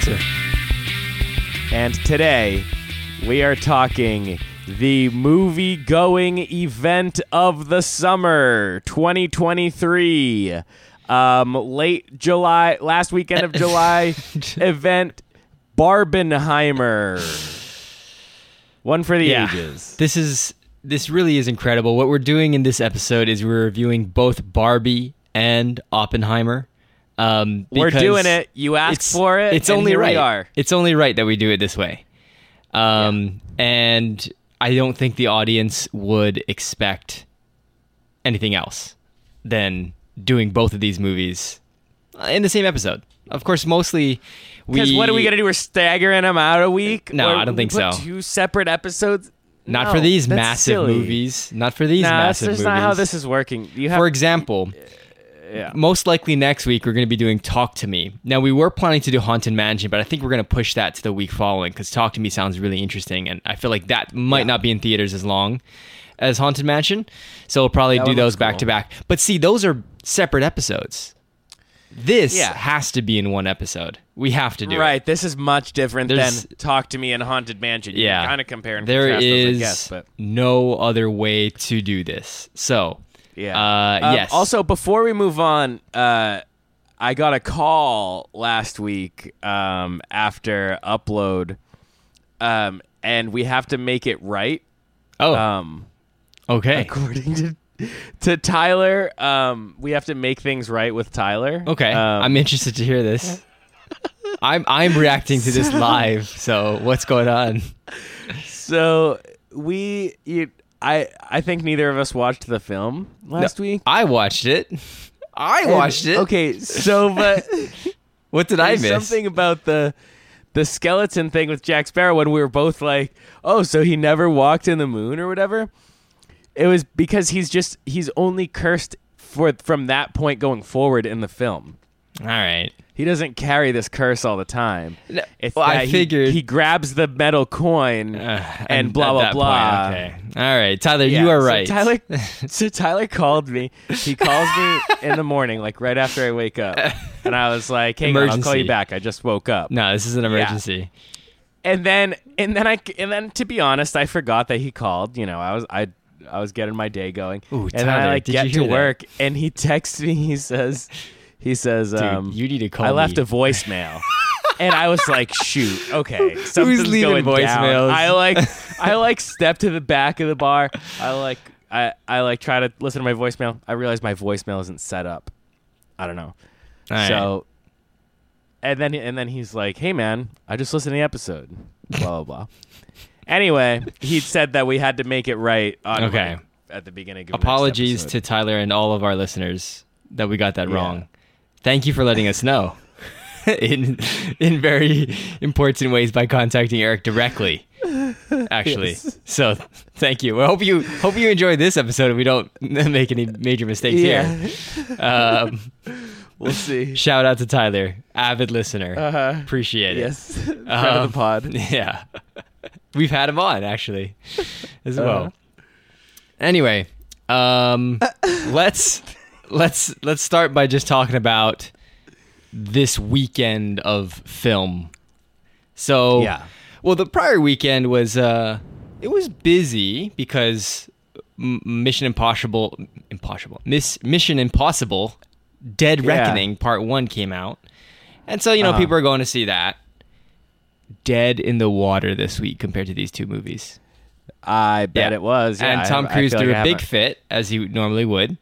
Spencer. and today we are talking the movie going event of the summer 2023. Um, late July, last weekend of July event, Barbenheimer. One for the Yeah. ages. This is this really is incredible. What we're doing in this episode is we're reviewing both Barbie and Oppenheimer. Um, We're doing it. You asked for it. It's only right. We are. It's only right that we do it this way. Um, and I don't think the audience would expect anything else than doing both of these movies in the same episode. Of course, mostly we. Because what are we gonna do? We're staggering them out a week. No, Or I don't think so. Two separate episodes. Not No, for these massive silly. movies. Not for these Nah, that's massive just movies. not how this is working. You have For example, yeah. most likely next week we're going to be doing Talk to Me. Now we were planning to do Haunted Mansion, but I think we're going to push that to the week following because Talk to Me sounds really interesting, and I feel like that might Yeah. not be in theaters as long as Haunted Mansion. So we'll probably That do those back cool. to back. But see, those are separate episodes. This Yeah. has to be in one episode. We have to do it. right. This is much different There's- than Talk to Me and Haunted Mansion. You Yeah. kind of compare and There contrast is those, I guess, but no other way to do this. So, yeah. uh, Um, yes. Also, before we move on, uh, I got a call last week um, after upload, um, and we have to make it right. oh, Um, okay. according to to Tyler, um, we have to make things right with Tyler. Okay, Um, I'm interested to hear this. I'm I'm reacting to this live. So what's going on? So we, you, I, I think neither of us watched the film last week. I watched it. I watched it. Okay, so but What did I miss? something about the the skeleton thing with Jack Sparrow when we were both like, oh, so he never walked in the moon or whatever. It was because he's just he's only cursed for from that point going forward in the film. All right. He doesn't carry this curse all the time. No, It's well, I that he- figured- he, grabs the metal coin Uh, and, blah blah blah. point, okay. All right, Tyler, Yeah, you are so right. Tyler, so Tyler called me. He calls me in the morning, like right after I wake up, and I was like, "Hey, I'll call you back. I just woke up." no, this is an emergency. And then, and then I, and then to be honest, I forgot that he called. You know, I was, I, I was getting my day going, Ooh, and then I like get to that? work, and he texts me. He says, he says, um, you need to call I left me. a voicemail. And I was like, "Shoot, okay, something's leaving going down." voicemails? I like, I like step to the back of the bar. I like, I, I like try to listen to my voicemail. I realize my voicemail isn't set up. I don't know. All right. So, and then and then he's like, "Hey man, I just listened to the episode." Blah blah blah. Anyway, he said that we had to make it right. On Okay. At the beginning. Of the episode. Apologies to. Tyler and all of our listeners that we got that Yeah. wrong. Thank you for letting us know. in in very important ways by contacting Eric directly. Actually, Yes. so thank you. I hope you hope you enjoyed this episode. and We don't make any major mistakes Yeah, here. Um, we'll see. shout out to Tyler, avid listener. Uh huh. Appreciate it. Yes, friend Um, of the pod. Yeah, we've had him on actually as Uh-huh. well. Anyway, um, let's let's let's start by just talking about this weekend of film. So Yeah. well, the prior weekend was uh, it was busy because Mission Impossible, Impossible, Miss Mission Impossible, Dead Yeah. Reckoning Part One came out, and so you know Uh-huh. people are going to see that. Dead in the water this week compared to these two movies, I bet Yeah. it was. Yeah, and Tom I Cruise feel threw like I a big fit as he normally would.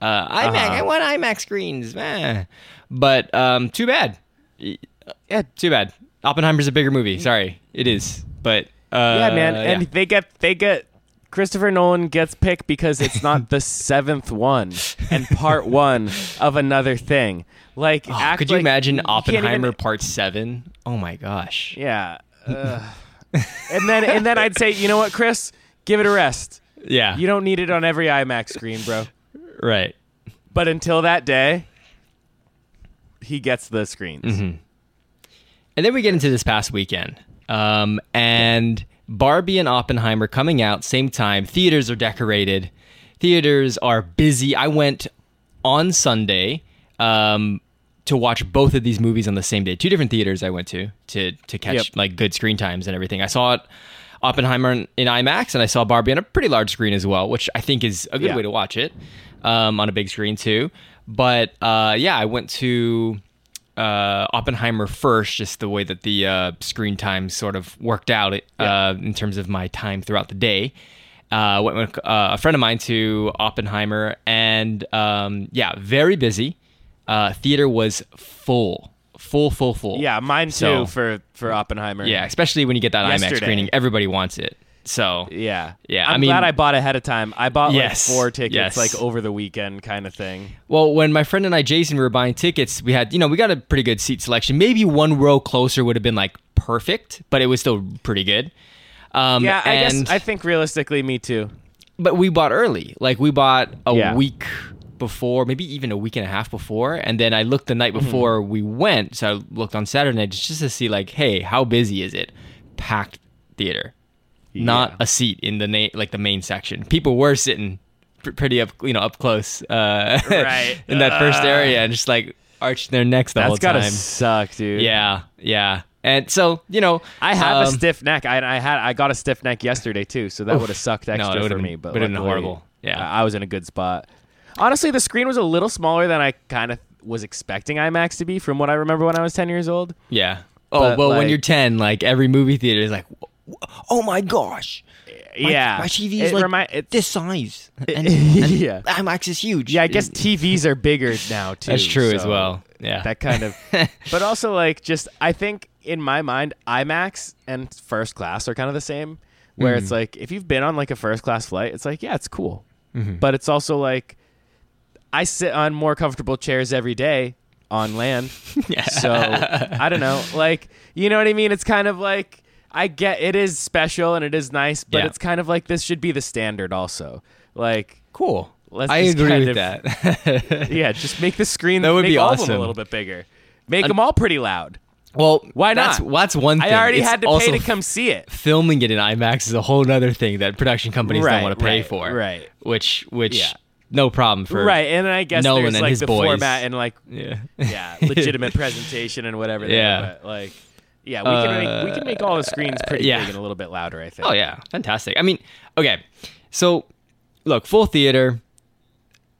Uh, IMAX, Uh-huh. I want IMAX screens, man. But um, too bad. Yeah, too bad. Oppenheimer's a bigger movie. Sorry, it is. But uh, yeah, man, and yeah. they get they get Christopher Nolan gets picked because it's not the seventh one and part one of another thing. Like, Oh, could you like- imagine can't even- Oppenheimer Part Seven? Oh my gosh. Yeah. ugh. and then and then I'd say, you know what, Chris, give it a rest. Yeah. You don't need it on every IMAX screen, bro. Right. But until that day, he gets the screens. Mm-hmm. And then we get into this past weekend. Um, and Barbie and Oppenheimer coming out same time. Theaters are decorated. Theaters are busy. I went on Sunday um, to watch both of these movies on the same day. Two different theaters I went to to to catch Yep. like good screen times and everything. I saw it Oppenheimer in, in IMAX, and I saw Barbie on a pretty large screen as well, which I think is a good Yeah. way to watch it um, on a big screen too. But uh, yeah, I went to uh, Oppenheimer first, just the way that the uh, screen time sort of worked out uh, in terms of my time throughout the day. Uh, went with uh, a friend of mine to Oppenheimer, and um, yeah, very busy. Uh, theater was full, full, full, full. Yeah, mine too So- for for Oppenheimer. yeah, especially when you get that IMAX screening, everybody wants it. So Yeah. Yeah, I'm I mean- glad I bought ahead of time. I bought Yes, like four tickets yes. like over the weekend kind of thing. Well, when my friend and I, Jason, we were buying tickets, we had, you know, we got a pretty good seat selection. Maybe one row closer would have been like perfect, but it was still pretty good. Um, Yeah, I and, guess I think realistically me too. but we bought early. Like we bought a Yeah. week before, maybe even a week and a half before, and then I looked the night Mm-hmm. before we went. So I looked on Saturday night just just to see like, hey, how busy is it? Packed theater, not Yeah. a seat in the na- like the main section. People were sitting pr- pretty up, you know, up close, uh, Right. in that first area, and just like arching their necks the whole That's gotta suck, dude. Yeah, yeah. And so you know, I have a um, stiff neck. I, I had I got a stiff neck yesterday too, so that would have sucked extra would've for me. But been luckily, horrible. Yeah. I I was in a good spot. Honestly, the screen was a little smaller than I kind of was expecting IMAX to be from what I remember when I was ten years old. Yeah. Oh But, well, when you're ten, like every movie theater is like, oh my gosh, my, yeah, my TV is It like remi- this size, and, and yeah, IMAX is huge. yeah. I guess TVs are bigger now too. that's true as well. Yeah. That kind of, but also like just I think in my mind IMAX and first class are kind of the same. Where Mm-hmm. it's like if you've been on like a first class flight, it's like yeah, it's cool, Mm-hmm. but it's also like I sit on more comfortable chairs every day on land. So I don't know, like you know what I mean. It's kind of like I get it is special and it is nice, but Yeah. it's kind of like this should be the standard also. Like cool. Let's I agree with of- that. yeah, just make the screen That would make be all of them awesome. a little bit bigger. Make them all pretty loud. well, Why not? that's one thing. I already It's had to pay to come see it. Filming it in IMAX is a whole other thing that production companies Right, don't want to pay right, for. right. Which, which, Yeah. no problem for. Right, and I guess Nolan there's and like the boys. format and like Yeah. yeah, legitimate presentation and whatever. there, Yeah. but like yeah, we can make we can make all the uh, screens pretty yeah. big and a little bit louder. I think. Oh yeah, fantastic. I mean, okay, so look, full theater.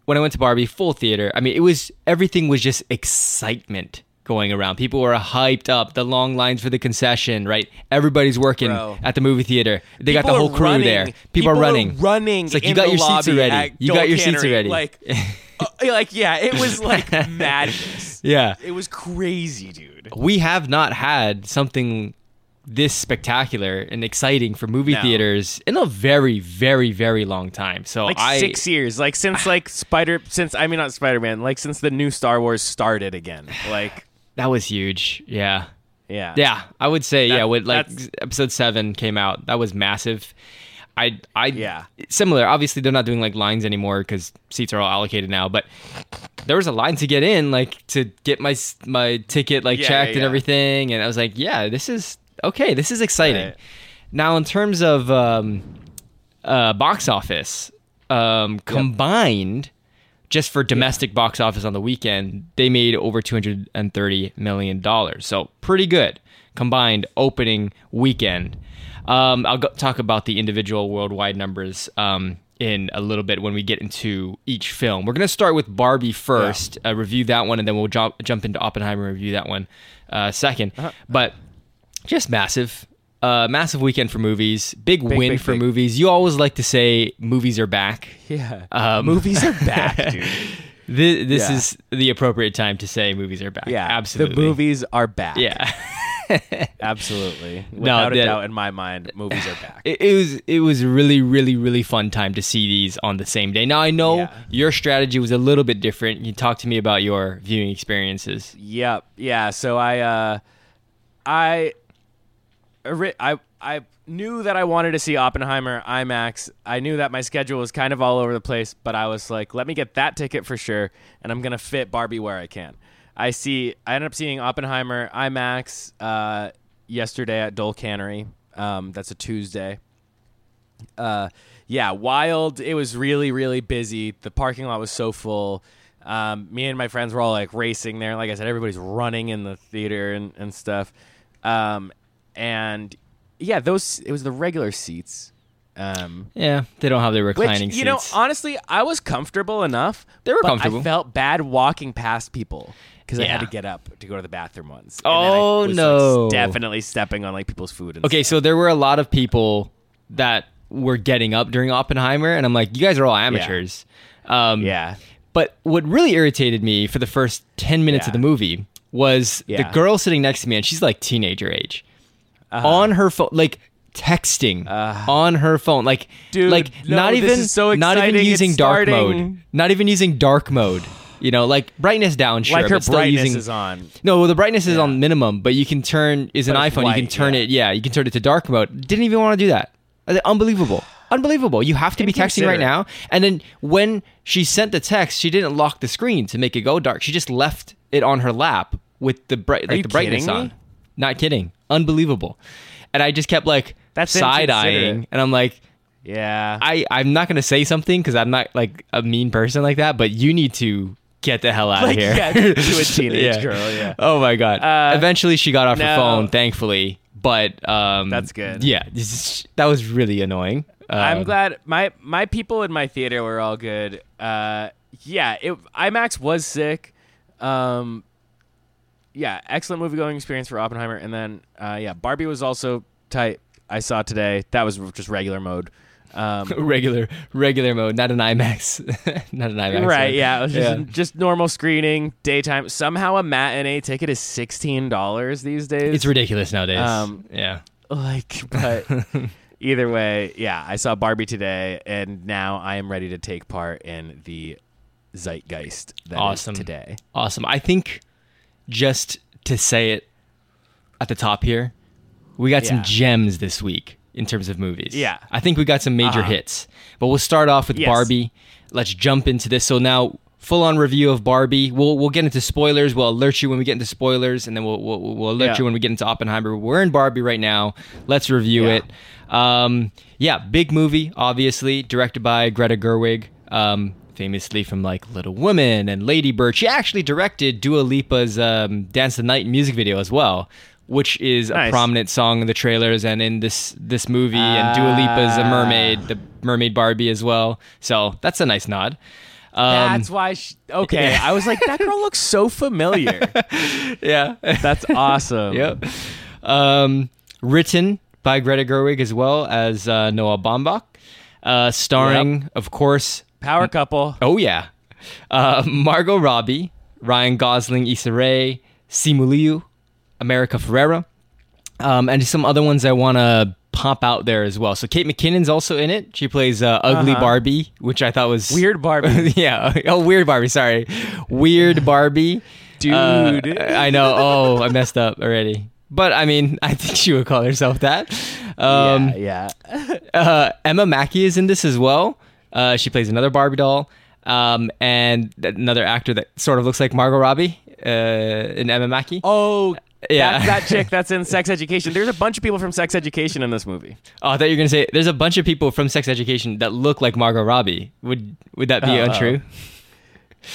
When I went to Barbie, full theater. I mean, it was everything was just excitement going around. People were hyped up. The long lines for the concession, right? Everybody's working Bro. at the movie theater. They got the whole crew running. there. People, are running. running. It's like you got your seats already. You Dole got your seats Cannery. already. Like, uh, like yeah, it was like madness. yeah, It was crazy, dude. we have not had something this spectacular and exciting for movie No. theaters in a very, very, very long time. So Like I six years, like since like Spider, since I mean not Spider Man, like since the new Star Wars started again. Like, that was huge. Yeah. yeah, Yeah, I would say That- yeah. When like episode seven came out, that was massive. I I Yeah. similar. Obviously, they're not doing like lines anymore because seats are all allocated now. But there was a line to get in, like to get my my ticket like Yeah, checked yeah, and everything. And I was like, yeah, this is okay. This is exciting. Right. Now, in terms of um, uh, box office um, combined, just for domestic box office on the weekend, they made over two hundred and thirty million dollars. So pretty good combined opening weekend. Um, I'll go- talk about the individual worldwide numbers um, in a little bit when we get into each film. We're going to start with Barbie first, uh, review that one, and then we'll jump jump into Oppenheimer and review that one uh, 2nd Uh-huh. But just massive. Uh, massive weekend for movies. Big, win big, for big. movies. You always like to say movies are back. yeah. Um, Movies are back, dude. This, this Yeah. is the appropriate time to say movies are back. Yeah, absolutely. The movies are back. Yeah. absolutely. Without that- a doubt, in my mind, movies are back. it, it was it was really really really fun time to see these on the same day. Now I know Yeah. your strategy was a little bit different. You talk to me about your viewing experiences. Yep. Yeah. So I, uh, I, I, I knew that I wanted to see Oppenheimer IMAX. I knew that my schedule was kind of all over the place, but I was like, let me get that ticket for sure, and I'm gonna fit Barbie where I can. I see. I ended up seeing Oppenheimer IMAX uh, yesterday at Dole Cannery. Um, that's a Tuesday. Uh, yeah, wild. It was really, really busy. The parking lot was so full. Um, me and my friends were all like racing there. Like I said, everybody's running in the theater and, and stuff. Um, and yeah, those it was the regular seats. Um, Yeah, they don't have the which reclining you know, honestly, I was comfortable enough. They were comfortable. I felt bad walking past people because I had Yeah. to get up to go to the bathroom once. Oh, and then I was, like, no. definitely stepping on like people's food. And okay, so there were a lot of people that were getting up during Oppenheimer, and I'm like, you guys are all amateurs. Um, yeah, But what really irritated me for the first 10 minutes of Yeah. the movie was the girl sitting next to me, and she's like teenager age, Uh-huh. on her phone, like texting on her phone, like, Dude, like no, not this even, is so not even exciting. using dark mode, not even using dark mode. You know, like brightness down, sure, like her brightness using is on. no, well, the brightness is on minimum, but you can turn is an iPhone. you can turn yeah. it. Yeah, you can turn it to dark mode. Didn't even want to do that. Uh, unbelievable, unbelievable. You have to be texting right now. And then when she sent the text, she didn't lock the screen to make it go dark. She just left it on her lap with the bright, like the brightness on. me? Not kidding. Unbelievable. And I just kept like That's side eyeing, and I'm like. Yeah, I, I'm not gonna say something because I'm not like a mean person like that, but you need to get the hell out Like, of here. yeah, to a teenage Yeah. girl. Yeah, Oh my god! Uh, Eventually, she got off her phone, thankfully. But um, That's good. Yeah, is- that was really annoying. I'm Um, glad my my people in my theater were all good. Uh, yeah, it, IMAX was sick. Um, yeah, excellent movie going experience for Oppenheimer, and then uh, yeah, Barbie was also tight. I saw today. That was just regular mode. Um, regular regular mode, not an IMAX, not an IMAX. right? one. Yeah, it was just, Yeah. just normal screening, daytime. Somehow a matinee ticket is sixteen dollars these days. It's ridiculous nowadays. Um, yeah, like but either way yeah i saw barbie today and now i am ready to take part in the zeitgeist that is Awesome. today awesome. I think just to say it at the top here, we got some gems this week in terms of movies. Yeah. I think we got some major Uh-huh. hits. But we'll start off with Yes. Barbie. Let's jump into this. So now full on review of Barbie. We'll we'll get into spoilers. We'll alert you when we get into spoilers, and then we'll we'll, we'll alert Yeah. you when we get into Oppenheimer. We're in Barbie right now. Let's review Yeah. it. Um, yeah, big movie, obviously, directed by Greta Gerwig. Um, famously from like Little Women and Lady Bird. She actually directed Dua Lipa's um, Dance the Night music video as well, which is a prominent song in the trailers and in this this movie. and Dua Lipa's a Ah. mermaid, the mermaid Barbie as well. So that's a nice nod. Um, that's why she, okay i was like that girl looks so familiar yeah. that's awesome yep. Um, written by Greta Gerwig as well as uh, Noah Baumbach. Uh, starring, of course, power couple Oh yeah, uh, Margot Robbie, Ryan Gosling, Issa Rae, Simu Liu, America Ferrera, um, and some other ones I want to pop out there as well. So Kate McKinnon's also in it. She plays uh, Ugly Uh-huh. Barbie, which I thought was weird barbie yeah. Oh, weird Barbie. Sorry, weird Barbie. Dude. Uh, I know. Oh, I messed up already. But I mean, I think she would call herself that. Um, yeah, yeah. uh, Emma Mackey is in this as well. Uh, she plays another Barbie doll, um, and another actor that sort of looks like Margot Robbie uh, in Emma Mackey. oh Yeah. that's that chick that's in sex education there's a bunch of people from sex education in this movie Oh, I thought you were gonna say there's a bunch of people from Sex Education that look like Margot Robbie. Would would that be oh. untrue?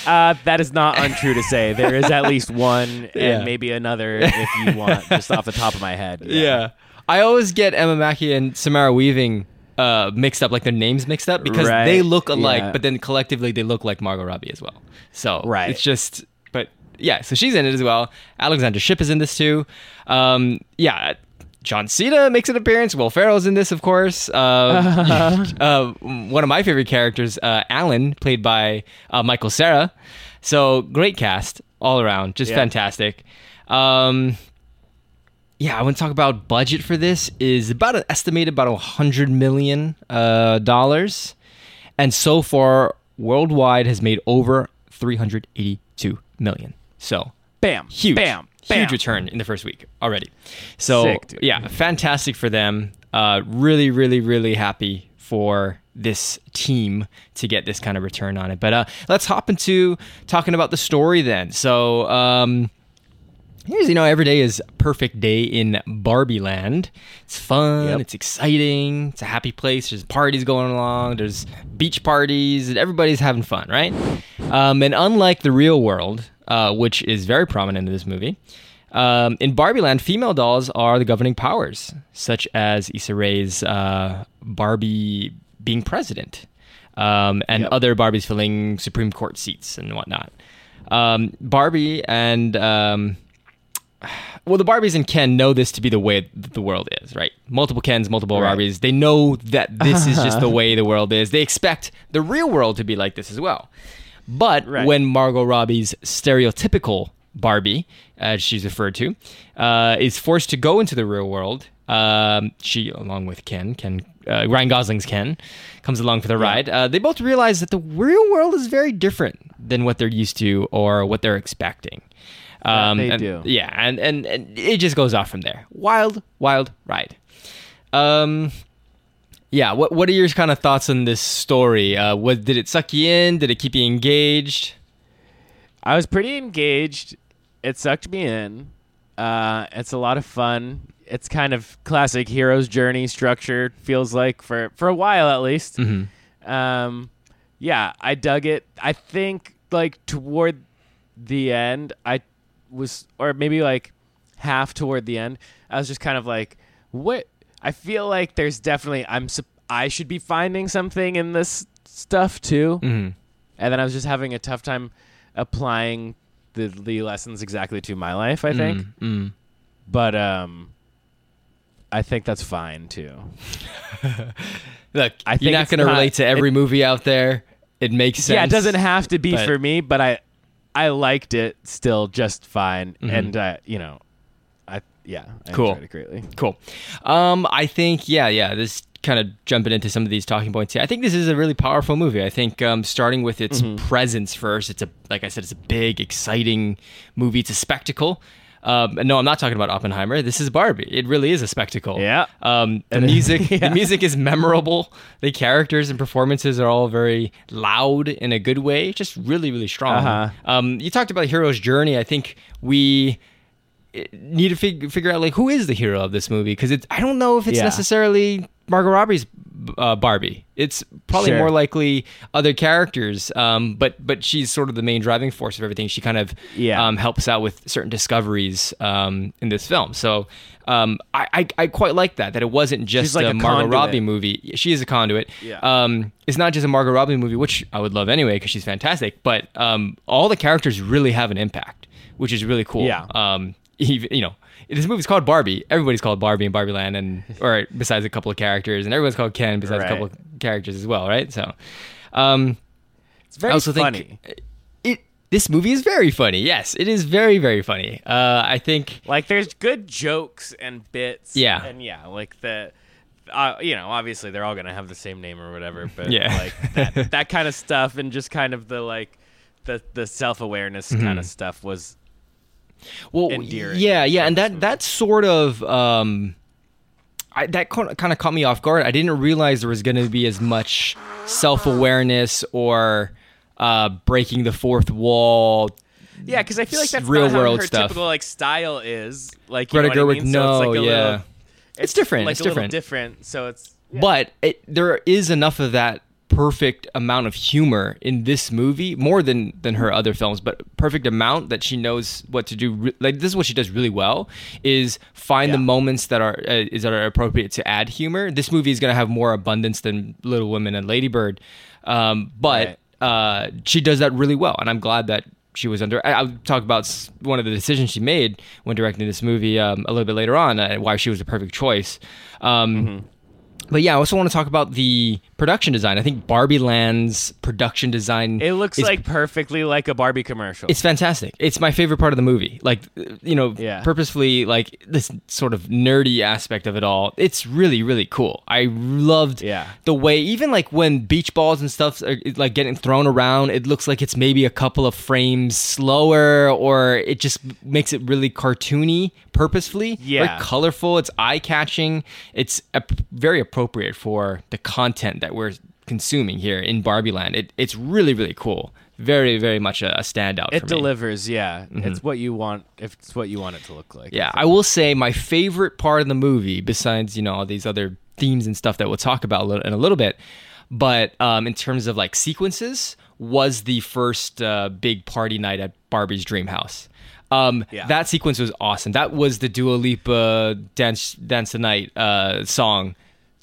Uh, that is not untrue to say. There is at least one, and Yeah. maybe another if you want, just off the top of my head. Yeah. I always get Emma Mackey and Samara Weaving uh, mixed up, like their names mixed up, because Right, they look alike, yeah. but then collectively they look like Margot Robbie as well. So Right. it's just, yeah, so she's in it as well. Alexandra Shipp is in this too. Um, yeah. John Cena makes an appearance. Will Ferrell's in this, of course. Uh, uh, one of my favorite characters, uh, Alan, played by uh, Michael Cera. So great cast all around, just Yeah. fantastic. Um, yeah, I want to talk about budget for this is about an estimated about a hundred million uh, dollars, and so far worldwide has made over three hundred eighty-two million. So Bam. huge, Bam. Bam. huge return in the first week already. So Sick, yeah, fantastic for them. Uh, really, really, really happy for this team to get this kind of return on it. But uh, let's hop into talking about the story then. So. Um, Here's, you know, every day is a perfect day in Barbie Land. It's fun, Yep. it's exciting, it's a happy place. There's parties going along, there's beach parties, and everybody's having fun, right? Um, and unlike the real world, uh, which is very prominent in this movie, um, in Barbie Land, female dolls are the governing powers, such as Issa Rae's uh, Barbie being president, um, and Yep. other Barbies filling Supreme Court seats and whatnot. Um, Barbie and um, well, the Barbies and Ken know this to be the way the world is, right? Multiple Kens, multiple Right. Barbies. They know that this is just the way the world is. They expect the real world to be like this as well. But Right. when Margot Robbie's stereotypical Barbie, as she's referred to, uh, is forced to go into the real world, um, she, along with Ken, Ken uh, Ryan Gosling's Ken, comes along for the ride. Uh, they both realize that the real world is very different than what they're used to or what they're expecting. Um, they and- do. Yeah, and, and and it just goes off from there. Wild, wild ride. Um, yeah. What what are your kind of thoughts on this story? Uh, what did it suck you in? Did it keep you engaged? I was pretty engaged. It sucked me in. Uh, it's a lot of fun. It's kind of classic hero's journey structure. Feels like for for a while at least. Mm-hmm. Um, yeah, I dug it. I think like toward the end, I was, or maybe like half toward the end, I was just kind of like, what? I feel like there's definitely I'm. I should be finding something in this stuff too Mm-hmm. and then I was just having a tough time applying the the lessons exactly to my life. I think, Mm. but um, I think that's fine too. Look, I you're not going to relate to every movie out there. It makes sense. Yeah, it doesn't have to be but- for me, but I I liked it still just fine, Mhm. and uh, you know, yeah, I Cool. enjoyed it greatly. Cool. Um, I think yeah, yeah. This kind of jumping into some of these talking points here. I think this is a really powerful movie. I think um, starting with its presence first. It's a like I said, it's a big, exciting movie. It's a spectacle. Um, no, I'm not talking about Oppenheimer. This is Barbie. It really is a spectacle. Yeah. Um, the music, Yeah. the music is memorable. The characters and performances are all very loud in a good way. Just really, really strong. Uh-huh. Um, you talked about hero's journey. I think we need to fig- figure out like who is the hero of this movie because it's I don't know if it's Yeah. necessarily Margot Robbie's uh, Barbie. It's probably Sure. more likely other characters. Um, but but she's sort of the main driving force of everything. She kind of Yeah. um, helps out with certain discoveries um, in this film. So um, I, I I quite like that that it wasn't just like a, a Margot conduit. Robbie movie. She is a conduit. Yeah. Um, it's not just a Margot Robbie movie, which I would love anyway because she's fantastic. But um, all the characters really have an impact, which is really cool. Yeah. Even, you know, this movie's called Barbie. Everybody's called Barbie in Barbie Land, and or besides a couple of characters, and everyone's called Ken besides a couple of characters as well, right? So, um, It's very I also funny. think it. This movie is very funny. Yes, it is very very funny. Uh, I think like there's good jokes and bits. Yeah. and yeah, like the. Uh, you know, obviously they're all gonna have the same name or whatever, but Yeah. like that, that kind of stuff and just kind of the like the the self awareness Mm-hmm. kind of stuff was well endearing yeah yeah and that that sort of um I, that kind of caught me off guard i didn't realize there was going to be as much self-awareness or uh breaking the fourth wall Yeah, because I feel like that's real not world her stuff. typical like style is. Like you Greta know Gerwig, I mean? So no, it's like a yeah. little, It's different, Like it's different. different. So it's yeah. but it, there is enough of that perfect amount of humor in this movie more than than her other films but perfect amount that she knows what to do like this is what she does really well is find the moments that are uh, is that are appropriate to add humor. This movie is going to have more abundance than little women and ladybird um, but uh, she does that really well and i'm glad that she was under I- i'll talk about one of the decisions she made when directing this movie um, a little bit later on uh, why she was the perfect choice um, but yeah, I also want to talk about the production design. I think Barbie Land's production design. it looks is- like perfectly like a Barbie commercial. it's fantastic. It's my favorite part of the movie. Like, you know, Yeah. purposefully, like this sort of nerdy aspect of it all. It's really, really cool. I loved Yeah. the way, even like when beach balls and stuff are like getting thrown around, it looks like it's maybe a couple of frames slower, or it just makes it really cartoony purposefully. Yeah. Very colorful. It's eye catching. It's ap- very appropriate for the content that we're consuming here in Barbie Land. It, it's really, really cool. Very, very much a, a standout. it for me. Mm-hmm. delivers. Yeah, it's what you want. If it's what you want it to look like. Yeah, I will say my favorite part of the movie, besides you know all these other themes and stuff that we'll talk about a little, in a little bit, but um, in terms of like sequences was the first uh, big party night at Barbie's Dream House. Um, Yeah. That sequence was awesome. That was the Dua Lipa dance dance the night uh, song,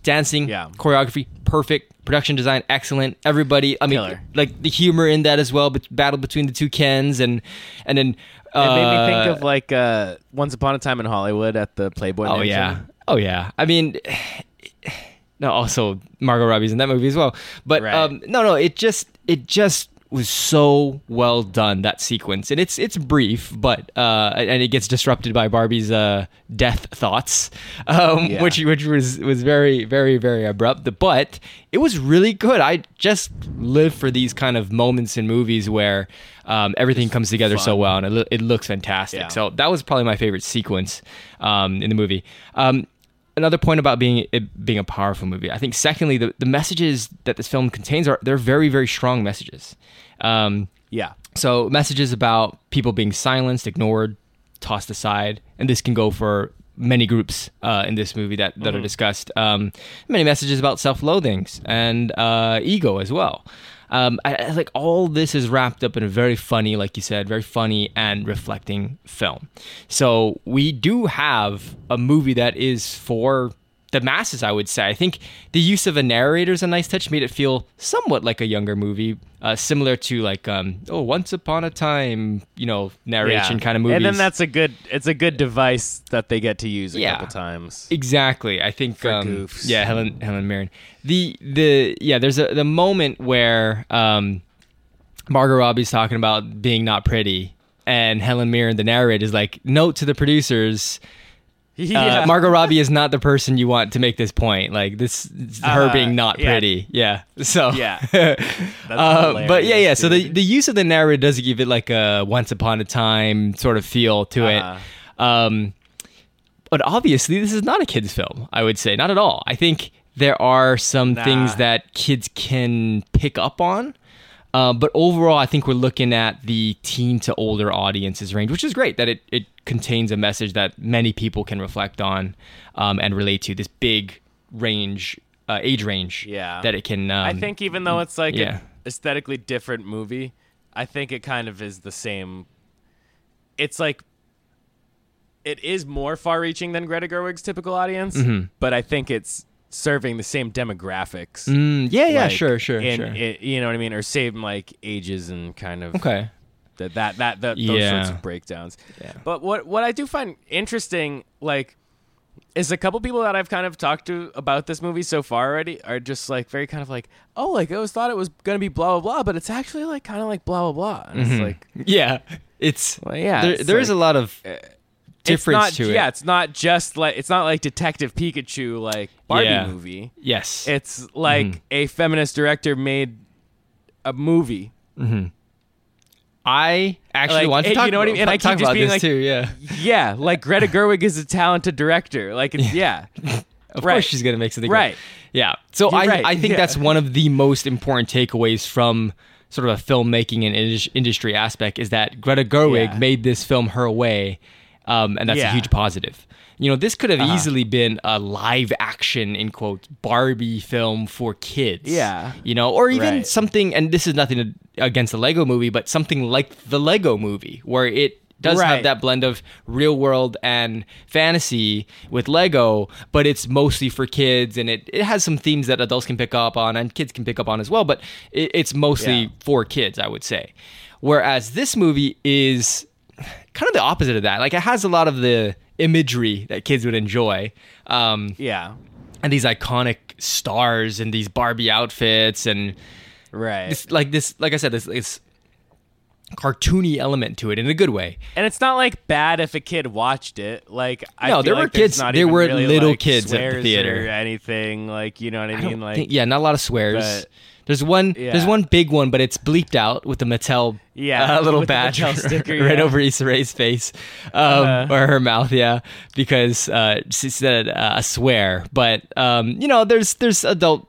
dancing, Yeah. choreography, perfect. Production design, excellent. Everybody, I mean, Killer. like the humor in that as well. But battle between the two Kens, and and then uh, It made me think of like uh, Once Upon a Time in Hollywood at the Playboy. Oh yeah. Oh yeah. I mean, no. Also, Margot Robbie's in that movie as well. But Right. um, no, no. It just, it just was so well done that sequence, and it's it's brief, but uh, and it gets disrupted by Barbie's uh, death thoughts, um, Yeah. which which was was very very very abrupt. But it was really good. I just live for these kind of moments in movies where. Um, everything comes together so well, and it, lo- it looks fantastic. Yeah. So that was probably my favorite sequence um, in the movie. Um, another point about being it being a powerful movie, I think. Secondly, the, the messages that this film contains are they're very very strong messages. Um, Yeah. so messages about people being silenced, ignored, tossed aside, and this can go for many groups uh, in this movie that, that are discussed. Um, many messages about self-loathings and uh, ego as well. Um, I, I like all this is wrapped up in a very funny, like you said, very funny and reflecting film. So we do have a movie that is for the masses, I would say. I think the use of a narrator is a nice touch, made it feel somewhat like a younger movie, uh, similar to like um, oh, Once Upon a Time, you know, narration kind of movies. And then that's a good. It's a good device that they get to use a Yeah. couple times. Exactly. I think For um, goofs. yeah, Helen Helen Mirren. The the yeah, there's a the moment where um, Margot Robbie's talking about being not pretty, and Helen Mirren, the narrator, is like, note to the producers. Uh, Margot Robbie is not the person you want to make this point. Like this, it's her Uh, being not yeah. pretty. Yeah. So Yeah. uh, but yeah, yeah. So the the use of the narrator does give it like a once upon a time sort of feel to Uh-huh. it. Um, but obviously, this is not a kids' film. I would say not at all. I think there are some Nah. things that kids can pick up on. Uh, but overall, I think we're looking at the teen to older audiences range, which is great that it, it contains a message that many people can reflect on um, and relate to. This big range, uh, age range, Yeah. that it can. Um, I think even though it's like yeah. an aesthetically different movie, I think it kind of is the same. It's like it is more far-reaching than Greta Gerwig's typical audience, Mm-hmm. but I think it's serving the same demographics. Mm, yeah, yeah, like, sure, sure, in- sure. it- you know what I mean, or same like ages and kind of okay. that that that, that those Yeah. sorts of breakdowns. Yeah. But what what I do find interesting, like, is a couple people that I've kind of talked to about this movie so far already are just like very kind of like, oh, like I always thought it was gonna be blah blah blah, but it's actually like kind of like blah blah blah. And it's like, Yeah, it's well, yeah, there, it's there is like- a lot of difference it's not, to it. Yeah, it's not just like it's not like Detective Pikachu like Barbie Yeah. movie. Yes, It's like Mm-hmm. a feminist director made a movie. I actually Like, want to talk. you know what I mean? And I keep just about being this like- too. Yeah, Yeah, like Greta Gerwig is a talented director. Like, it's, yeah. of Right. course she's gonna make something. Right. Great. Yeah. So You're I right, I think yeah. that's one of the most important takeaways from sort of a filmmaking and industry aspect is that Greta Gerwig Yeah. made this film her way, um, and that's a huge positive. You know, this could have Uh-huh. easily been a live action in quotes Barbie film for kids. Yeah. You know, or even Right. something and this is nothing against the Lego movie, but something like the Lego movie where it does have that blend of real world and fantasy with Lego, but it's mostly for kids and it, it has some themes that adults can pick up on and kids can pick up on as well, but it, it's mostly Yeah. for kids, I would say. Whereas this movie is kind of the opposite of that. Like it has a lot of the imagery that kids would enjoy. Um, Yeah. and these iconic stars and these Barbie outfits and Right. this like this like I said this this cartoony element to it in a good way. and it's not like bad if a kid watched it. Like, I No, there were like there's kids- there were really, little like, kids at the theater. or anything. Like, you know what I, I mean? Like, think, yeah, not a lot of swears. but- there's one there's one big one, but it's bleeped out with the Mattel Yeah, uh, little badge sticker, right yeah. over Issa Rae's face um, Uh-huh. or her mouth, yeah, because uh, she said uh, a swear. But um, you know, there's there's adult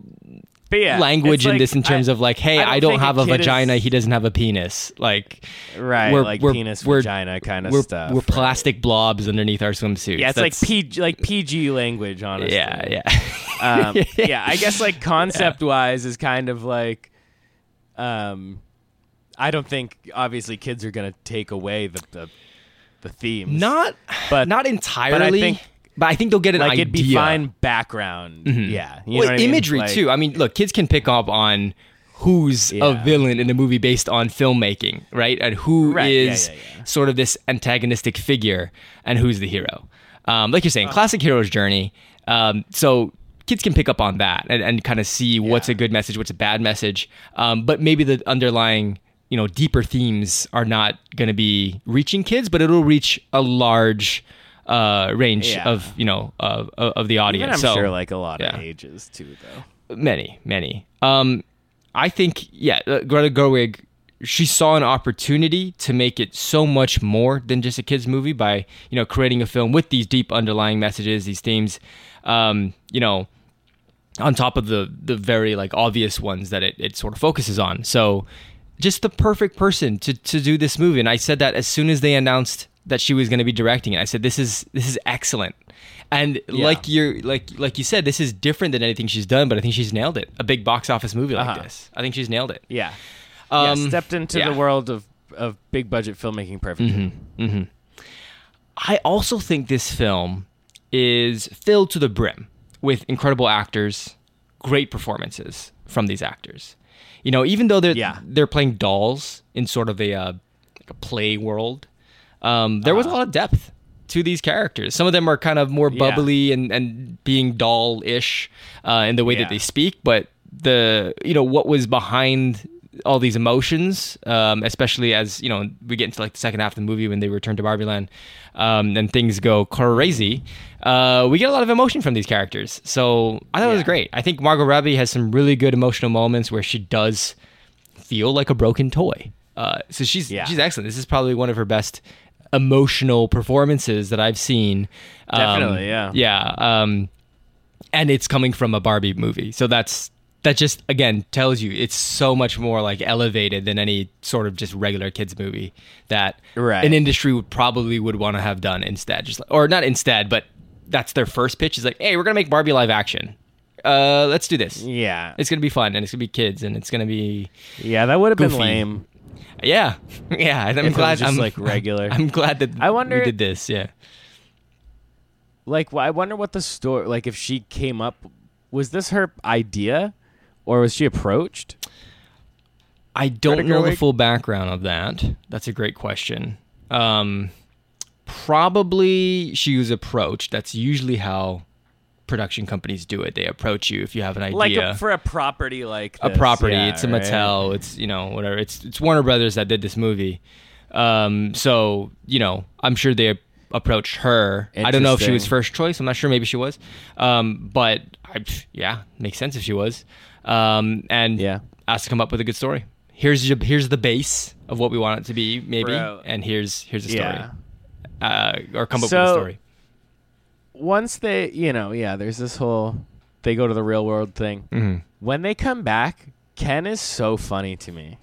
but yeah, language it's in this in terms I- of like, hey, I don't I don't, have a, kid is- vagina, he doesn't have a penis. Like, right, we're- like we're- penis, we're- vagina kind of we're stuff. we're right. plastic blobs underneath our swimsuits. Yeah, it's like PG, like PG language, honestly. yeah, yeah. um, yeah, I guess like concept wise is kind of like, um, I don't think obviously kids are gonna take away the the, the themes. Not, But- not entirely. think- but I think they'll get an like idea. it'd be fine background. Yeah, you know well, what I mean? imagery Like- too. I mean, look, kids can pick up on who's a villain in a movie based on filmmaking, right? And who is Right, yeah, yeah, yeah. sort of this antagonistic figure, and who's the hero. Um, like you're saying, Uh-huh. classic hero's journey. Um, so kids can pick up on that and, and kind of see what's a good message, what's a bad message. Um, but maybe the underlying, you know, deeper themes are not going to be reaching kids, but it'll reach a large uh, range Yeah. of you know of of the audience. Even I'm so, sure like a lot yeah. of ages too, though. Many, many. Um, I think, yeah, uh, Greta Gerwig, she saw an opportunity to make it so much more than just a kids' movie by, you know, creating a film with these deep underlying messages, these themes, um, you know, on top of the the very like obvious ones that it, it sort of focuses on. So, just the perfect person to to do this movie. And I said that as soon as they announced that she was going to be directing it. I said, "This is this is excellent." And Yeah. like you're like like you said, this is different than anything she's done, but I think she's nailed it. A big box office movie like Uh-huh. this, I think she's nailed it. Yeah, Um, yeah. Stepped into yeah. the world of of big budget filmmaking perfectly. I also think this film is filled to the brim with incredible actors, great performances from these actors. You know, even though they're Yeah. they're playing dolls in sort of a uh, like a play world, um, there was a Uh-huh. lot of depth to these characters. Some of them are kind of more Yeah. bubbly and and being doll-ish uh, in the way Yeah. that they speak, but the you know what was behind all these emotions, um, especially as you know we get into like the second half of the movie when they return to Barbie Land, um, and things go crazy. Uh, we get a lot of emotion from these characters, so I thought it was great. I think Margot Robbie has some really good emotional moments where she does feel like a broken toy. Uh, so she's Yeah. she's excellent. This is probably one of her best emotional performances that I've seen. Um, Definitely, yeah. yeah. Um, and it's coming from a Barbie movie, so that's that just again tells you it's so much more like elevated than any sort of just regular kids movie that Right. an industry would probably would want to have done instead, just like, or not instead, but that's their first pitch is like, hey, we're gonna make Barbie live action. Uh, let's do this. Yeah, It's gonna be fun and it's gonna be kids and it's gonna be yeah. That would have been lame. Yeah, yeah. I'm If it glad was just, I'm like, regular. I'm glad that I wonder- we did this. Yeah. Like, wh- I wonder what the story. Like, if she came up, was this her idea, or was she approached? I don't Greta know the full background of that. That's a great question. Um, probably she was approached. That's usually how production companies do it. They approach you if you have an idea. Like a, for a property like a property. yeah, it's a right? Mattel. It's you know whatever. It's it's Warner Brothers that did this movie. Um, so you know, I'm sure they approached her. I don't know if she was first choice. I'm not sure. Maybe she was. Um, but I, yeah, makes sense if she was. Um, and Yeah. asked to come up with a good story. Here's your, here's the base of what we want it to be, maybe, Bro. and here's here's the story. Yeah. Uh, or come up with a story. Once they, you know, yeah. There's this whole they go to the real world thing. Mhm. When they come back, Ken is so funny to me.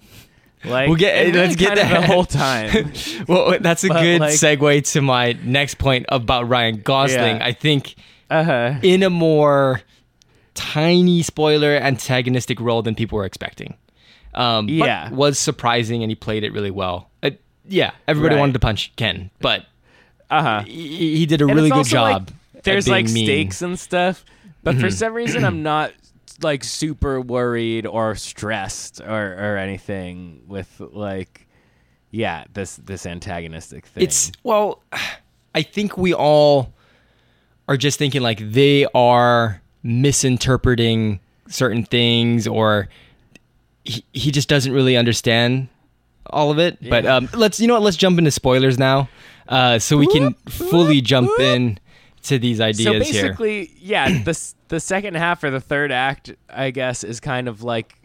Like, We'll get let's get that the whole time. well, that's a But, good like- segue to my next point about Ryan Gosling. Yeah. I think Uh huh. in a more tiny spoiler antagonistic role than people were expecting. Um, but Yeah. was surprising and he played it really well. Uh, yeah, everybody Right. wanted to punch Ken, but Uh huh. he, he did a And really good like, job. at there's like mean. Mm-hmm. stakes and stuff, but for some reason I'm not like super worried or stressed or or anything with like yeah this this antagonistic thing. It's well, I think we all are just thinking like they are misinterpreting certain things, or he, he just doesn't really understand all of it. But um, let's you know what? Let's jump into spoilers now, uh, so we can fully jump in to these so ideas here. basically yeah the the second half or the third act I guess is kind of like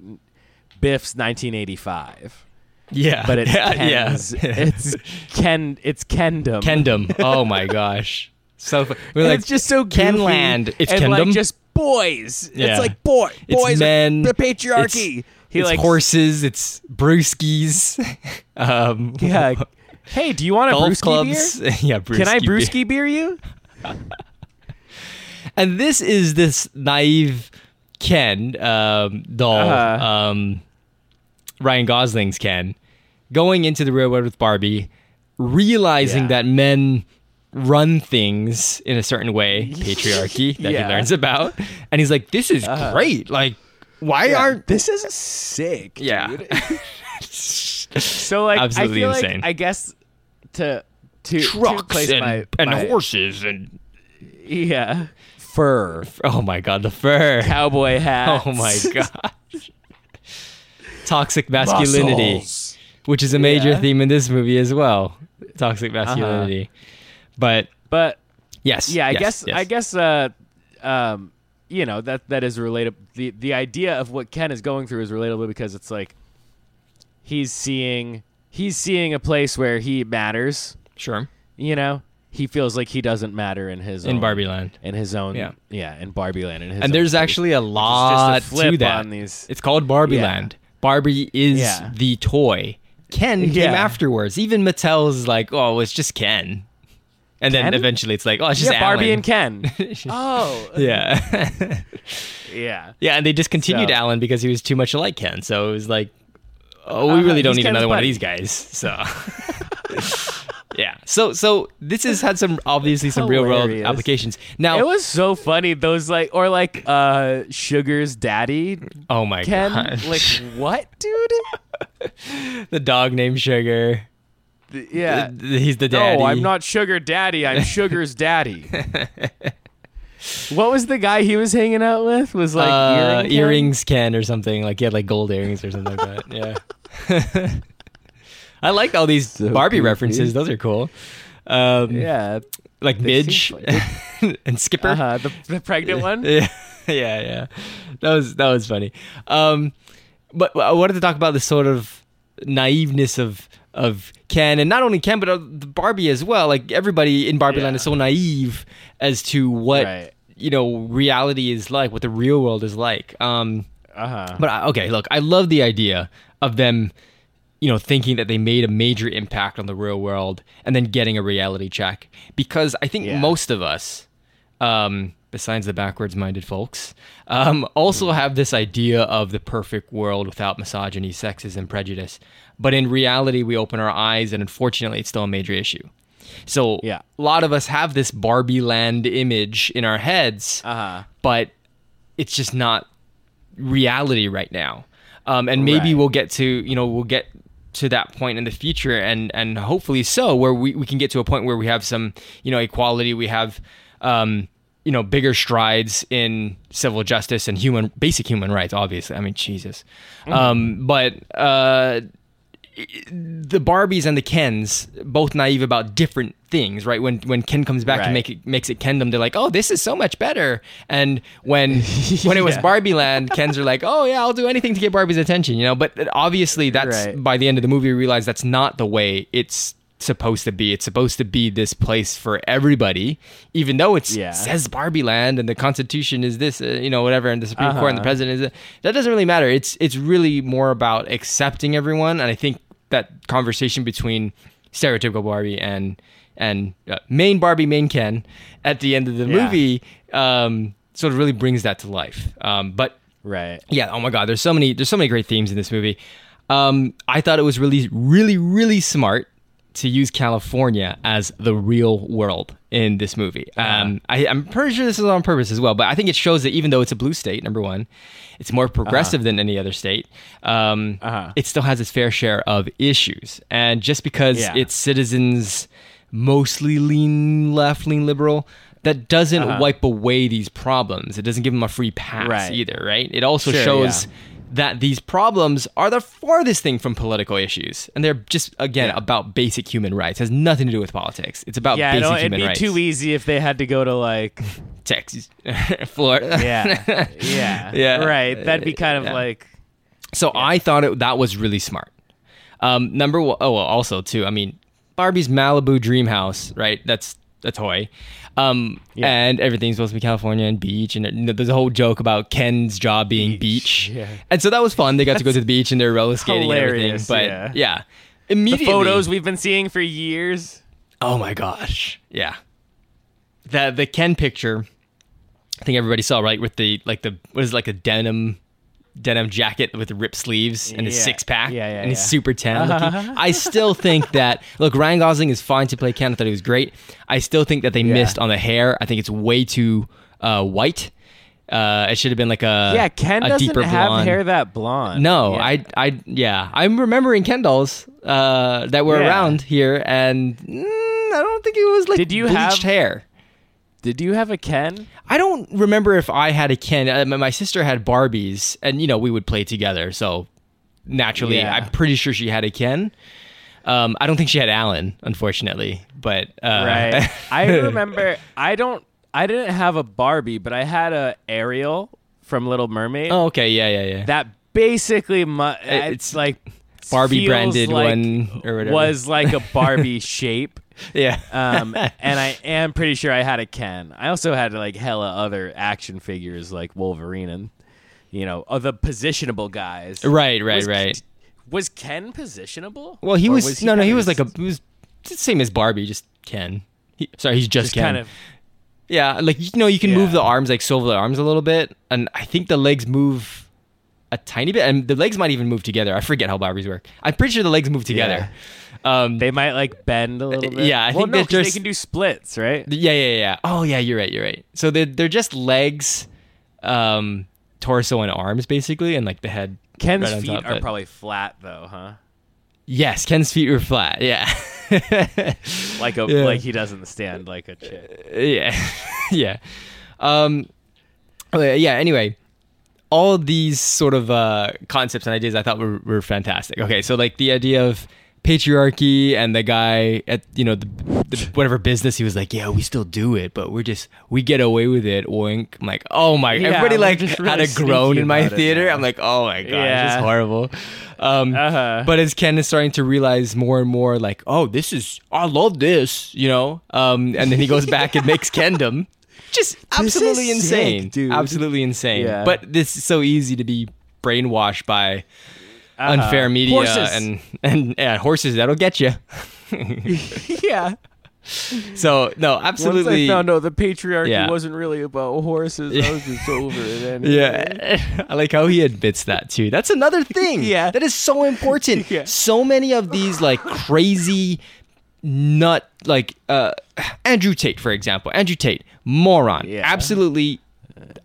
Biff's 1985, Yeah, but it's yeah, Ken's, yeah. it's Ken it's Kendom. Kendom. Oh my gosh, so we're like it's just so Kenland. It's and like Kendom? just boys. Yeah. It's like boy, It's boys, men. the patriarchy. he it's like horses. It's brewskis. um, Yeah. Hey, do you want a brewski clubs. beer? yeah, brewski Can I beer. brewski beer you? And this is this naive Ken um, doll, Uh-huh. um, Ryan Gosling's Ken, going into the real world with Barbie, realizing Yeah. that men run things in a certain way, patriarchy that Yeah. he learns about, and he's like, "This is Uh-huh. great! Like, why Yeah, aren't this is sick? yeah?" dude. So like, Absolutely I feel insane. like I guess to to to Trucks place and, my, and my- horses and yeah, fur, oh my god, the fur! cowboy hat. Oh my gosh. Toxic masculinity, Muscles. which is a major Yeah. Uh-huh. theme in this movie as well. Toxic masculinity. But But yes. yeah, I yes, guess yes. I guess uh, um, you know that that is relatable. The the idea of what Ken is going through is relatable because it's like he's seeing he's seeing a place where he matters. Sure. You know, he feels like he doesn't matter in his In own, Barbie Land. in his own Yeah. yeah in Barbie Land in his And there's space. actually a lot just a flip to that. on these. It's called Barbie Yeah. Land. Barbie is Yeah. the toy. Ken came afterwards. Even Mattel's like, oh, it's just Ken. And then eventually it's like, oh, it's just yeah, Barbie and Ken. oh, Yeah. yeah. yeah, and they discontinued So- Alan because he was too much like Ken. So it was like, oh, we Uh-huh, really don't need Ken's another one of these guys. So Yeah. So so this has had some obviously some real world applications. Now It was so funny. Those like or like uh Sugar's daddy Oh my Ken. god. Like what, dude? the dog named Sugar. Th- Yeah. Th- He's the daddy. No, I'm not Sugar Daddy. I'm Sugar's daddy. what was the guy he was hanging out with? Was like uh, earring Ken? earrings Ken or something. Like he had like gold earrings or something like that. Yeah. I like all these So Barbie references. Those are cool. Um, Yeah. like Midge and Skipper. Uh-huh. The, the pregnant one. Yeah, yeah, yeah. That was that was funny. Um, but I wanted to talk about the sort of naiveness of of Ken, and not only Ken, but uh, the Barbie as well. Like everybody in Barbie Land is so naive as to what Right. you know reality is like, what the real world is like. Um, Uh-huh. but I, okay, look, I love the idea of them, you know, thinking that they made a major impact on the real world and then getting a reality check. Because I think Yeah. most of us, um, besides the backwards minded folks, um, also have this idea of the perfect world without misogyny, sexism, and prejudice. But in reality, we open our eyes, and unfortunately, it's still a major issue. So Yeah. a lot of us have this Barbie land image in our heads Uh-huh. but it's just not reality right now. Um, and maybe Right. we'll get to you know we'll get to that point in the future, and and hopefully so, where we, we can get to a point where we have some you know equality, we have um, you know bigger strides in civil justice and human basic human rights. Obviously, I mean Jesus, um, but. Uh, the Barbies and the Kens both naive about different things, right? When when Ken comes back Right. and make it makes it Kendom, they're like, "Oh, this is so much better." And when when it was Yeah. Barbie Land, Kens are like, "Oh yeah, I'll do anything to get Barbie's attention," you know. But obviously, that's Right. by the end of the movie, we realize that's not the way it's supposed to be. It's supposed to be this place for everybody, even though it Yeah. says Barbie Land and the Constitution is this, uh, you know, whatever, and the Supreme Court and the Uh-huh. president is it. that doesn't really matter. It's it's really more about accepting everyone, and I think that conversation between stereotypical Barbie and and uh, main Barbie, main Ken, at the end of the Yeah. movie, um, sort of really brings that to life. Um, but Right. yeah, oh my god, there's so many there's so many great themes in this movie. Um, I thought it was really really really smart to use California as the real world in this movie. Um, I, I'm pretty sure this is on purpose as well, but I think it shows that even though it's a blue state, number one, it's more progressive than any other state. Um, Uh-huh. It still has its fair share of issues, and just because Yeah. its citizens mostly lean left, lean liberal. That doesn't Uh-huh. wipe away these problems. It doesn't give them a free pass Right. either, right? It also Sure, shows yeah. That these problems are the farthest thing from political issues, and they're just again Yeah. about basic human rights. It has nothing to do with politics. It's about Yeah, basic it'd human be rights. too easy if they had to go to like Texas, Florida. yeah, yeah, Yeah. right. That'd be kind of Yeah. like So I thought it, that was really smart. Um, number one, oh well, also too. I mean, Barbie's Malibu dream house, right? That's a toy. Um, Yeah. and everything's supposed to be California and beach, and you know, there's a whole joke about Ken's job being beach. Beach, yeah. And so that was fun. They got to go to the beach and they're roller skating and everything. hilarious, But yeah. yeah, the photos we've been seeing for years. Oh my gosh. Yeah. The the Ken picture, I think everybody saw right with the like the what is it, like a denim denim jacket with ripped sleeves and his Yeah. six pack Yeah, yeah, and he's yeah. super tan looking. I still think that look, Ryan Gosling is fine to play Ken. I thought he was great. I still think that they missed on the hair. I think it's way too uh, white. Uh, it should have been like a yeah, Ken a doesn't deeper have blonde. hair that blonde. No. I, I, yeah, I'm remembering Ken dolls uh, that were around here, and mm, I don't think it was like Did you bleached have- hair. Did you have a Ken? I don't remember if I had a Ken. Uh, my- my sister had Barbies, and you know we would play together. So naturally, Yeah. I'm pretty sure she had a Ken. Um, I don't think she had Alan, unfortunately. But uh, Right. I remember. I don't. I didn't have a Barbie, but I had a Ariel from Little Mermaid. oh, okay, yeah, yeah, yeah. That basically, mu- it's, It's like Barbie branded like- one or whatever. was like a Barbie shape. Yeah. Um, and I am pretty sure I had a Ken. I also had like hella other action figures like Wolverine and you know other positionable guys. right, right, Was- right. Was Ken positionable? Well, he Or was, no, no. He was like a. He was the same as Barbie, just Ken. He, sorry, he's just, just Ken. kind of Yeah, like you know, you can move the arms, like swivel the arms a little bit, and I think the legs move a tiny bit, and the legs might even move together. I forget how Barbies work. I'm pretty sure the legs move together. Um, they might like bend a little bit. Yeah, I well, think no, they're 'cause they can do splits, right? yeah, yeah, yeah. Oh, yeah, you're right, you're right. So they're they're just legs, um, torso and arms basically, and like the head. Ken's right feet top, are but- probably flat though, huh? Yes, Ken's feet were flat. Yeah. Like a Yeah. like he doesn't stand like a chick. yeah yeah um yeah anyway all these sort of uh concepts and ideas i thought were, were fantastic. Okay so like the idea of patriarchy and the guy at you know the, the whatever business he was like yeah we still do it but we're just we get away with it oink. I'm like oh my Yeah, everybody like just had a groan in my theater. i'm like oh my god it's Yeah. horrible. Um Uh-huh. but as Ken is starting to realize more and more, like, oh, this is, I love this, you know, um, and then he goes back and makes Kendom, just absolutely sick, insane, dude. absolutely insane. Yeah. But this is so easy to be brainwashed by Uh-huh. unfair media Horses. and and yeah, horses that'll get you. yeah. So no, absolutely. Once I found out the patriarchy Yeah. wasn't really about horses, I was just over it. Anyway. Yeah, I like how he admits that too. That's another thing. Yeah. that is so important. Yeah. So many of these like crazy nut, like uh, Andrew Tate, for example. Andrew Tate, moron. Yeah. Absolutely.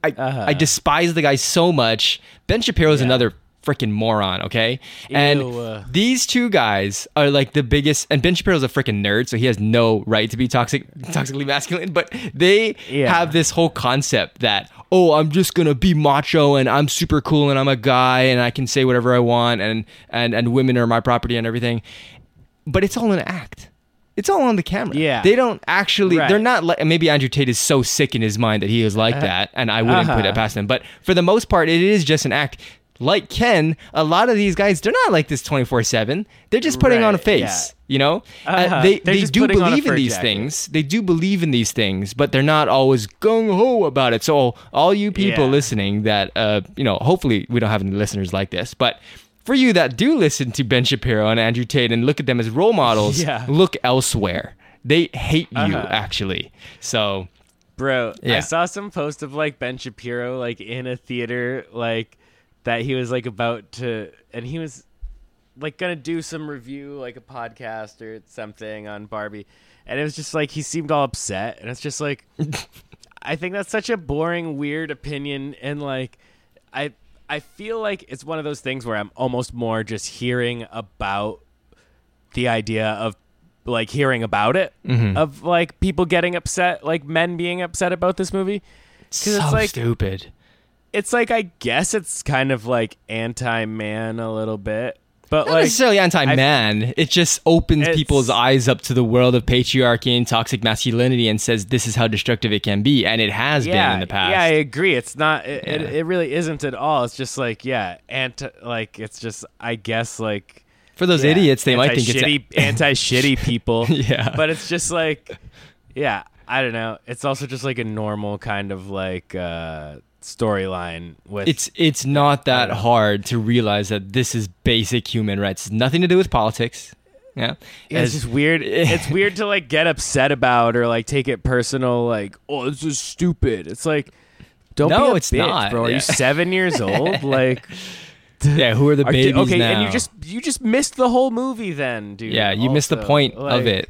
I Uh-huh. I despise the guy so much. Ben Shapiro is Yeah. another freaking moron. Okay, and Ew, uh. these two guys are like the biggest. And Ben Shapiro's a freaking nerd, so he has no right to be toxic, toxically masculine. But they Yeah. have this whole concept that oh, I'm just gonna be macho and I'm super cool and I'm a guy and I can say whatever I want and and and women are my property and everything. But it's all an act. It's all on the camera. Yeah. They don't actually. Right. They're not like. Maybe Andrew Tate is so sick in his mind that he is like that, and I wouldn't put Uh-huh. it past him. But for the most part, it is just an act. Like Ken, a lot of these guys, they're not like this twenty four seven. They're just putting on a face. yeah. You know, Uh, Uh-huh. they They're they do putting on a believe in these jacket. things. They do believe in these things, but they're not always gung ho about it. So all you people Yeah. listening, that uh, you know, hopefully we don't have any listeners like this, but. For you that do listen to Ben Shapiro and Andrew Tate and look at them as role models, Yeah. look elsewhere. They hate you Uh-huh. actually. So Bro, yeah. I saw some post of like Ben Shapiro like in a theater like that he was like about to and he was like gonna do some review like a podcast or something on Barbie and it was just like he seemed all upset and it's just like I think that's such a boring weird opinion and like I I feel like it's one of those things where I'm almost more just hearing about the idea of like hearing about it Mm-hmm. of like people getting upset like men being upset about this movie so it's like- stupid. it's like i guess it's kind of like anti-man a little bit but Not like necessarily anti-man. it just opens people's eyes up to the world of patriarchy and toxic masculinity and says this is how destructive it can be, and it has yeah been in the past. yeah i agree it's not it, it, Yeah. it really isn't at all it's just like yeah anti like it's just i guess like For those yeah, idiots, they might think it's anti-shitty people Yeah. but it's just like yeah i don't know it's also just like a normal kind of like uh storyline with it's it's not that hard to realize that this is basic human rights. It's nothing to do with politics. Yeah, Yeah, it's As- just weird. It's weird to like get upset about or like take it personal. Like, oh, this is stupid. It's like, Don't No, be a it's bitch, not. bro. Are Yeah. you seven years old? Like, Yeah, who are the are- babies okay, now? and you just you just missed the whole movie, then, dude. yeah, you missed the also. point of it.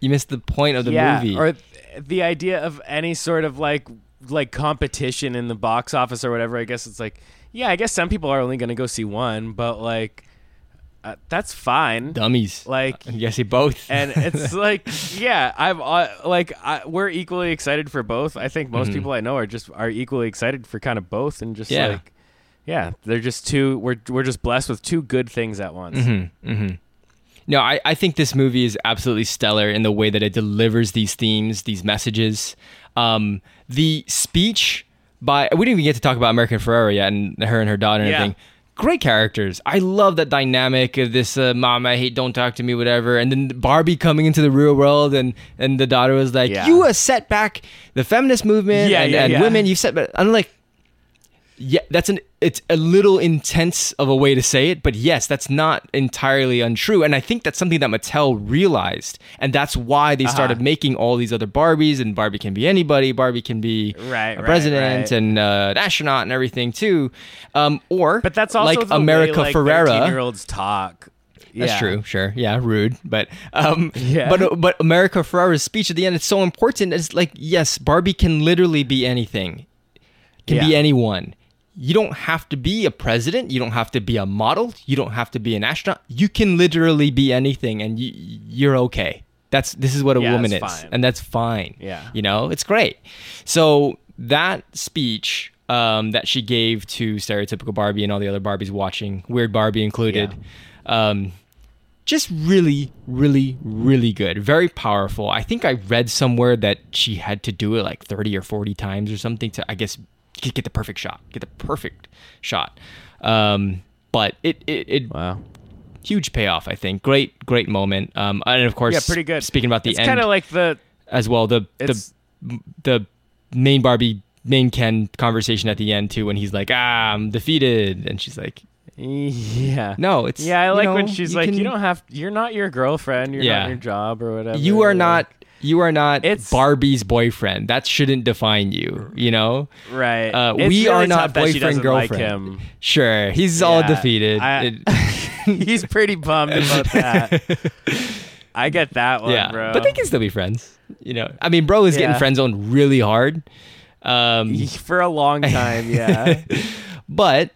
You missed the point of the yeah, movie. or the idea of any sort of like like competition in the box office or whatever. I guess it's like, yeah, I guess some people are only gonna go see one, but like, uh, that's fine. Dummies. Like, you see both. and it's like yeah i'm uh, like I, we're equally excited for both i think most Mhm. people i know are just are equally excited for kind of both and just Yeah. like yeah they're just two we're we're just blessed with two good things at once Mm-hmm, mm-hmm. No, I, I think this movie is absolutely stellar in the way that it delivers these themes, these messages. Um, the speech by we didn't even get to talk about America Ferrera yet, and her and her daughter and Yeah. everything. Great characters. I love that dynamic of this uh, mom. I hate. Don't talk to me. Whatever. And then Barbie coming into the real world, and and the daughter was like, Yeah. "You have set back the feminist movement Yeah, and, and women. You've set." Back. I'm like, yeah, that's an it's a little intense of a way to say it, but yes, that's not entirely untrue. And I think that's something that Mattel realized. And that's why they started Uh-huh. making all these other Barbies and Barbie can be anybody, Barbie can be Right, a right, president right. and uh, an astronaut and everything too. Um, or but that's also like America way, like, Ferrera. year olds talk That's Yeah. true, sure. Yeah, rude, but um Yeah. but but America Ferrera's speech at the end is so important. It's like, yes, Barbie can literally be anything. Can be anyone. You don't have to be a president, you don't have to be a model, you don't have to be an astronaut. You can literally be anything and you you're okay. That's this is what a Yeah, woman is. fine. And that's fine. Yeah. You know, it's great. So that speech um, that she gave to stereotypical Barbie and all the other Barbies watching, Weird Barbie included, um, just really, really, really good. Very powerful. I think I read somewhere that she had to do it like 30 or 40 times or something to, I guess, get, the perfect shot. Get the perfect shot. Um, but it, it, it wow huge payoff, I think. Great, great moment. Um, and of course, yeah pretty good Speaking about the it's end kind of like the as well, the the the main Barbie main Ken conversation at the end too, when he's like, "Ah, I'm defeated," and she's like, yeah "No, it's yeah i like when she's you like can- you don't have you're not your girlfriend you're Yeah. not your job or whatever you are not." You are not It's- Barbie's boyfriend. That shouldn't define you. You know. right Uh, we are not tough that she boyfriend like girlfriend. him. Sure, he's all defeated. I- He's pretty bummed about that. I get that one, yeah, bro. but they can still be friends. You know, I mean, bro is getting Yeah. friend zoned really hard. Um, for a long time, yeah. but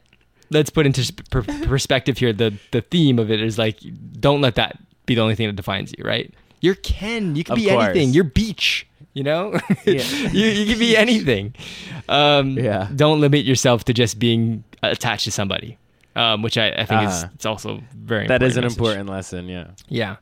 let's put into per- perspective here the the theme of it is like don't let that be the only thing that defines you right you're ken you can Of be course. anything you're beach you know Yeah. you, you can be anything um, Yeah. don't limit yourself to just being attached to somebody um, which I, I think is Uh-huh. it's also very that is an message. important lesson, yeah. Yeah.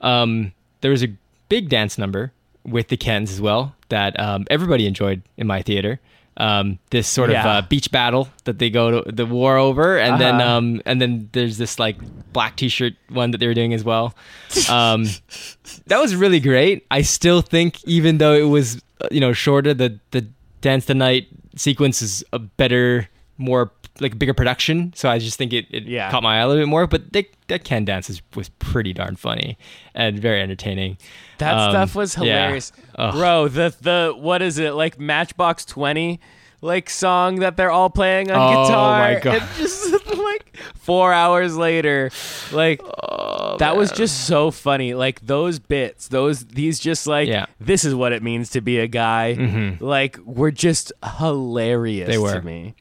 Um, there was a big dance number with the Kens as well that um, everybody enjoyed in my theater. Um, this sort of uh, beach battle that they go to the war over, and then Uh-huh. um, and then there's this like black T-shirt one that they were doing as well. Um, that was really great. I still think, even though it was uh, you know shorter, the the dance the night sequence is a better, more like a bigger production. So I just think it, it Yeah. caught my eye a little bit more. But they, that Ken dance is, was pretty darn funny and very entertaining. That Um, stuff was hilarious. Ugh. Bro, the the what is it? Like Matchbox 20 like song that they're all playing on Oh, guitar. my God. And just like 4 hours later, like Oh, that was just so funny. Like those bits, those these just like Yeah. this is what it means to be a guy. Mhm. Like were just hilarious They were. to me.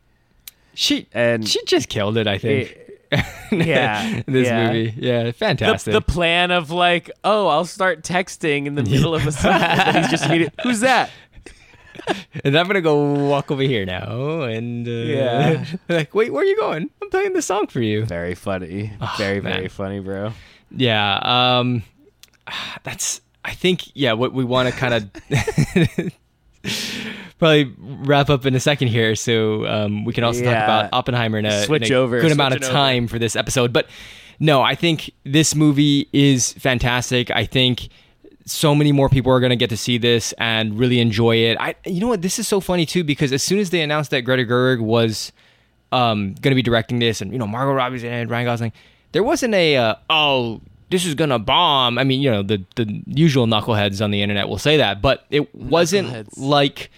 She And she just killed it. I think. yeah, this yeah. movie, yeah, fantastic. the plan of like, oh, I'll start texting in the middle of a song. and he's just immediate. Who's that? and I'm gonna go walk over here now, and uh, Yeah. like, wait, where are you going? I'm playing the song for you. Very funny. Oh, very man. very funny, bro. Yeah, um, that's. I think yeah. What we want to kind of probably wrap up in a second here, so um, we can also talk about Oppenheimer in a, Switch in a over, good amount of switching over. time for this episode. But no, I think this movie is fantastic. I think so many more people are going to get to see this and really enjoy it. I, you know what? This is so funny too because as soon as they announced that Greta Gerwig was um, going to be directing this, and you know Margot Robbie's in it, Ryan Gosling, there wasn't a uh, oh this is gonna bomb. I mean, you know the the usual knuckleheads on the internet will say that, but it wasn't like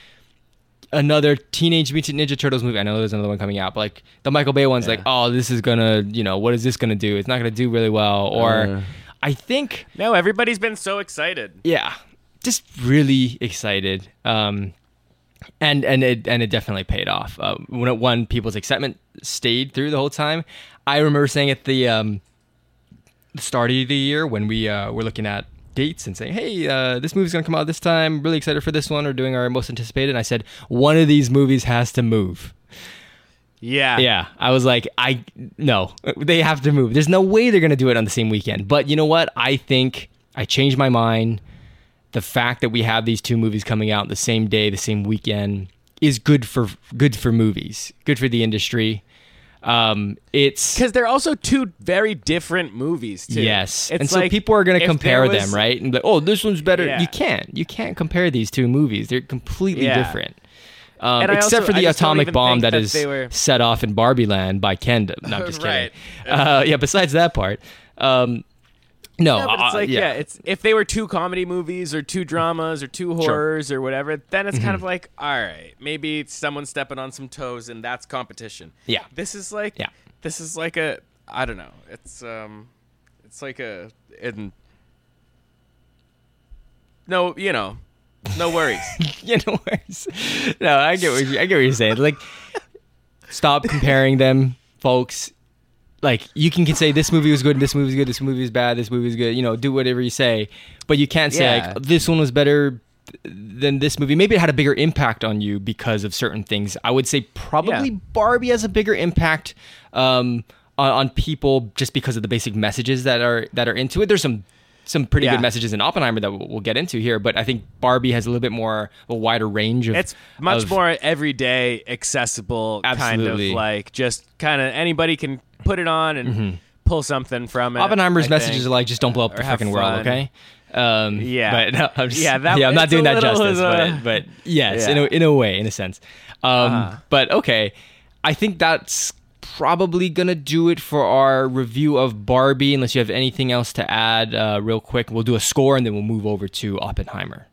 another Teenage Mutant Ninja Turtles movie. I know there's another one coming out, but like the Michael Bay one's like, oh, this is gonna, you know, what is this gonna do? It's not gonna do really well. Or Uh. I think, No, everybody's been so excited. yeah, just really excited. Um, and and it and it definitely paid off. Uh, when it, when people's excitement stayed through the whole time, I remember saying at the um, the start of the year when we uh, were looking at dates and saying, "Hey, uh, this movie's gonna come out this time. Really excited for this one. We're doing our most anticipated." And I said, "One of these movies has to move." Yeah. Yeah, I was like, I no, they have to move. There's no way they're gonna do it on the same weekend. But you know what? I think I changed my mind. The fact that we have these two movies coming out the same day, the same weekend, is good for good for movies, good for the industry. Um, it's Because they're also two very different movies, too. yes, It's and so people are gonna compare was- them, right? And like, oh, this one's better. Yeah. You can't, you can't compare these two movies. They're completely Yeah. different. Um, except also- for the atomic bomb that that is were- set off in Barbie Land by Ken. No, I'm just kidding. Right. Uh, yeah, besides that part, um, no, Yeah, but it's uh, like yeah. yeah, it's if they were two comedy movies or two dramas or two horrors or whatever, then it's Mm-hmm. kind of like all right, maybe someone's stepping on some toes and that's competition. Yeah. This is like Yeah. this is like a I don't know. It's um it's like a in No, you know. No worries. you know, where's- no, I get what you, I get what you're saying. Like, stop comparing them, folks. Like, you can, can say this movie was good, this movie was good, this movie was bad, this movie was good. You know, do whatever you say, but you can't say Yeah. like this one was better than this movie. Maybe it had a bigger impact on you because of certain things. I would say probably Yeah. Barbie has a bigger impact um, on, on people just because of the basic messages that are that are into it. There's some some pretty Yeah. good messages in Oppenheimer that we'll, we'll get into here, but I think Barbie has a little bit more a wider range of It's much of- more everyday, accessible kind of like just kind of anybody can put it on and pull something from it. Oppenheimer's I messages think. are like just don't blow up or the fucking world, okay? Um, Yeah. but no, I'm just, Yeah, that- yeah, I'm not doing that justice, uh, but, but yes, in a yeah. in a way, in a sense. Um, Uh-huh. But okay, I think that's probably gonna do it for our review of Barbie. Unless you have anything else to add, uh, real quick, we'll do a score and then we'll move over to Oppenheimer.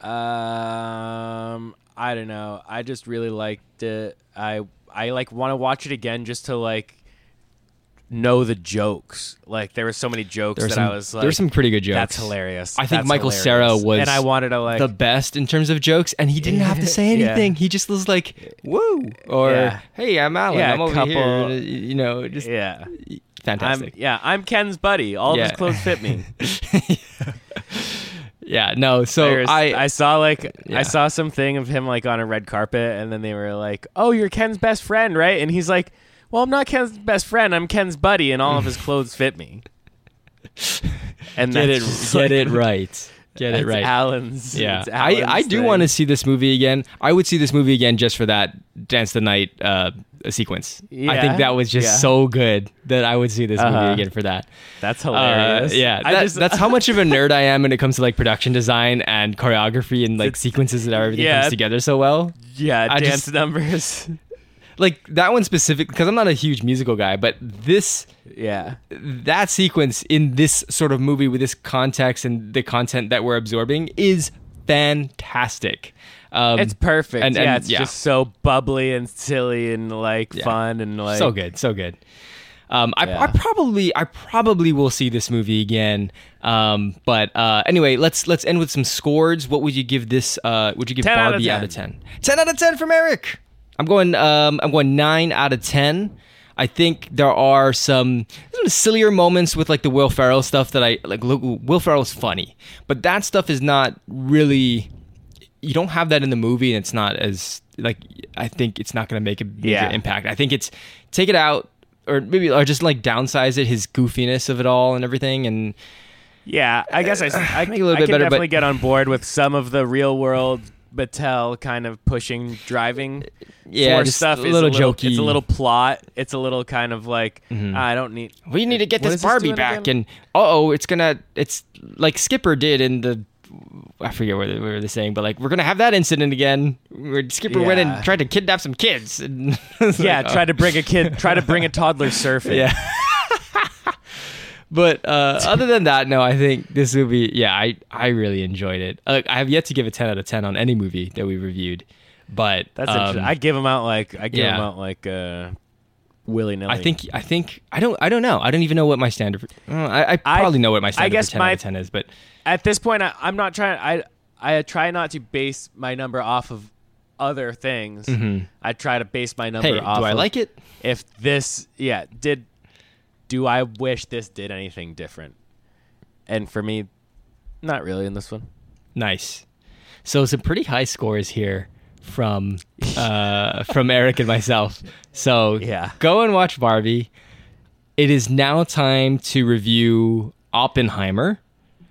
Um, I don't know. I just really liked it. I I like want to watch it again just to like know the jokes. Like there were so many jokes that some, I was like, there's some pretty good jokes. That's hilarious. I think That's Michael hilarious. Cera was and I wanted to like the best in terms of jokes, and he didn't have to say Yeah. anything. He just was like, "Woo!" or Yeah. "Hey, I'm Alan. Yeah, I'm over couple- here." You know, just yeah. I'm fantastic. yeah. I'm Ken's buddy. All of his clothes fit me. yeah, no. So There's- I, I saw like Yeah. I saw something of him like on a red carpet, and then they were like, "Oh, you're Ken's best friend, right?" And he's like, "Well, I'm not Ken's best friend. I'm Ken's buddy, and all of his clothes fit me." And get it, get like, it right, get it right. Alan's. yeah, it's I, I do want to see this movie again. I would see this movie again just for that dance the night uh, sequence. I think that was just yeah. so good that I would see this Uh-huh. movie again for that. That's Uh, hilarious. yeah, I that- just- that's how much of a nerd I am when it comes to like production design and choreography and like sequences that are everything Yeah. comes together so well. yeah, I dance just- numbers. Like that one specific because I'm not a huge musical guy, but this yeah, that sequence in this sort of movie with this context and the content that we're absorbing is fantastic. Um, it's perfect. and- yeah, it's yeah. just so bubbly and silly and like Yeah. fun and like so good, so good. Um, I, Yeah. I probably, I probably will see this movie again. Um, but uh, anyway, let's let's end with some scores. What would you give this? Uh, would you give 10 out of Barbie 10. out of ten? Ten out of ten from Eric. I'm going. Um, I'm going nine out of ten. I think there are some, some sillier moments with like the Will Ferrell stuff that I like. Will Ferrell's funny, but that stuff is not really. You don't have that in the movie, and it's not as like. I think it's not going to make a major Yeah. impact. I think it's take it out, or maybe or just like downsize it, his goofiness of it all and everything, and Yeah, I guess I, I, Make it a little I bit can better, but- definitely get on board with some of the real world Mattel kind of pushing driving yeah, for just stuff. a is little a little, jokey. It's a little plot. It's a little kind of like Mhm. I don't need. we need to get this is this Barbie back, again? and oh, it's gonna, it's like Skipper did in the. I forget what they, were saying, but like we're gonna have that incident again. Where Skipper went Yeah. and tried to kidnap some kids. And Yeah, like, oh. try to bring a kid. Try to bring a toddler surfing. Yeah. but uh, other than that, no, I think this movie, yeah, I, I really enjoyed it. Uh, I have yet to give a 10 out of 10 on any movie that we reviewed. But That's um, interesting. I give them out like I give yeah. them out like uh, willy nilly. I think I think I don't I don't know. I don't even know what my standard. For, uh, I, I I- probably know what my standard guess for ten my- out of ten is, but at this point I, I'm not trying. I I try not to base my number off of other things. I try to base my number Mm-hmm. hey, off. do I like it? If this, yeah, did do I wish this did anything different? And for me, not really in this one. Nice. So some pretty high scores here from uh, from Eric and myself. So Yeah. go and watch Barbie. It is now time to review Oppenheimer.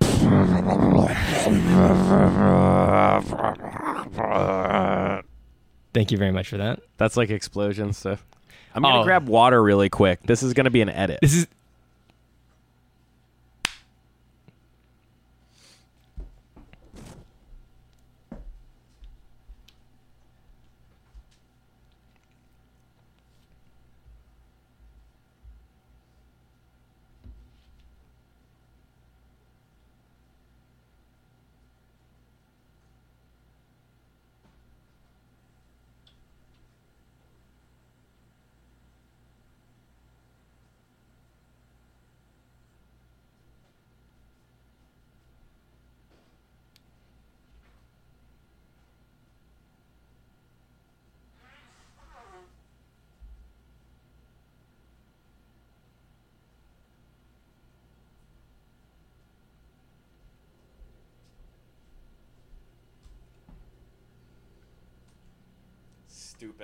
Thank you very much for that. That's like explosion stuff. I'm gonna Oh. grab water really quick. This is gonna be an edit. This is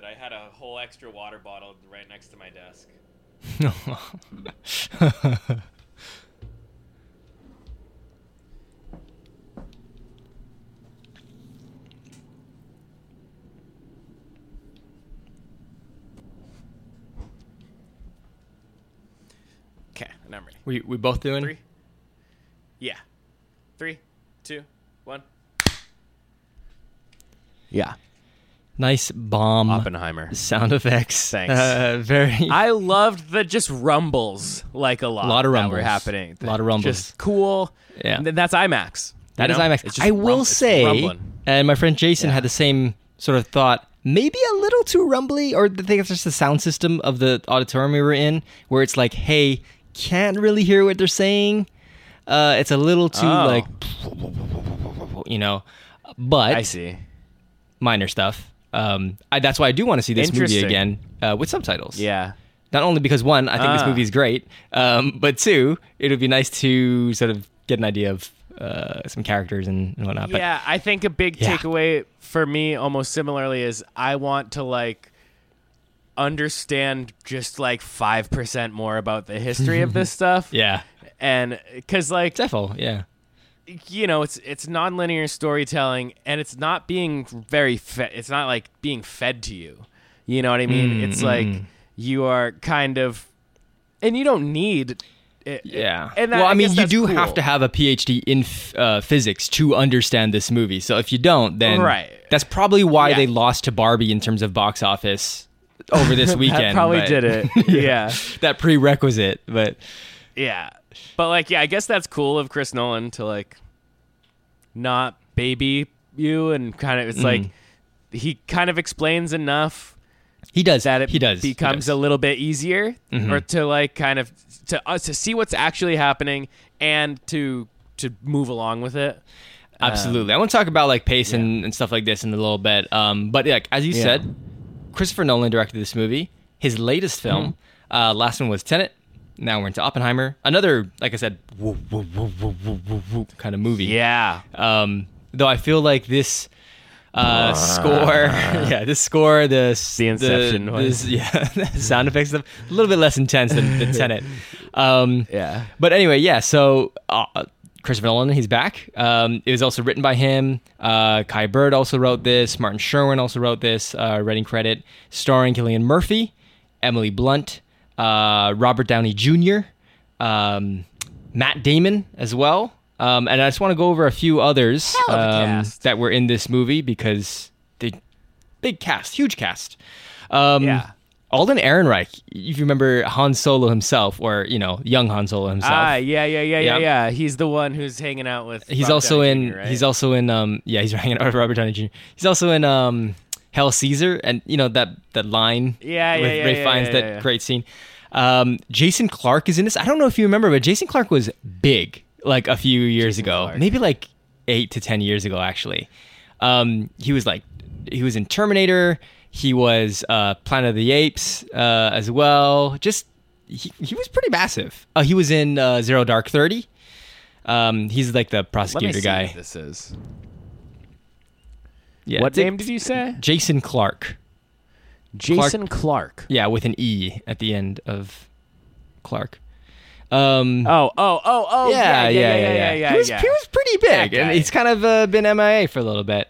Stupid. I had a whole extra water bottle right next to my desk. Okay, and I'm ready. we we both doing. Three. Yeah. Three, two, one. Yeah. Nice bomb Oppenheimer. sound effects. Thanks. Uh, very. I loved the just rumbles like a lot. A lot of that were rumbles. happening. Lot of rumbles. Just cool. Yeah. And then that's IMAX. That you is know? IMAX. It's just I will rum- say, rumbling. and my friend Jason Yeah. had the same sort of thought. Maybe a little too rumbly, or I think it's just the sound system of the auditorium we were in, where it's like, hey, can't really hear what they're saying. Uh, it's a little too Oh. like, you know, but I see. minor stuff. Um, I, that's why I do want to see this movie again uh, with subtitles. Yeah. Not only because one, I think this Ah. movie is great, um, but two, it would be nice to sort of get an idea of uh, some characters and, and whatnot. But yeah, I think a big Yeah. takeaway for me almost similarly is I want to like understand just like 5% more about the history of this stuff. yeah, And cuz like Defo, yeah. You know, it's it's nonlinear storytelling and it's not being very fe- it's not like being fed to you. You know what I mean? Mm, it's like mm. you are kind of and you don't need it, Yeah. And that- well, I, I mean, you do cool. have to have a PhD in f- uh, physics to understand this movie. So if you don't, then Right. that's probably why Yeah. they lost to Barbie in terms of box office over this weekend. that probably but- did it. yeah. that prerequisite, but Yeah. But like yeah, I guess that's cool of Chris Nolan to like not baby you and kind of it's Mm. like he kind of explains enough he does. that it he does. he becomes does. a little bit easier Mhm. or to like kind of to uh, to see what's actually happening and to to move along with it. Absolutely. I want to talk about like pace and, and stuff like this in a little bit. Um, but like as you Yeah. said, Christopher Nolan directed this movie. His latest film, Mm-hmm. uh, last one was Tenet. Now we're into Oppenheimer. Another, like I said, woo, woo, woo, woo, woo, woo, woo kind of movie. Yeah. Um, though I feel like this uh, score, yeah, this score, this The Inception this, yeah, sound effects stuff, a little bit less intense than, than Tenet. Um, Yeah. but anyway, yeah. So uh, Christopher Nolan, he's back. Um, it was also written by him. Uh, Kai Bird also wrote this. Martin Sherwin also wrote this. Uh, writing credit, starring Cillian Murphy, Emily Blunt, uh, Robert Downey Jr., um, Matt Damon as well. Um, and I just want to go over a few others a um, that were in this movie because they big cast, huge cast. Um, Yeah. Alden Ehrenreich, if you remember Han Solo himself, or you know, young Han Solo himself. Ah, yeah, yeah, yeah, yeah, Yeah. yeah. He's the one who's hanging out with. he's Robert also Downey in. He's also in. Um, yeah, he's hanging out with Robert Downey Jr. He's also in. Um, Hail Caesar, and you know that that line Yeah, with yeah, Ralph yeah, Fiennes, yeah, that great scene. Um, Jason Clarke is in this. I don't know if you remember, but Jason Clarke was big like a few years Jason ago, Clarke. maybe like eight to ten years ago, actually. Um, he was like he was in Terminator. He was uh, Planet of the Apes uh, as well. Just he, he was pretty massive. Uh, he was in uh, Zero Dark Thirty. Um, he's like the prosecutor guy. what this is. Yeah, what name did you say? Jason Clarke. Jason Clarke. Yeah, with an E at the end of Clark. Um, Oh, oh, oh, oh. yeah, yeah, yeah, yeah, yeah. He was yeah. he was pretty big, and he's kind of uh, been MIA for a little bit.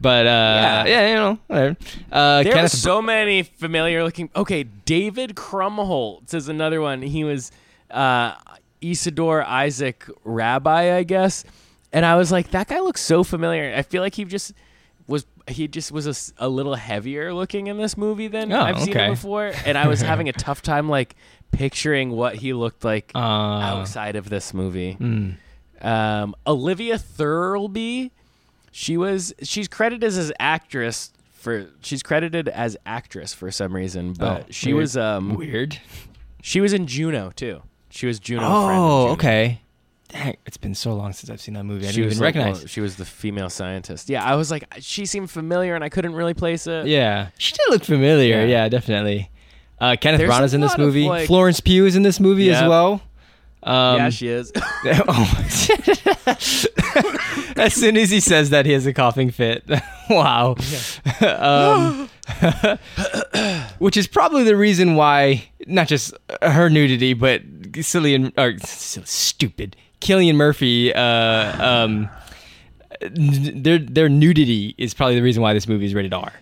But uh, yeah. Yeah. you know, whatever. Uh, There Kenneth were so many familiar looking. Okay, David Krumholtz is another one. He was uh, Isidor Isaac Rabi, I guess. And I was like, that guy looks so familiar. I feel like he just was. He just was a little heavier looking in this movie than Oh, I've seen him before, and I was having a tough time like picturing what he looked like uh, outside of this movie. mm, Um, Olivia Thirlby, she was she's credited as, as actress for she's credited as actress for some reason, but Oh, she weird. was um weird. she was in Juno too. She was Juno. friend Oh, Juno. okay. Dang, it's been so long since I've seen that movie. I She didn't was even like, recognize. well, she was the female scientist. Yeah, I was like, she seemed familiar, and I couldn't really place it. Yeah, she did look familiar. Yeah. Yeah, definitely. Uh, Kenneth There's Branagh's a in this of, movie. like- Florence Pugh is in this movie as well. Um, yeah, she is. oh. as soon as he says that, he has a coughing fit. wow. um, which is probably the reason why not just her nudity, but Cillian or s- stupid Cillian Murphy. Uh, um, their their nudity is probably the reason why this movie is rated R.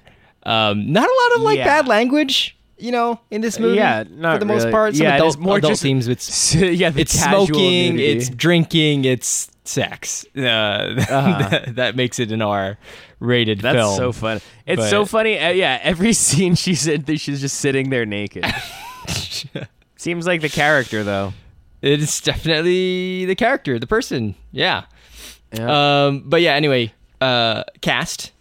Um, not a lot of like Yeah. bad language, you know, in this movie. yeah, not for the most part. Some yeah, adult, it's more adult just themes with yeah, the it's smoking, nudity. it's drinking, it's sex. Uh, Uh-huh. that, that makes it an R-rated That's film. so funny. It's so funny. Uh, yeah, every scene she's in, she's just sitting there naked. Seems like the character though. It's definitely the character, the person. Yeah. Yeah. Um, but yeah. Anyway, uh, cast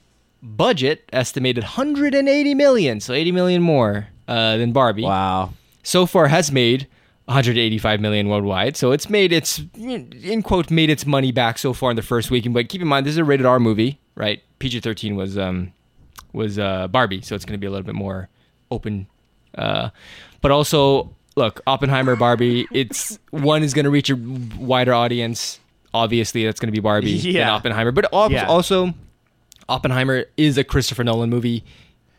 budget estimated 180 million, so 80 million more uh, than Barbie. wow. so far has made 185 million worldwide. So it's made its in quote made its money back so far in the first weekend. But keep in mind this is a rated R movie, right? PG-13 was um was uh, Barbie, so it's going to be a little bit more open. Uh, but also, look, Oppenheimer, Barbie. It's one is going to reach a wider audience. Obviously, that's going to be Barbie Yeah. Oppenheimer. But Yeah. also, Oppenheimer is a Christopher Nolan movie.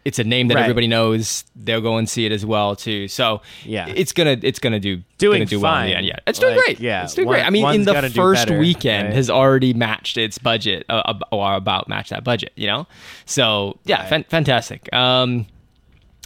It's a name that Right. everybody knows. They'll go and see it as well too. So Yeah. it's gonna it's gonna do Doing gonna do well in the fine. end. Yeah, it's doing Like, great. yeah, it's doing one- great. I mean, in the first better, weekend right? has already matched its budget, uh, or about matched that budget. You know, so yeah, Right. fan- fantastic. Um,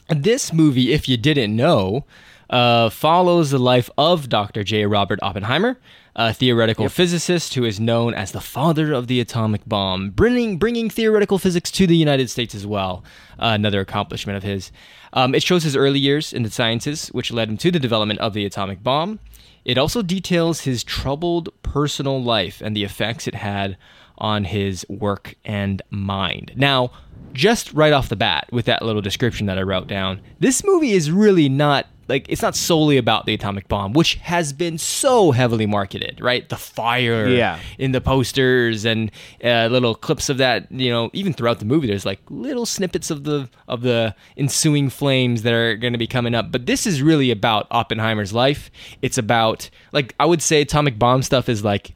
this movie, if you didn't know, uh, follows the life of Dr. J. Robert Oppenheimer, a theoretical physicist who is known as the father of the atomic bomb, bringing bringing theoretical physics to the United States as well. Uh, another accomplishment of his. Um, it shows his early years in the sciences, which led him to the development of the atomic bomb. It also details his troubled personal life and the effects it had on his work and mind. Now, just right off the bat, with that little description that I wrote down, this movie is really not like it's not solely about the atomic bomb, which has been so heavily marketed, right? The fire Yeah. in the posters and uh, little clips of that. You know, even throughout the movie, there's like little snippets of the of the ensuing flames that are going to be coming up. But this is really about Oppenheimer's life. It's about like I would say atomic bomb stuff is like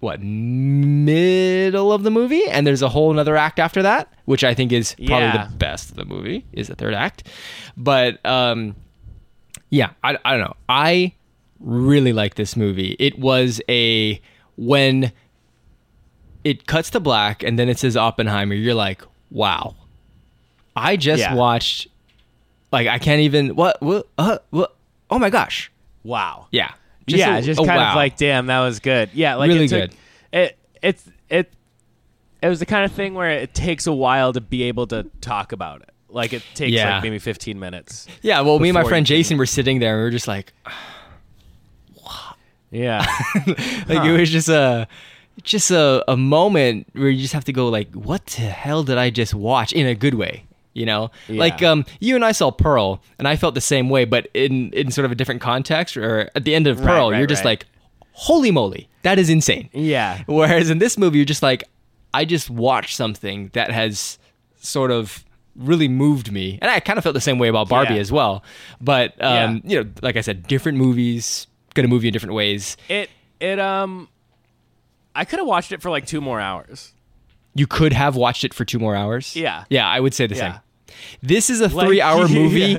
what middle of the movie and there's a whole another act after that which i think is probably Yeah. the best of the movie is the third act but um yeah I, I don't know i really like this movie it was a when it cuts to black and then it says oppenheimer you're like wow i just Yeah. watched like i can't even what what uh, what oh my gosh Wow. yeah yeah, a- just kind wow. of like, damn, that was good. Yeah, like Really it took, good. It it's it it was the kind of thing where it takes a while to be able to talk about it. Like it takes Yeah. like maybe 15 minutes. yeah well me and my friend jason were sitting there and we were just like what? Yeah. like it was just a just a, a moment where you just have to go like what the hell did i just watch in a good way You know, Yeah. like um, you and I saw Pearl, and I felt the same way, but in in sort of a different context. Or at the end of Right, Pearl, right, you're just right. like, "Holy moly, that is insane!" Yeah. Whereas in this movie, you're just like, I just watched something that has sort of really moved me, and I kind of felt the same way about Barbie Yeah. as well. But um, Yeah. you know, like I said, different movies gonna move you in different ways. It it um I could have watched it for like two more hours. You could have watched it for two more hours. Yeah. yeah, I would say the Yeah. same. This is a Like, three-hour movie,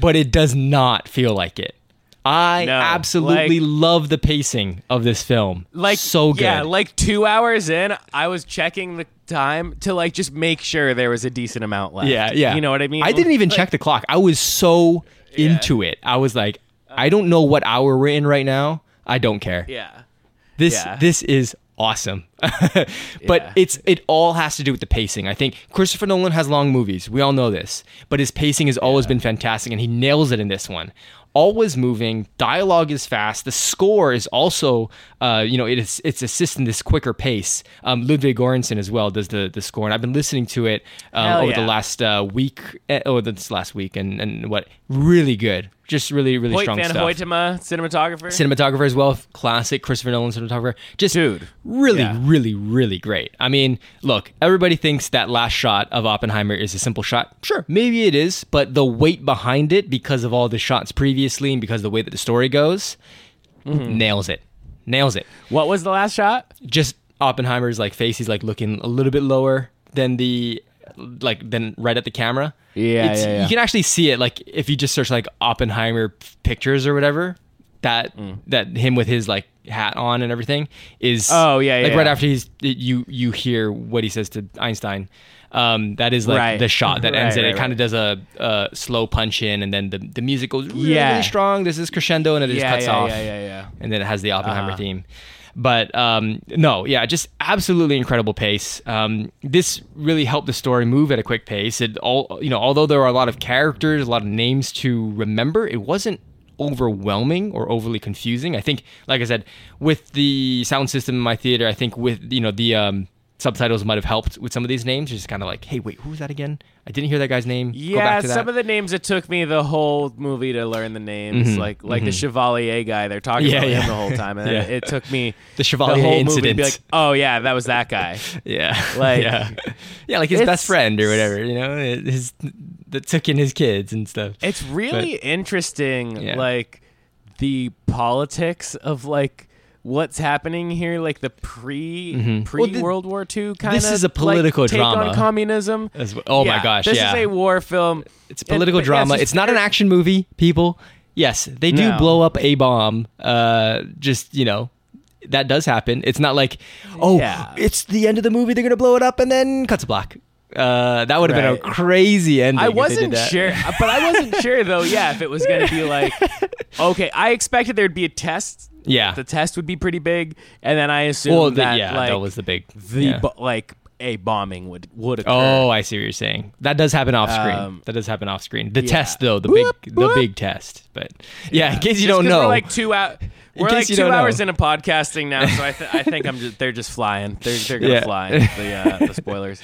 but it does not feel like it. I No, absolutely like- love the pacing of this film. Like so good. Yeah, like two hours in, I was checking the time to like just make sure there was a decent amount left. Yeah, yeah. You know what I mean? I didn't even Like, check the clock. I was so into it. I was like, I don't know what hour we're in right now. I don't care. Yeah. This yeah. this is awesome. but Yeah. it's it all has to do with the pacing. I think Christopher Nolan has long movies. We all know this. But his pacing has always been fantastic and he nails it in this one. Always moving, dialogue is fast. The score is also, uh, you know, it is it's assisting this quicker pace. Um, Ludwig Göransson as well does the the score, and I've been listening to it um, over the last uh, week. Uh, oh, this last week, and and what really good, just really really Hoyte strong Van stuff Hoytema, cinematographer. cinematographer as well, classic Christopher Nolan cinematographer. Just Dude. really, Yeah. Really, really great. I mean, look, everybody thinks that last shot of Oppenheimer is a simple shot. Sure, maybe it is, but the weight behind it, because of all the shots previously and because of the way that the story goes, Mm-hmm. nails it, nails it. what was the last shot? Just Oppenheimer's like face, he's like looking a little bit lower than the like than right at the camera. Yeah, It's- yeah, yeah. You can actually see it like if you just search like Oppenheimer pictures or whatever. That Mm. that him with his like hat on and everything is Oh, yeah, like yeah, right yeah. after he's you you hear what he says to Einstein. Um, that is like Right. the shot that ends Right, it. right, It kind of does a, a slow punch in, and then the the music goes really, Yeah. really strong. This is crescendo, and it just cuts off yeah, yeah, yeah. and then it has the Oppenheimer Uh-huh. theme. But um, no, yeah, just absolutely incredible pace. Um, this really helped the story move at a quick pace. It all, you know, although there are a lot of characters, a lot of names to remember, it wasn't overwhelming or overly confusing. I think, like I said, with the sound system in my theater, I think with you know the um, subtitles might have helped with some of these names. Just kind of like, hey, wait, who was that again? I didn't hear that guy's name. Go Yeah, back to some of the names it took me the whole movie to learn the names, Mhm, like like the Chevalier guy. They're talking Yeah, about yeah. him the whole time, and Yeah. it, took me The Chevalier whole movie to be like, oh yeah, that was that guy. Yeah, Like- yeah, yeah, like his best friend or whatever. You know, his that took in his kids and stuff. It's really interesting, Yeah. like the politics of like what's happening here, like the pre Mhm. pre Well, World War II kind of. this is a political take drama. on communism. As. Oh my gosh, this yeah. is a war film. It's a political And- but yeah, drama. just It's not an action movie, people. Yes, they do No. blow up a bomb. Uh, just you know, that does happen. It's not like, oh, Yeah. it's the end of the movie. They're gonna blow it up and then cuts a black. Uh, that would have Right. been a crazy ending. I if they did wasn't sure, but I wasn't sure though. Yeah, if it was going to be like, okay, I expected there'd be a test. Yeah. The test would be pretty big, and then I assumed well, the, that yeah, like that was the big. the yeah. bo- like a bombing would would occur. Oh, I see what you're saying. That does happen off screen. Um, that does happen off screen. The yeah. test, though, the big, the big test. But yeah, in case you Just don't know, like two out. We're like two don't know. hours into podcasting now, so I, th- I think I'm just they're just flying. They're they're gonna Yeah. fly the uh, the spoilers.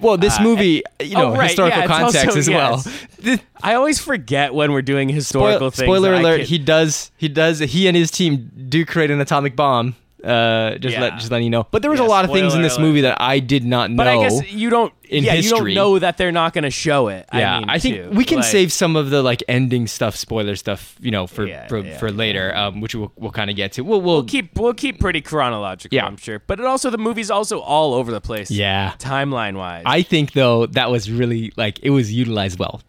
well, this uh, movie, you know, oh, right, historical yeah, context also- as well. yes. I always forget when we're doing historical Spoil- things. Spoiler alert: He does, he does, he and his team do create an atomic bomb. Uh, just Yeah. let, just letting you know. But there was a lot of things in this alert. movie that I did not know. But I guess you don't. in yeah, you history. don't know that they're not going to show it. yeah, I, mean, I think too. we can Like, save some of the like ending stuff, spoiler stuff, you know, for Yeah, for, yeah, for yeah. later, um, which we'll, we'll kind of get to. We'll, we'll, We'll keep we'll keep pretty chronological. Yeah. I'm sure. But it also the movie's also all over the place. yeah. timeline wise. I think though that was really like it was utilized well.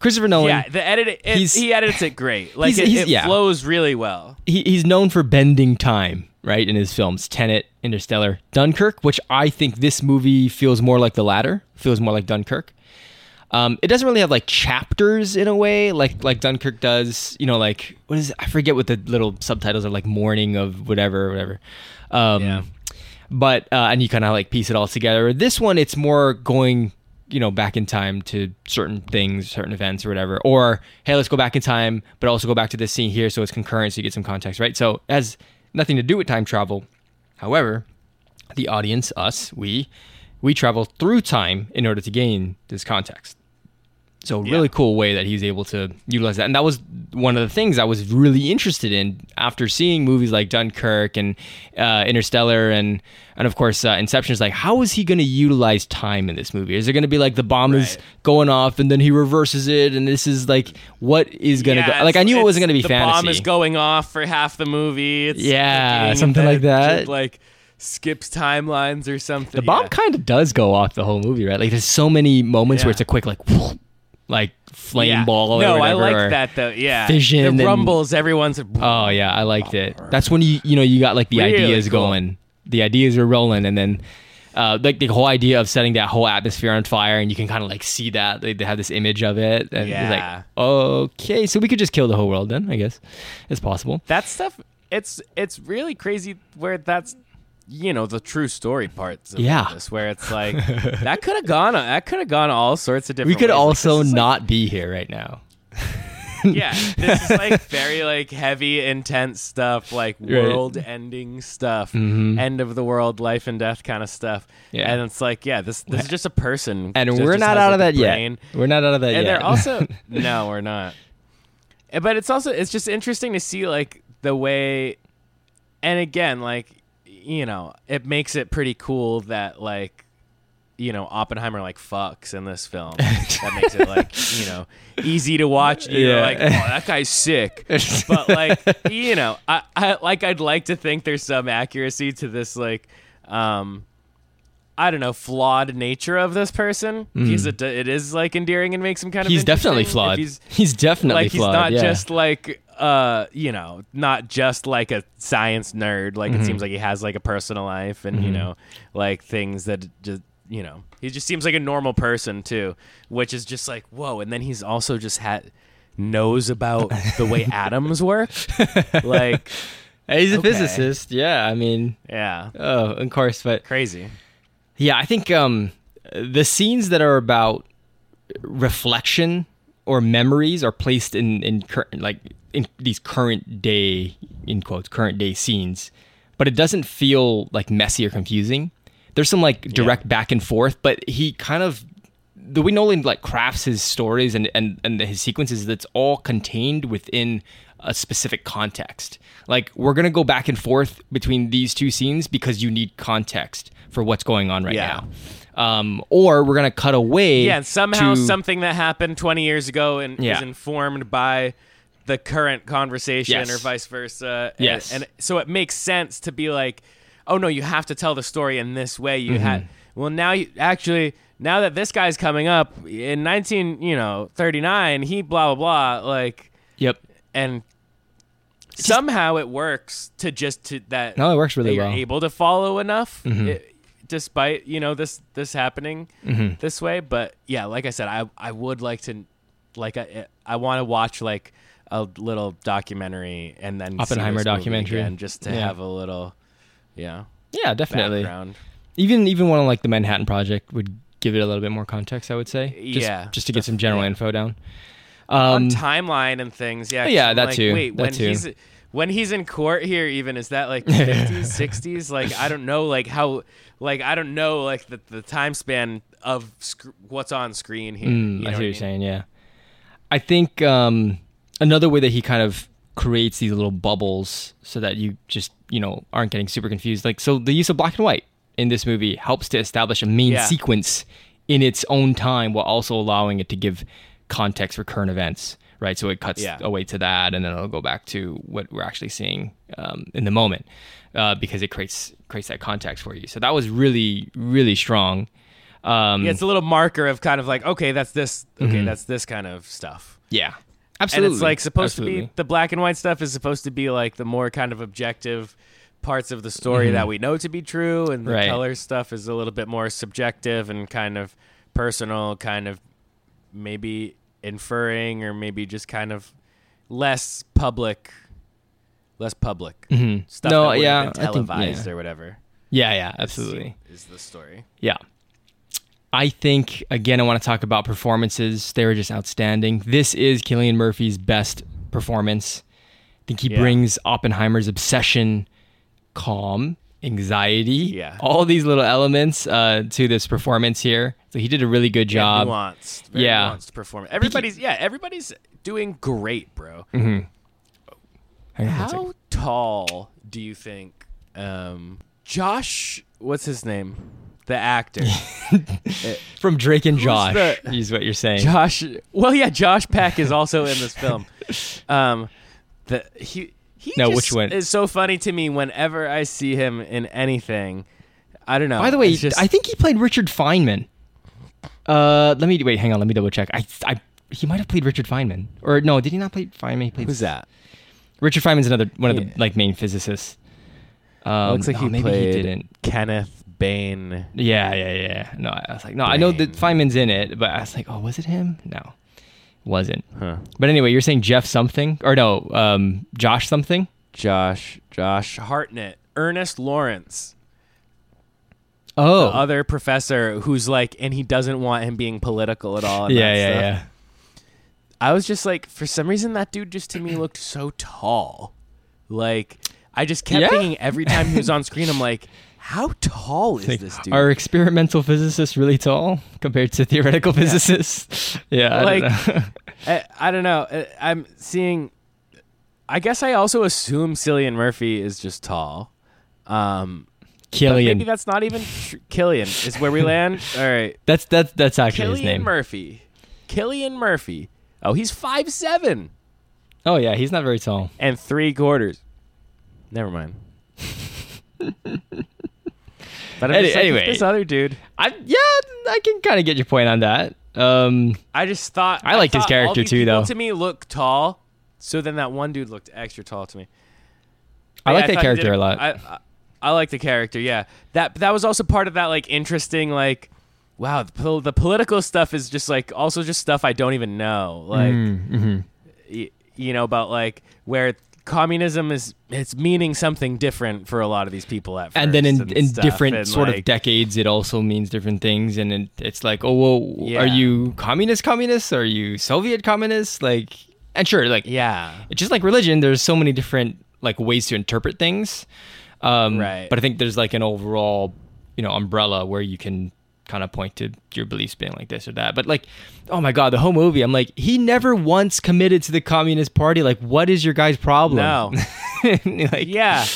Christopher Nolan, yeah, the edit. It, he edits it great. Like he's- it, he's- it yeah. flows really well. he, he's known for bending time, right? In his films, Tenet, Interstellar, Dunkirk, which I think this movie feels more like the latter, feels more like Dunkirk. Um, it doesn't really have like chapters in a way, like like Dunkirk does. You know, like what is it? I forget what the little subtitles are, like morning of whatever, whatever. Um, Yeah. But uh, and you kind of like piece it all together. This one, it's more going, you know, back in time to certain things, certain events or whatever. Or hey, let's go back in time, but also go back to this scene here, so it's concurrent, so you get some context, right? So has nothing to do with time travel. However, the audience, us, we, we travel through time in order to gain this context. So Yeah. really cool way that he's able to utilize that, and that was one of the things I was really interested in after seeing movies like Dunkirk and uh, Interstellar, and and of course uh, Inception. Is like, how is he going to utilize time in this movie? Is it going to be like the bomb is going off and then he reverses it, and this is like what is going to Yeah, go? Like I knew it wasn't going to be the fantasy. bomb is going off for half the movie. It's Yeah, something like that. just, like skips timelines or something. The bomb yeah. kind of does go off the whole movie, right? Like there's so many moments where it's a quick like, like flame Yeah. ball. Or whatever. No, I like that though. Yeah, fission The rumbles. Everyone's. Oh yeah, I liked it. That's when you you know you got like the Really ideas cool. going, the ideas are rolling, and then. Uh, like the whole idea of setting that whole atmosphere on fire, and you can kind of like see that they, they have this image of it, and it's Yeah. like, okay, so we could just kill the whole world then, I guess, it's possible. that stuff. It's it's really crazy where that's you know the true story parts. Of Yeah. This where it's like that could have gone. That could have gone all sorts of different. We could ways. Also like, not be here right now. yeah, this is like very like heavy, intense stuff, like Right. Mm-hmm. world-ending stuff, end of the world, life and death kind of stuff. Yeah. and it's like, yeah, this this is just a person, And just- we're not out of that a yet. We're not out of that And yet. they're also no, we're not. Eh, But it's also it's just interesting to see like the way, and again, like you know, it makes it pretty cool that like you know Oppenheimer like fucks in this film. that makes it like you know easy to watch. You're Yeah. like, oh, that guy's sick. but like you know, I, I like I'd like to think there's some accuracy to this like. um I don't know, flawed nature of this person because it, it is like endearing and makes him kind of Mm. he's definitely flawed. He's, He's, definitely flawed. like he's not yeah. just like uh you know not just like a science nerd like Mm-hmm. it seems like he has like a personal life and you know like things that just you know he just seems like a normal person too which is just like whoa and then he's also just had knows about the way atoms work like he's a Okay. physicist. Yeah, I mean, yeah oh, of course, but crazy yeah, I think um, the scenes that are about reflection or memories are placed in in cur- like in these current day in quotes current day scenes, but it doesn't feel like messy or confusing. There's some like direct back and forth, but he kind of the way Nolan like crafts his stories and and and his sequences, that's all contained within a specific context. Like we're gonna go back and forth between these two scenes because you need context for what's going on right Yeah. now. Um, or we're gonna cut away. yeah and somehow to- something that happened 20 years ago and Yeah. is informed by the current conversation Yes. or vice versa and, Yes. and so it makes sense to be like oh no you have to tell the story in this way you Mm-hmm. had well now you actually now that this guy's coming up in 19 you know 39 he blah blah blah like Yep. and somehow it works to just to that No, it works really you're well. able to follow enough Mm-hmm. i- despite you know this this happening Mm-hmm. this way but yeah like i said i i would like to like i i want to watch like a little documentary and then Oppenheimer documentary. and just to Yeah. have a little yeah Yeah, definitely. background Even even one on like the Manhattan Project would give it a little bit more context. I would say. Just, Yeah, Just to get some general yeah. info down. Um, timeline and things yeah. yeah, that like, too, wait that when too. he's when he's in court here even is that like 50s 60s like i don't know like how like i don't know like the, the time span of sc- what's on screen here Mm, you I know see what what you're mean? saying. Yeah, I think um, another way that he kind of creates these little bubbles so that you just you know aren't getting super confused. Like so, the use of black and white in this movie helps to establish a main Yeah. sequence in its own time while also allowing it to give context for current events. Right, so it cuts Yeah. away to that, and then it'll go back to what we're actually seeing um, in the moment, uh, because it creates creates that context for you. So that was really really strong. Um, yeah it's a little marker of kind of like okay that's this okay that's this kind of stuff yeah, absolutely. and it's like supposed to be the black and white stuff is supposed to be like the more kind of objective parts of the story that we know to be true and the Mm-hmm. Right. color stuff is a little bit more subjective and kind of personal kind of maybe inferring or maybe just kind of less public less public stuff Mm-hmm. No, that yeah, been I think- televised yeah. or whatever Yeah, yeah, absolutely. is the story Yeah. I think again I want to talk about performances. They were just outstanding. This is Cillian Murphy's best performance. I think he Yeah. brings Oppenheimer's obsession calm anxiety. Yeah. All these little elements uh, to this performance here. So he did a really good job. Yeah, nuanced. Very Yeah. nuanced performance. Everybody's yeah, everybody's doing great, bro. Hang on one second. How tall do you think um, Josh? What's his name? The actor. From Drake and Josh, the- is what you're saying. Josh. Well, yeah, Josh Peck is also in this film. Um, the he he No, just which one? is so funny to me whenever I see him in anything. I don't know. By the way, just, I think he played Richard Feynman. Uh, let me wait. Hang on. Let me double check. I, I, he might have played Richard Feynman, or no? Did he not play Feynman? He played who's that? Richard Feynman's another one of the like main physicists. Um, looks like oh, he maybe played he didn't. Kenneth Bain. Yeah, yeah, yeah. No, I was like, no, I know that Feynman's in it, but I was like, oh, was it him? No, wasn't. Huh. But anyway, you're saying Jeff something, or no, um, Josh something? Josh Josh Hartnett. Ernest Lawrence. Oh, the other professor who's like, and he doesn't want him being political at all. and yeah, yeah, stuff. yeah. I was just like, for some reason, that dude just to me looked so tall. Like, I just kept Yeah? thinking every time he was on screen, I'm like, how tall is Like, this dude? Are experimental physicists really tall compared to theoretical physicists? Yeah, I Like- don't know. I, I don't know. I'm seeing. I guess I also assume Cillian Murphy is just tall. Um, but maybe that's not even tr- Cillian is where we land. All right, That's that's that's actually his Cillian name. Murphy. Cillian Murphy. Oh, he's five seven. Oh yeah, he's not very tall. and three quarters. Never mind. but Any- like, anyway. this other dude. I yeah, I can kind of get your point on that. Um, I just thought I liked his thought character too, though. To me, look tall. So then that one dude looked extra tall to me. I like that character did a lot. I, I, like the character. Yeah, that that was also part of that like interesting like, wow, the, pol- the political stuff is just like also just stuff I don't even know. Like, mm-hmm. y- you know about like where communism is it's meaning something different for a lot of these people at first. and then in, in different and, sort of decades it also means different things and it, it's like oh well Yeah. are you communist communist are you soviet communist like and sure like yeah, it's just like religion there's so many different like ways to interpret things um Right. but i think there's like an overall you know umbrella where you can kind of point to your beliefs being like this or that but like oh my god the whole movie i'm like he never once committed to the communist party like what is your guy's problem no, like yeah,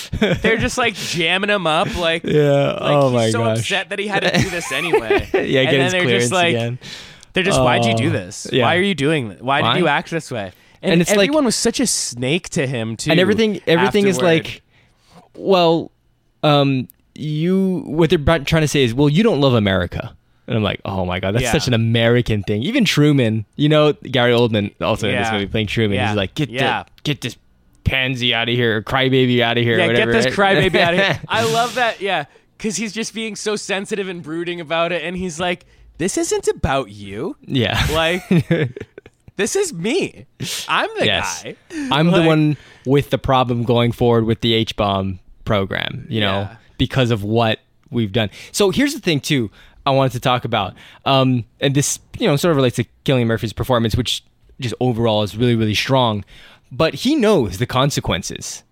they're just like jamming him up like. yeah Like, oh he's my so gosh upset that he had to do this anyway. yeah and then they're just like, again They're just, why'd you do Oh, this? yeah. Why are you doing this? Why, Why? did you act this way? And, And it's like- everyone was such a snake to him too. and everything everything is like well um you what they're trying to say is well you don't love america and i'm like oh my god that's Yeah. such an american thing even truman you know gary oldman also in this movie playing truman Yeah. he's like get Yeah. the, get this pansy out of here or crybaby out of here yeah, whatever get this right? crybaby out of here. I love that. Yeah, because he's just being so sensitive and brooding about it, and he's like, "This isn't about you. yeah Like, this is me. I'm the Yes. guy. i'm the one with the problem going forward with the h-bomb program you know Yeah. because of what we've done so here's the thing too i wanted to talk about um and this you know sort of relates to Cillian Murphy's performance which just overall is really really strong but he knows the consequences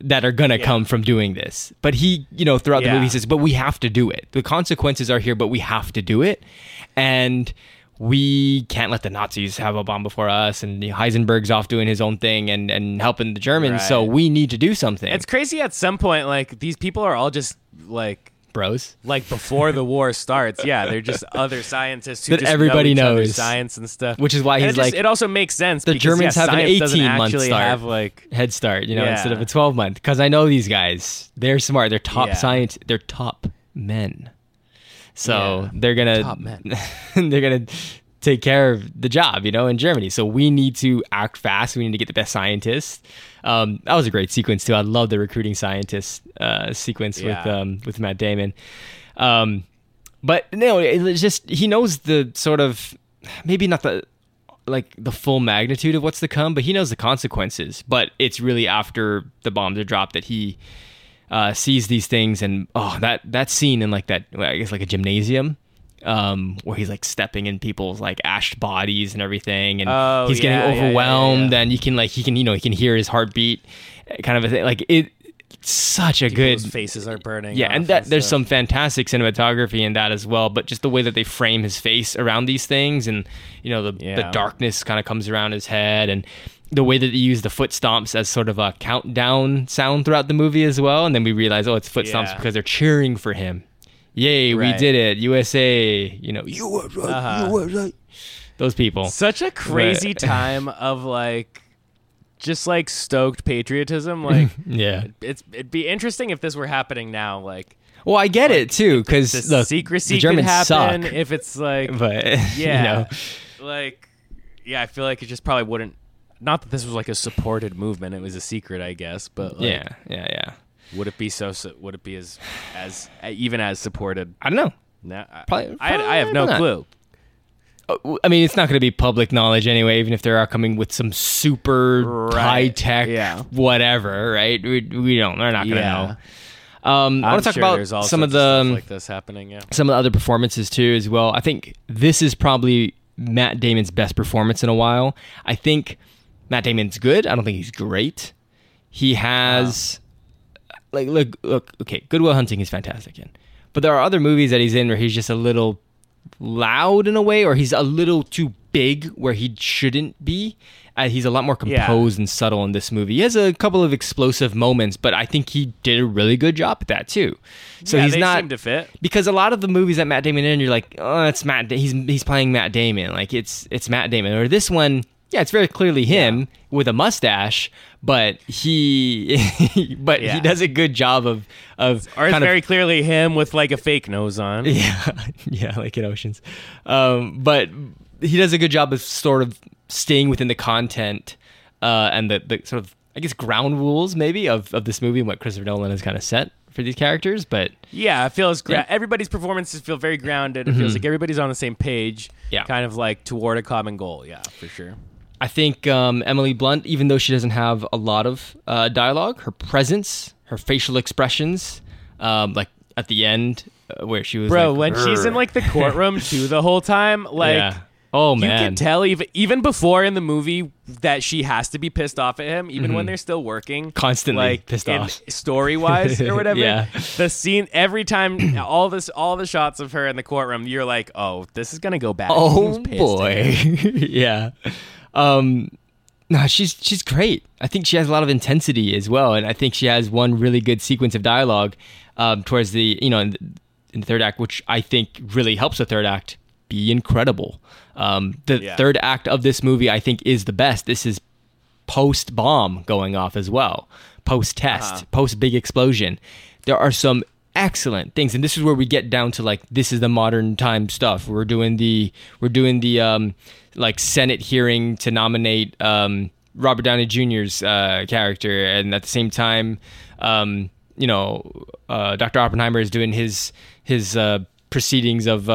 that are gonna Yeah. come from doing this. But he, you know, throughout the movie he says, "But we have to do it. The consequences are here, but we have to do it." And we can't let the Nazis have a bomb before us. And Heisenberg's off doing his own thing and and helping the Germans. So we need to do something. It's crazy. At some point, like these people are all just like. bros. Like before the war starts, yeah, they're just other scientists who That just everybody know knows. science and stuff. Which is why And he's it just- like- it also makes sense. The because, Germans yeah, have an 18 month start. Have like Head start, you know, instead of a 12 month. Because I know these guys. They're smart. They're top Yeah. science. They're top men. So Yeah. they're gonna they're gonna take care of the job, you know, in Germany. So we need to act fast. We need to get the best scientists. Um, that was a great sequence too. I love the recruiting scientist uh, sequence with um, with Matt Damon. Um, but no, it's just he knows the sort of maybe not the like the full magnitude of what's to come, but he knows the consequences. But it's really after the bombs are dropped that he uh, sees these things, and oh, that that scene in like that I guess like a gymnasium. Um, where he's like stepping in people's like ashed bodies and everything, and Oh, he's getting yeah, yeah, yeah, overwhelmed, yeah. and you can like he can you know he can hear his heartbeat, uh, kind of a thing. Like it, such a good faces are burning. yeah, and that there's some fantastic cinematography in that as well. But just the way that they frame his face around these things, and you know the the darkness kind of comes around his head, and the way that they use the foot stomps as sort of a countdown sound throughout the movie as well. And then we realize, oh, it's foot stomps Yeah. because they're cheering for him. Yay, we did it, USA! You know, you were right, Uh-huh. you were right. Those people. such a crazy Right. time of like just like stoked patriotism like Yeah. it's it'd be interesting if this were happening now like Well, I get it too, because the secrecy the Germans could happen suck. if it's like But yeah you know, like yeah i feel like it just probably wouldn't not that this was like a supported movement it was a secret i guess but like, yeah, yeah, yeah. would it be so would it be as as even as supported I don't know. no, I, Probably- I, I have no probably not. clue Uh, I mean, it's not going to be public knowledge anyway, even if they are coming with some super Right. high tech, Yeah. whatever, right? We, we don't. They're not going to Yeah. know. Um, I want to talk sure about some of the um, like this happening yeah some of the other performances too, as well. I think this is probably Matt Damon's best performance in a while. I think Matt Damon's good. I don't think he's great. He has like look look okay. Good Will Hunting is fantastic in, but there are other movies that he's in where he's just a little loud in a way, or he's a little too big where he shouldn't be. Uh, he's a lot more Yeah. composed and subtle in this movie. He has a couple of explosive moments, but I think he did a really good job at that too. So yeah, he's they not seem to fit because a lot of the movies that Matt Damon in, you're like, oh, it's Matt. Da- he's he's playing Matt Damon. Like it's it's Matt Damon. Or this one, yeah, it's very clearly him with a mustache, but he but Yeah. he does a good job of of or it's kind of very clearly him with like a fake nose on yeah yeah like in Oceans, um, but he does a good job of sort of staying within the content uh, and the the sort of I guess ground rules maybe of of this movie and what Christopher Nolan has kind of set for these characters, but. Yeah, it feels gra- Yeah. Mm-hmm. everybody's performances feel very grounded. It feels like everybody's on the same page. Yeah. kind of like toward a common goal. Yeah, for sure. I think um, Emily Blunt, even though she doesn't have a lot of uh, dialogue, her presence, her facial expressions, um, like at the end uh, where she was Bro, like, when she's in like the courtroom too, the whole time, like yeah. oh man! you can tell even even before in the movie that she has to be pissed off at him, even when they're still working, Mm-hmm. Constantly like pissed off. story wise or whatever. Yeah. the scene every time, all this, all the shots of her in the courtroom, you're like, oh, this is gonna go bad. oh She's pissed at boy, yeah. Um, no, she's she's great. I think she has a lot of intensity as well, and I think she has one really good sequence of dialogue um, towards the you know in the, in the third act, which I think really helps the third act be incredible. Um, the Yeah. third act of this movie, I think, is the best. This is post bomb going off as well, post test, Uh-huh. post big explosion. There are some excellent things, and this is where we get down to like this is the modern time stuff. We're doing the we're doing the um, like Senate hearing to nominate um, Robert Downey Jr.'s uh, character, and at the same time, um, you know, uh, Dr. Oppenheimer is doing his his uh, proceedings of.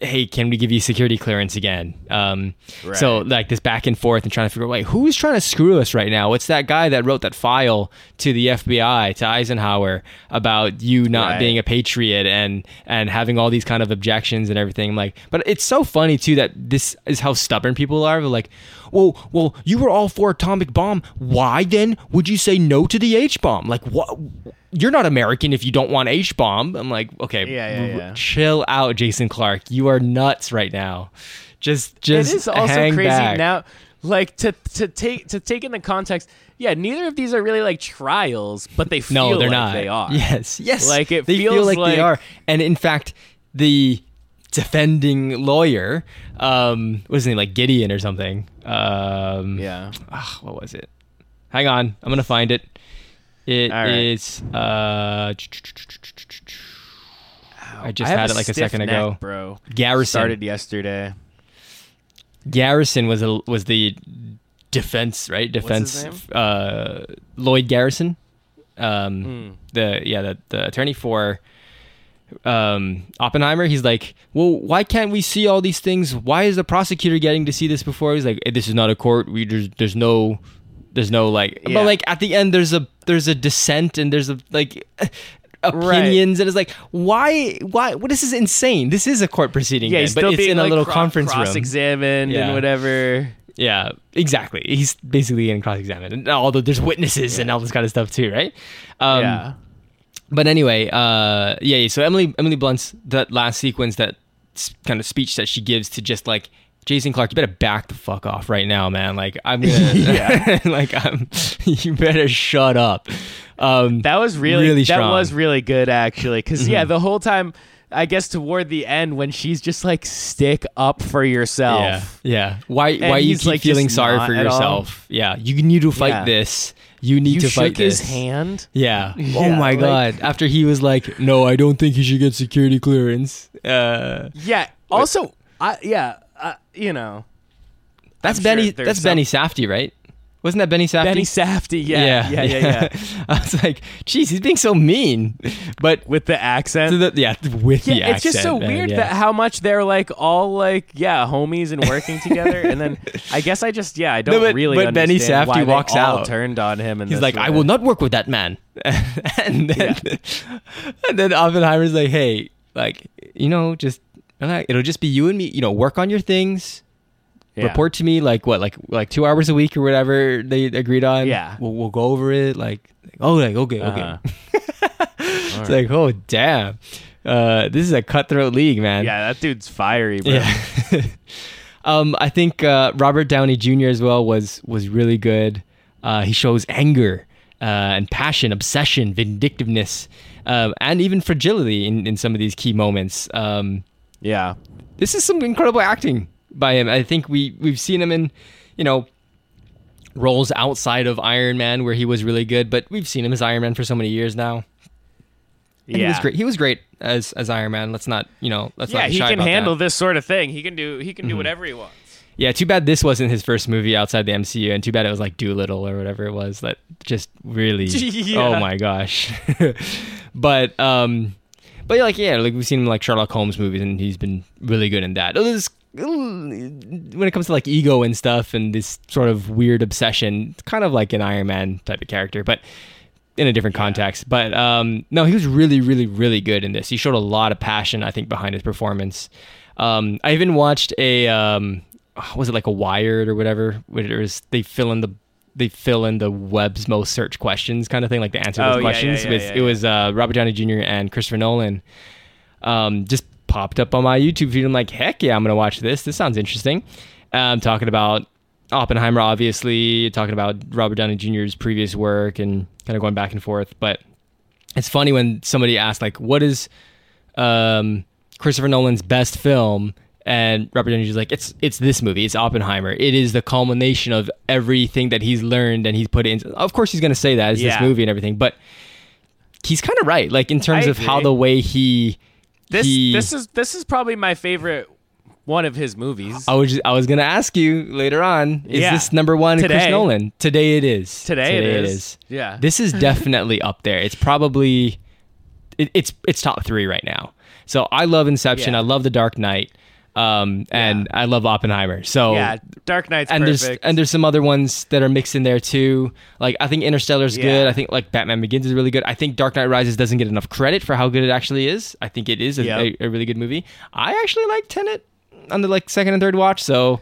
Hey, can we give you security clearance again? Um, So like this back and forth and trying to figure out, wait, who's trying to screw us right now? What's that guy that wrote that file to the FBI to Eisenhower about you not Right. being a patriot and and having all these kind of objections and everything? I'm like, but it's so funny too that this is how stubborn people are. They're like, well, well, you were all for atomic bomb. Why then would you say no to the H bomb? Like what? You're not American if you don't want H bomb. I'm like, okay, Yeah, yeah, yeah. chill out, Jason Clarke. You are nuts right now. Just, just it is also hang crazy back. now like to to take to take in the context yeah neither of these are really like trials but they feel No, they're like not. they are Yes, yes. Like, it they feel feels like, like- they are. And in fact, the defending lawyer, um, was his name like Gideon or something? Um, yeah ah, what was it? Hang on, I'm gonna find it. It right. is. Uh, I just have had it like a second neck, ago. bro Garrison. started yesterday Garrison was a, was the defense right defense his name? uh Lloyd Garrison um Hmm. the yeah the, the attorney for um Oppenheimer he's like well why can't we see all these things why is the prosecutor getting to see this before he's like "Eh, this is not a court we there's, there's no there's no like Yeah. but like at the end there's a there's a dissent and there's a like opinions and it's like why why well, this is insane this is a court proceeding yeah then, but it's in a little cro- conference room cross-examined Yeah. and whatever Yeah, exactly. He's basically getting cross-examined, and although there's witnesses and all this kind of stuff too, right? Um, yeah. But anyway, uh, yeah. So Emily Emily Blunt's that last sequence, that kind of speech that she gives to just like Jason Clarke, you better back the fuck off right now, man. Like I'm gonna, Yeah. like I'm, you better shut up. Um, That was really, Really that. Mm-hmm. was really good actually because yeah the whole time I guess toward the end when she's just like stick up for yourself yeah, yeah. Why why you keep like, feeling sorry for at all. yourself? Yeah, you need to fight Yeah. this. You need you to shook fight his hand Yeah. Oh my like- god. After he was like, "No, I don't think he should get security clearance." Uh, yeah also I yeah uh, you know that's I'm Benny. there's that's some- Benny Safdie, right? Wasn't that Benny Safdie? Benny Safdie yeah yeah yeah yeah, I was like, "Geez, he's being so mean," but with the accent the, yeah, with yeah, the accent. it's just so man, weird yeah. that how much they're like all like yeah homies and working together, and then I guess I just yeah I don't but- really but Benny Safdie walks out. turned on him, and He's like, I will not work with that man. and then, and then Oppenheimer's like, hey, like, you know, just it'll just be you and me. You know, work on your things. Report to me like what, like like two hours a week or whatever they agreed on. Yeah. we'll, we'll go over it. Like, oh, like okay, okay. Uh-huh. it's like, oh, damn. Uh, this is a cutthroat league, man. Yeah, that dude's fiery, bro. Yeah. um, I think uh, Robert Downey Jr. as well was was really good. Uh, he shows anger uh, and passion, obsession, vindictiveness, um, and even fragility in, in some of these key moments. Um, yeah. this is some incredible acting by him. I think we we've seen him in, you know, roles outside of Iron Man where he was really good, but we've seen him as Iron Man for so many years now. And yeah. he was great. He was great as as Iron Man. Let's not, you know, let's yeah, not he can handle that. Mm-hmm. this sort of thing. He can do he can do whatever he wants. Yeah, too bad this wasn't his first movie outside the MCU, and too bad it was like Dolittle or whatever it was that just really. Yeah. Oh my gosh. but um, but like yeah, like we've seen him like Sherlock Holmes movies, and he's been really good in that. It was- when it comes to like ego and stuff, and this sort of weird obsession, it's kind of like an Iron Man type of character, but in a different context. But um, no, he was really, really, really good in this. He showed a lot of passion, I think, behind his performance. Um, I even watched a um, was it like a Wired or whatever, where it was they fill in the they fill in the web's most search questions kind of thing, like the answer to Oh, those yeah, yeah, questions. yeah, with yeah, it was uh, Robert Downey Jr. and Christopher Nolan. Um, just popped up on my YouTube feed. I'm like, heck yeah, I'm gonna watch this. This sounds interesting. Um, talking about Oppenheimer, obviously, talking about Robert Downey Jr.'s previous work and kind of going back and forth. But it's funny when somebody asks, like, what is um, Christopher Nolan's best film? And Robert Downey Jr. is like, it's it's this movie. It's Oppenheimer. It is the culmination of everything that he's learned and he's put in. Of course, he's going to say that it's this movie and everything, but he's kind of right. Like in terms I of how the way he This he, this is this is probably my favorite one of his movies. I was just, I was gonna ask you later on. Is Yeah. this number one? Chris Nolan. Today it is. Today it is. Yeah. This is definitely up there. It's probably it, it's it's top three right now. So I love Inception. Yeah. I love The Dark Knight. Um, and I love Oppenheimer. So yeah, Dark Knight's and there's and there's some other ones that are mixed in there too. Like I think Interstellar's Yeah. good. I think like Batman Begins is really good. I think Dark Knight Rises doesn't get enough credit for how good it actually is. I think it is a, Yep. a, a really good movie. I actually like Tenet on the like second and third watch, so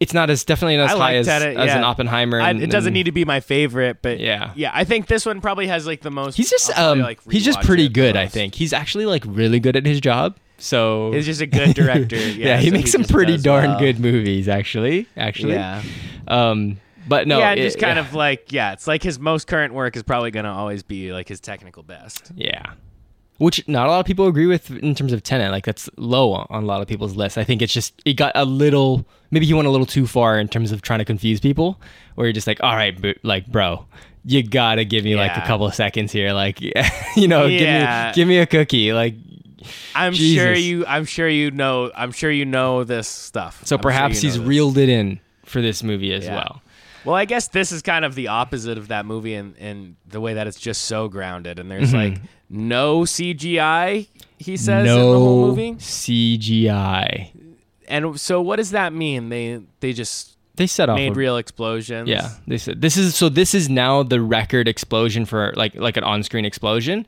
it's not as definitely not as I high like as, Tenet, as an Oppenheimer. I, it doesn't and- need to be my favorite, but Yeah. yeah. I think this one probably has like the most. He's just um like, he's just pretty good. I think he's actually like really good at his job. So He's just a good director. Yeah, yeah, he so makes some pretty darn well. good movies. Actually, actually, Yeah. Um, but no, yeah, it- just kind yeah. of like yeah, it's like his most current work is probably gonna always be like his technical best. Yeah. Which not a lot of people agree with in terms of Tenet. Like that's low on a lot of people's list. I think it's just it got a little maybe he went a little too far in terms of trying to confuse people. Where you're just like, all right, but like, bro, you gotta give me like a couple of seconds here. Like, you know, Yeah. give me give me a cookie. Like, I'm sure you. I'm sure you know. I'm sure you know this stuff. so I'm sure perhaps you he's this. reeled it in for this movie as Yeah. well. Well, I guess this is kind of the opposite of that movie in, in the way that it's just so grounded and there's mm-hmm. like no CGI. He says in the whole no movie. CGI. And so, what does that mean? They they just They set off made a- real explosions. Yeah, they said this is so. This is now the record explosion for like like an on-screen explosion.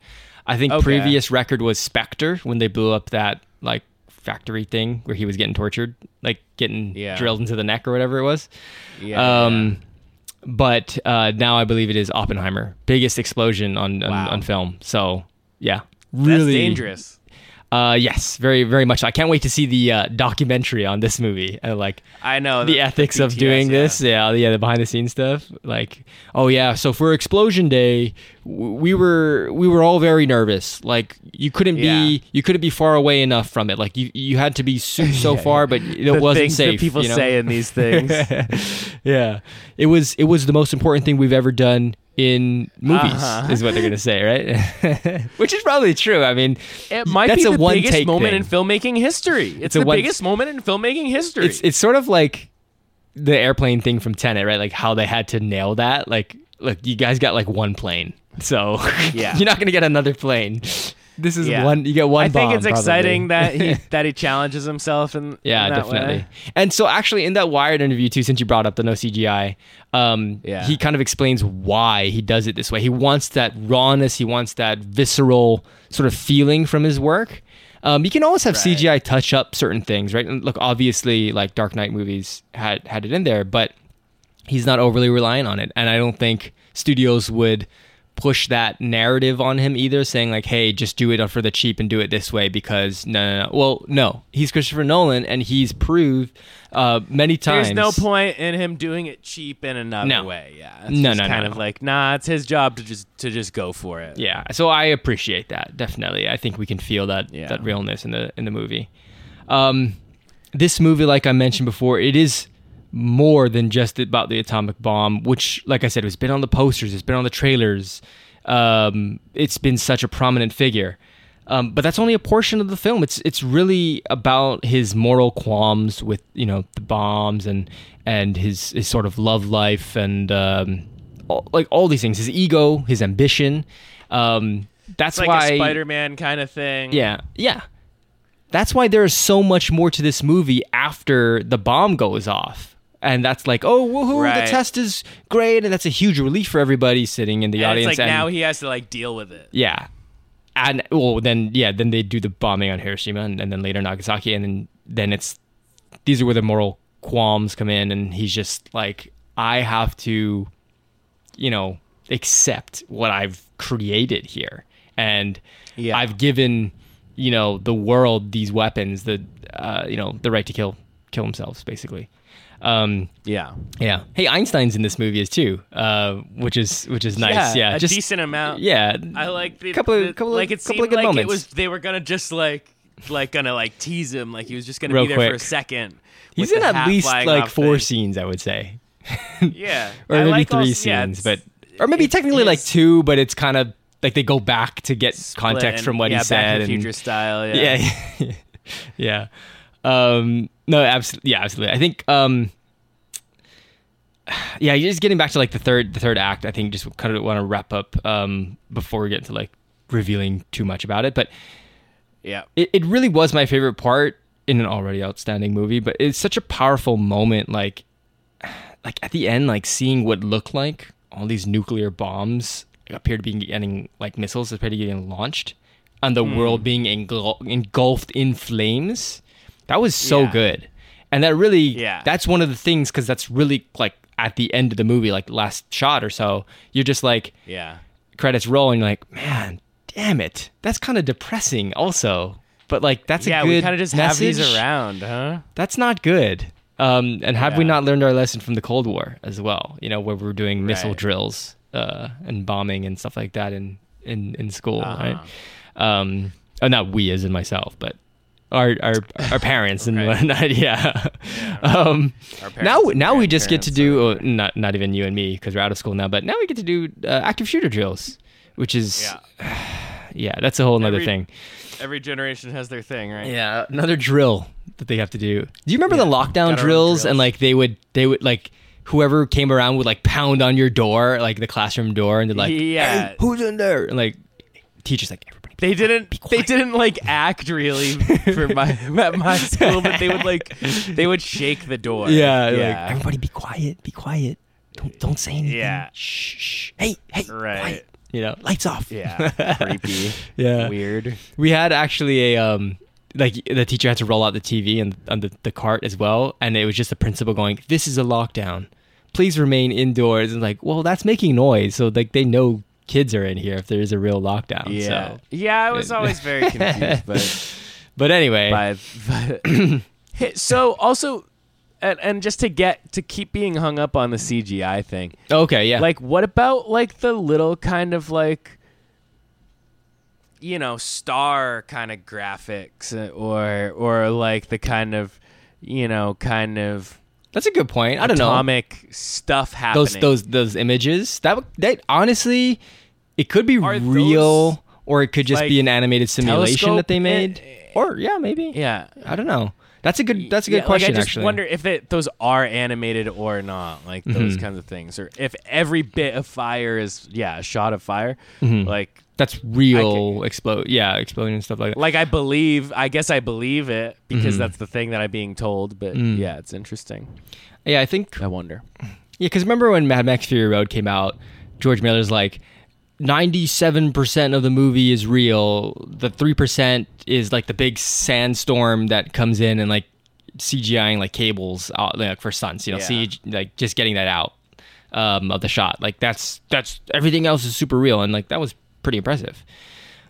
I think Okay. previous record was Spectre when they blew up that like factory thing where he was getting tortured, like getting Yeah. drilled into the neck or whatever it was. Yeah, um, but uh, now I believe it is Oppenheimer, biggest explosion on on, Wow. on film. So yeah, That's really dangerous. Uh, yes, very very much. I can't wait to see the uh, documentary on this movie. Uh, like I know the ethics of BTS, doing yeah. this. Yeah, yeah, the behind the scenes stuff. Like, oh yeah, so for explosion day, we were we were all very nervous. Like, you couldn't Yeah. be you couldn't be far away enough from it. Like, you you had to be so, so Yeah, far, but it the wasn't safe. people you know? say in these things. yeah, it was it was the most important thing we've ever done in movies. Uh-huh. Is what they're gonna say, right? Which is probably true. I mean, It might that's be the one biggest moment thing. in filmmaking history. It's, a the one- biggest moment in filmmaking history. it's it's sort of like the airplane thing from Tenet, right? Like how they had to nail that. Like, look, you guys got like one plane, so Yeah. you're not gonna get another plane. This is Yeah. one. You get one. I think bomb, it's exciting that he that he challenges himself and Yeah, definitely. way. And so, actually, in that Wired interview too, since you brought up the no CGI, um, Yeah. he kind of explains why he does it this way. He wants that rawness. He wants that visceral sort of feeling from his work. Um, you can always have Right. CGI touch up certain things, right? And look, obviously, like Dark Knight movies had had it in there, but he's not overly reliant on it, and I don't think studios would push that narrative on him either, saying like, "Hey, just do it for the cheap and do it this way." Because no, no, no. Well, no, he's Christopher Nolan, and he's proved uh, many times. There's no point in him doing it cheap in another No. way. Yeah, it's No, no, kind no. of like nah. It's his job to just to just go for it. Yeah, so I appreciate that definitely. I think we can feel that Yeah. that realness in the in the movie. Um, this movie, like I mentioned before, it is more than just about the atomic bomb, which, like I said, has been on the posters, it's been on the trailers. Um, it's been such a prominent figure. Um, but that's only a portion of the film. It's it's really about his moral qualms with you know the bombs and and his his sort of love life and um, all, like all these things. His ego, his ambition. Um, that's like why Spider-Man kind of thing. yeah, yeah. That's why there is so much more to this movie after the bomb goes off. And that's like, oh, woohoo, Right. the test is great. And that's a huge relief for everybody sitting in the And audience. it's like and, now he has to like deal with it. yeah. And, well, then, yeah, then they do the bombing on Hiroshima and, and then later Nagasaki. And then, then it's, these are where the moral qualms come in. And he's just like, I have to, you know, accept what I've created here. And Yeah. I've given, you know, the world these weapons, the, uh, you know, the right to kill, kill themselves, basically. Um, Yeah. yeah. Hey, Einstein's in this movie as too, uh, which is which is nice. Yeah, a just decent amount. yeah. I like the Couple of- the- couple of- like it couple of seemed good like moments. it was they were gonna just like like gonna like tease him like he was just gonna Real be there for a second. He's in at least like four the- scenes, I would say, Yeah, or I maybe like three also- yeah, scenes, it's- but or maybe it technically like two, but it's kind of like they go back to get context and- from what yeah, he said. to the and- Future style. Yeah. yeah, yeah. Um, no, absolutely. Yeah, absolutely. I think. Um, yeah, just getting back to like the third, the third act. I think just kind of want to wrap up um, before we get into like revealing too much about it. But yeah. it, it really was my favorite part in an already outstanding movie. But it's such a powerful moment. Like, like at the end, like seeing what looked like all these nuclear bombs appear to be getting like missiles appear to be getting launched, and the world being engul- engulfed in flames. That was so Yeah. good, and that really Yeah. that's one of the things because that's really like at the end of the movie, like last shot or so, you're just like Yeah. credits roll and you're like, man, damn it, that's kind of depressing also. But like that's yeah, a good we kind of just have these around, huh? That's not good. Um, and have we not learned our lesson from the Cold War as well? You know, where we're doing missile Right. drills uh, and bombing and stuff like that in in in school, Uh-huh. right? Um, oh, not we as in myself, but our our our parents and Right. whatnot. Yeah. Um, now now we just get to do uh, not not even you and me because we're out of school now, but now we get to do uh, active shooter drills, which is Yeah. yeah, that's a whole Every- thing. Every generation has their thing, right? Yeah, another drill that they have to do. Do you remember the lockdown own drills, and like they would they would like whoever came around would like pound on your door, like the classroom door, and they're like, Yeah. "Hey, who's in there?" And like teachers like. They didn't. They didn't like act really for my at my school, but they would like they would shake the door. Yeah, yeah. yeah, everybody be quiet, be quiet. Don't don't say anything. Yeah. Shh, shh. Hey, hey, Right. quiet. You know, lights off. yeah. Creepy. Yeah. Weird. We had actually a um like the teacher had to roll out the TV and on the, the cart as well, and it was just the principal going, "This is a lockdown. Please remain indoors." And like, well, that's making noise, so like they know kids are in here if there is a real lockdown. Yeah, So. yeah. I was always very confused, but But anyway, by, but so also, and and just to get to keep being hung up on the CGI thing, okay, yeah, like what about like the little kind of like you know star kind of graphics uh, or or like the kind of you know kind of that's a good point. I don't know. atomic stuff happening those those those images that that honestly it could be Are real those, or it could just be an animated simulation that they made or yeah maybe yeah i don't know that's a good that's a good Yeah, question like I just actually wonder if it, those are animated or not, like those Mm-hmm. kinds of things, or if every bit of fire is yeah a shot of fire. Mm-hmm. Like that's real explode yeah exploding and stuff like that like I believe, I guess I believe it because Mm-hmm. that's the thing that I'm being told. But Mm. yeah, it's interesting. yeah i think I wonder. yeah because remember when mad max fury road came out george miller's like 97% of the movie is real. The 3% is like the big sandstorm that comes in and like cgiing like cables out like for stunts you know Yeah. CG, like just getting that out um, of the shot. Like that's that's everything else is super real and like that was pretty impressive.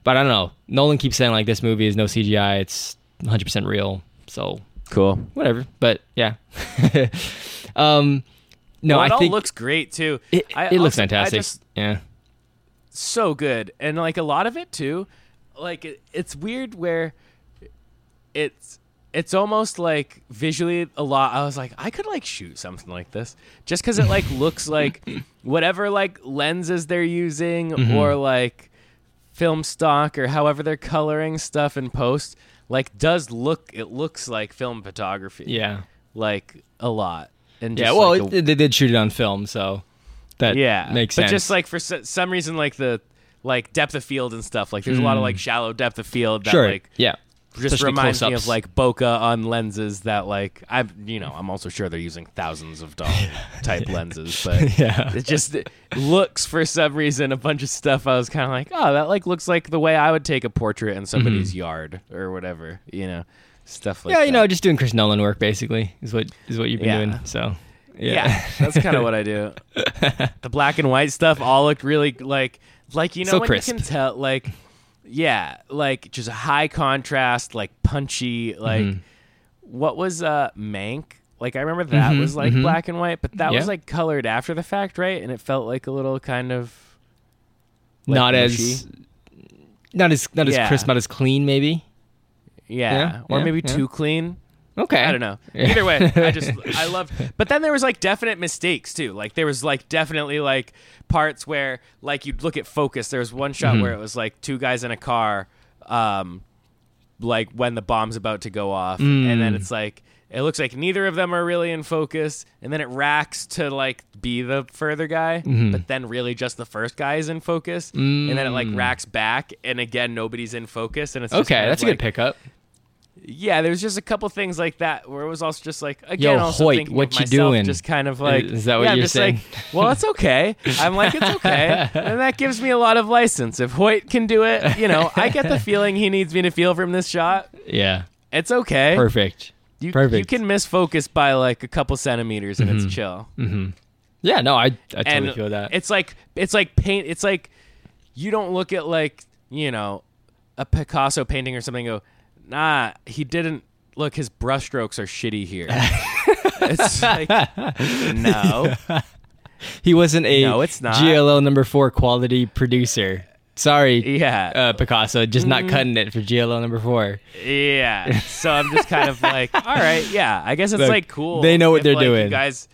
But i don't know. Nolan keeps saying like this movie is no cgi it's 100% real so Cool. whatever. But yeah. Um no well, it i all think looks great too. it, I it looks also- I fantastic. just- yeah so good and like a lot of it too like it, it's weird where it's it's almost like visually a lot i was like i could like shoot something like this just because it like looks like whatever like lenses they're using Mm-hmm. or like film stock or however they're coloring stuff in post like does look it looks like film photography yeah like a lot and yeah just, well like, a- they did shoot it on film so that yeah makes sense. but just like for some reason like the like depth of field and stuff like there's a lot of like shallow depth of field that Mm. sure like yeah just Especially reminds me of like bokeh on lenses that like i'm you know i'm also sure they're using thousands of dollar type lenses but yeah it just it looks for some reason a bunch of stuff i was kind of like oh that like looks like the way i would take a portrait in somebody's yard or whatever you know stuff like Mm-hmm. yeah, that you know, just doing Chris Nolan work basically is what is what you've been Yeah. doing. So yeah, Yeah, that's kind of what I do. the black and white stuff all looked really like like you know So when crisp. you can tell like yeah, like just a high contrast, like punchy, like Mm-hmm. what was uh Mank? Like I remember that Mhm, was like mhm. black and white, but that Yeah. was like colored after the fact, right? And it felt like a little kind of like, not as not as not as crisp, not as clean, maybe. yeah, Yeah, or yeah, maybe yeah. too clean. Okay, I don't know. Either way, I just I love. But then there was like definite mistakes too. Like there was like definitely like parts where like you'd look at focus. There was one shot Mm-hmm. where it was like two guys in a car, um, like when the bomb's about to go off, and then Mm. it's like it looks like neither of them are really in focus, and then it racks to like be the further guy, Mm-hmm. but then really just the first guy is in focus, and then it like Mm. racks back, and again nobody's in focus, and it's okay, that's a good pickup. Yeah, there was just a couple things like that where it was also just like again, Yo, also Hoyte, thinking what of you myself, doing? Just kind of like, Is that what yeah, you're just saying? Like, well, it's okay. I'm like, it's okay, and that gives me a lot of license. If Hoyte can do it, you know, I get the feeling he needs me to feel from this shot. Yeah, It's okay. perfect. You, perfect. you can miss focus by like a couple centimeters, and it's mm-hmm. chill. Mm-hmm. Yeah, no, I I totally and feel that. it's like it's like paint. It's like you don't look at like you know a Picasso painting or something. And go, nah, he didn't. Look, his brushstrokes are shitty here. it's like no, he wasn't a No, it's not. GLO number four quality producer. Sorry, yeah, uh, Picasso, just not Mm-hmm. cutting it for GLO number four. yeah. So I'm just kind of like, all right, yeah. I guess it's Look, like cool. they know what if, they're like, doing. guys.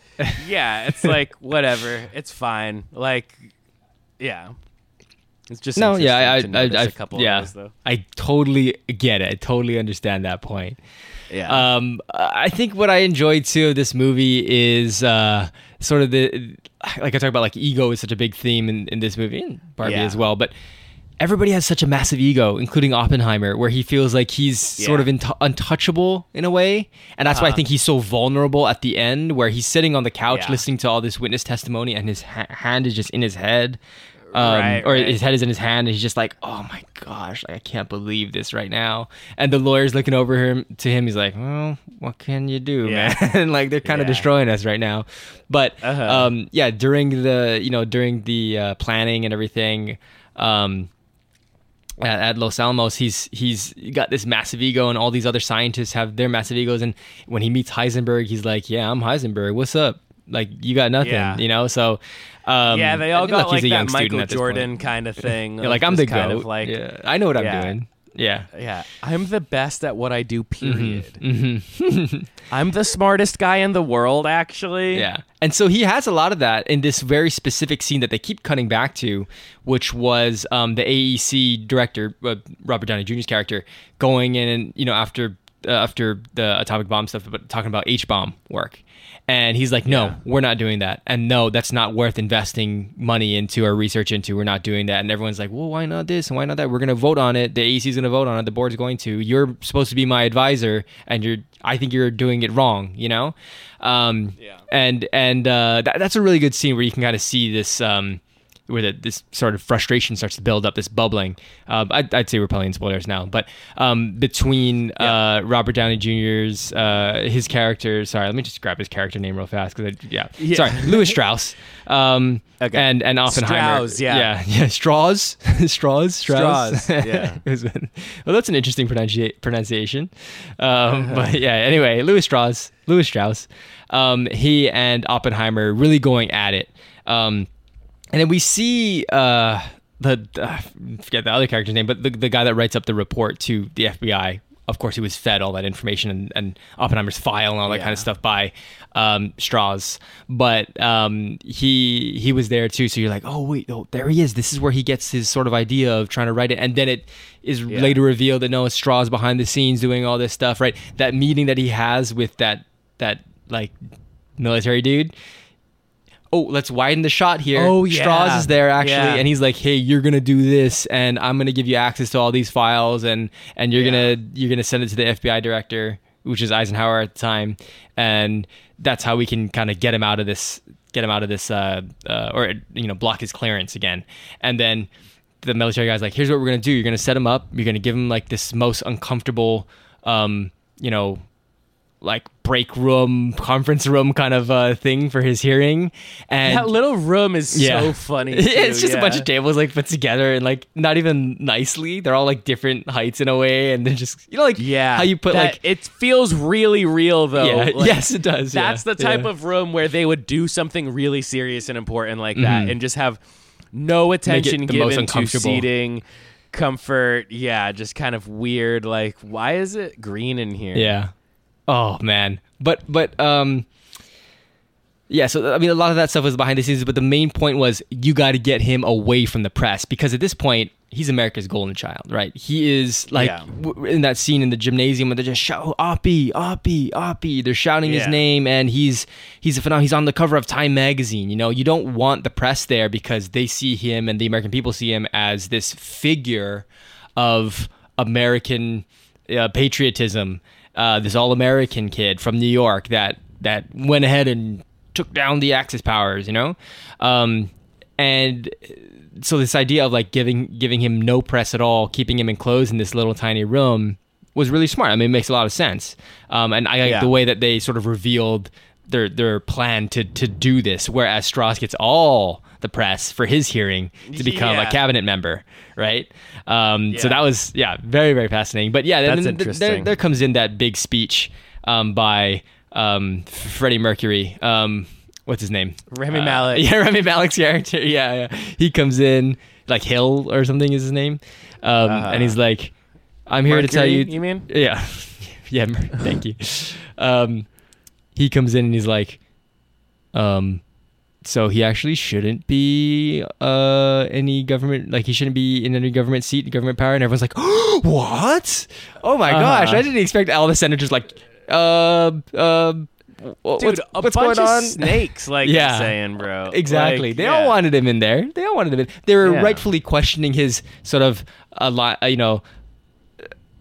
Yeah, it's like whatever. It's fine. Like, yeah. It's just No, yeah, I, I, I, I a couple yeah, of those though. I totally get it. I totally understand that point. Yeah. Um, I think what I enjoyed too of this movie is uh, sort of the like I talk about like ego is such a big theme in, in this movie and Barbie Yeah. as well, but everybody has such a massive ego, including Oppenheimer, where he feels like he's sort of Yeah. in- untouchable in a way, and that's why I Uh-huh. think he's so vulnerable at the end, where he's sitting on the couch Yeah. listening to all this witness testimony, and his ha- hand is just in his head. Um, Right, or right. his head is in his hand, and he's just like, "Oh my gosh, like, I can't believe this right now." And the lawyer's looking over him to him. He's like, "Well, what can you do, Yeah. man? like they're kind of Yeah. destroying us right now." But Uh-huh. um, yeah, during the you know during the uh, planning and everything. Um, at, at Los Alamos, he's he's got this massive ego, and all these other scientists have their massive egos. And when he meets Heisenberg, he's like, "Yeah, I'm Heisenberg. What's up? Like, you got nothing, Yeah. you know?" So, um, yeah, they all got like young that student Michael Jordan kind of thing. Yeah, like I'm the kind goat. of like yeah, I know what Yeah. I'm doing. Yeah. Yeah, I'm the best at what I do. Period. hmm I'm the smartest guy in the world, actually. Yeah. And so he has a lot of that in this very specific scene that they keep cutting back to, which was um, the AEC director, uh, Robert Downey Jr.'s character, going in and, you know, after uh, after the atomic bomb stuff, but talking about H bomb work. And he's like, no, Yeah. we're not doing that. And no, that's not worth investing money into or research into. We're not doing that. And everyone's like, well, why not this and why not that? We're going to vote on it. The AEC is going to vote on it. The board's going to. You're supposed to be my advisor, and you're. I think you're doing it wrong. You know. Um, Yeah. And and uh, that, that's a really good scene where you can kind of see this. Um, where the, this sort of frustration starts to build up, this bubbling. Um, I'd, I'd say we're probably in spoilers now, but um, between uh, Robert Downey Jr.'s uh, his character. Sorry, let me just grab his character name real fast because yeah. Yeah. sorry, Lewis Strauss, um, Okay. and and Oppenheimer. Strauss, yeah. yeah, yeah, Straws, Straws, Strauss. Strauss, yeah. Well, that's an interesting pronunci- pronunciation. Um, but yeah, anyway, Lewis Strauss, Lewis Strauss, um, he and Oppenheimer really going at it. Um, and then we see uh, the uh, forget the other character's name, but the, the guy that writes up the report to the FBI. Of course, he was fed all that information and, and Oppenheimer's file and all that kind of stuff by um, Strauss. But um, he he was there too. So you're like, oh wait, oh there he is. This is where he gets his sort of idea of trying to write it. And then it is Yeah. later revealed that no, it's Strauss behind the scenes doing all this stuff. Right? That meeting that he has with that that like military dude oh, let's widen the shot here. Oh, yeah. Strauss is there actually, Yeah. and he's like, hey, you're gonna do this, and I'm gonna give you access to all these files, and and you're Yeah. gonna you're gonna send it to the FBI director, which is Eisenhower at the time, and that's how we can kind of get him out of this, get him out of this, uh, uh, or you know, block his clearance again, and then. The military guy's like, here's what we're gonna do. You're gonna set him up. You're gonna give him like this most uncomfortable, um, you know, like break room, conference room kind of uh, thing for his hearing. And That little room is Yeah. so funny. it's too, just a bunch of tables like put together and like not even nicely. They're all like different heights in a way, and they're just you know like Yeah, how you put that- like it feels really real though. yeah Like, yes it does. That's yeah, the type yeah. of room where they would do something really serious and important like that, Mhm. and just have no attention given to seating, comfort. Yeah, just kind of weird. Like, why is it green in here? Yeah. Oh man. But but um yeah, so I mean a lot of that stuff was behind the scenes, but the main point was you got to get him away from the press because at this point he's America's golden child, right? He is like Yeah. w- in that scene in the gymnasium where they just shout Oppie, Oppie, Oppie. They're shouting his name and he's he's a phenomenon. He's on the cover of Time magazine. You know, you don't want the press there because they see him and the American people see him as this figure of American uh, patriotism. Uh, this all-American kid from New York that that went ahead and took down the Axis powers, you know, um, and so this idea of like giving giving him no press at all, keeping him enclosed in this little tiny room was really smart. I mean, it makes a lot of sense, um, and I like Yeah. the way that they sort of revealed their their plan to to do this, whereas Strauss gets all the press for his hearing to become a cabinet member, right? Um, So that was yeah, very very fascinating. But yeah, then That's then there, interesting. there comes in that big speech um, by um, Freddie Mercury. Um, what's his name? Rami Uh, Malek. Yeah, Rami Malek's character. Yeah, yeah. He comes in like Hill or something is his name, um, Uh-huh. and he's like, "I'm here to tell you." you mean? Yeah, yeah. Thank you. Um, he comes in and he's like, um, so he actually shouldn't be uh any government like he shouldn't be in any government seat, government power, and everyone's like, what? Oh my gosh, Uh-huh. I didn't expect all the senators like, uh, uh, Dude, what's, a what's bunch going of on? snakes, like Yeah. you're saying, bro. Exactly. Like, they yeah. all wanted him in there. They all wanted him in. They were Yeah. rightfully questioning his sort of a lot, you know,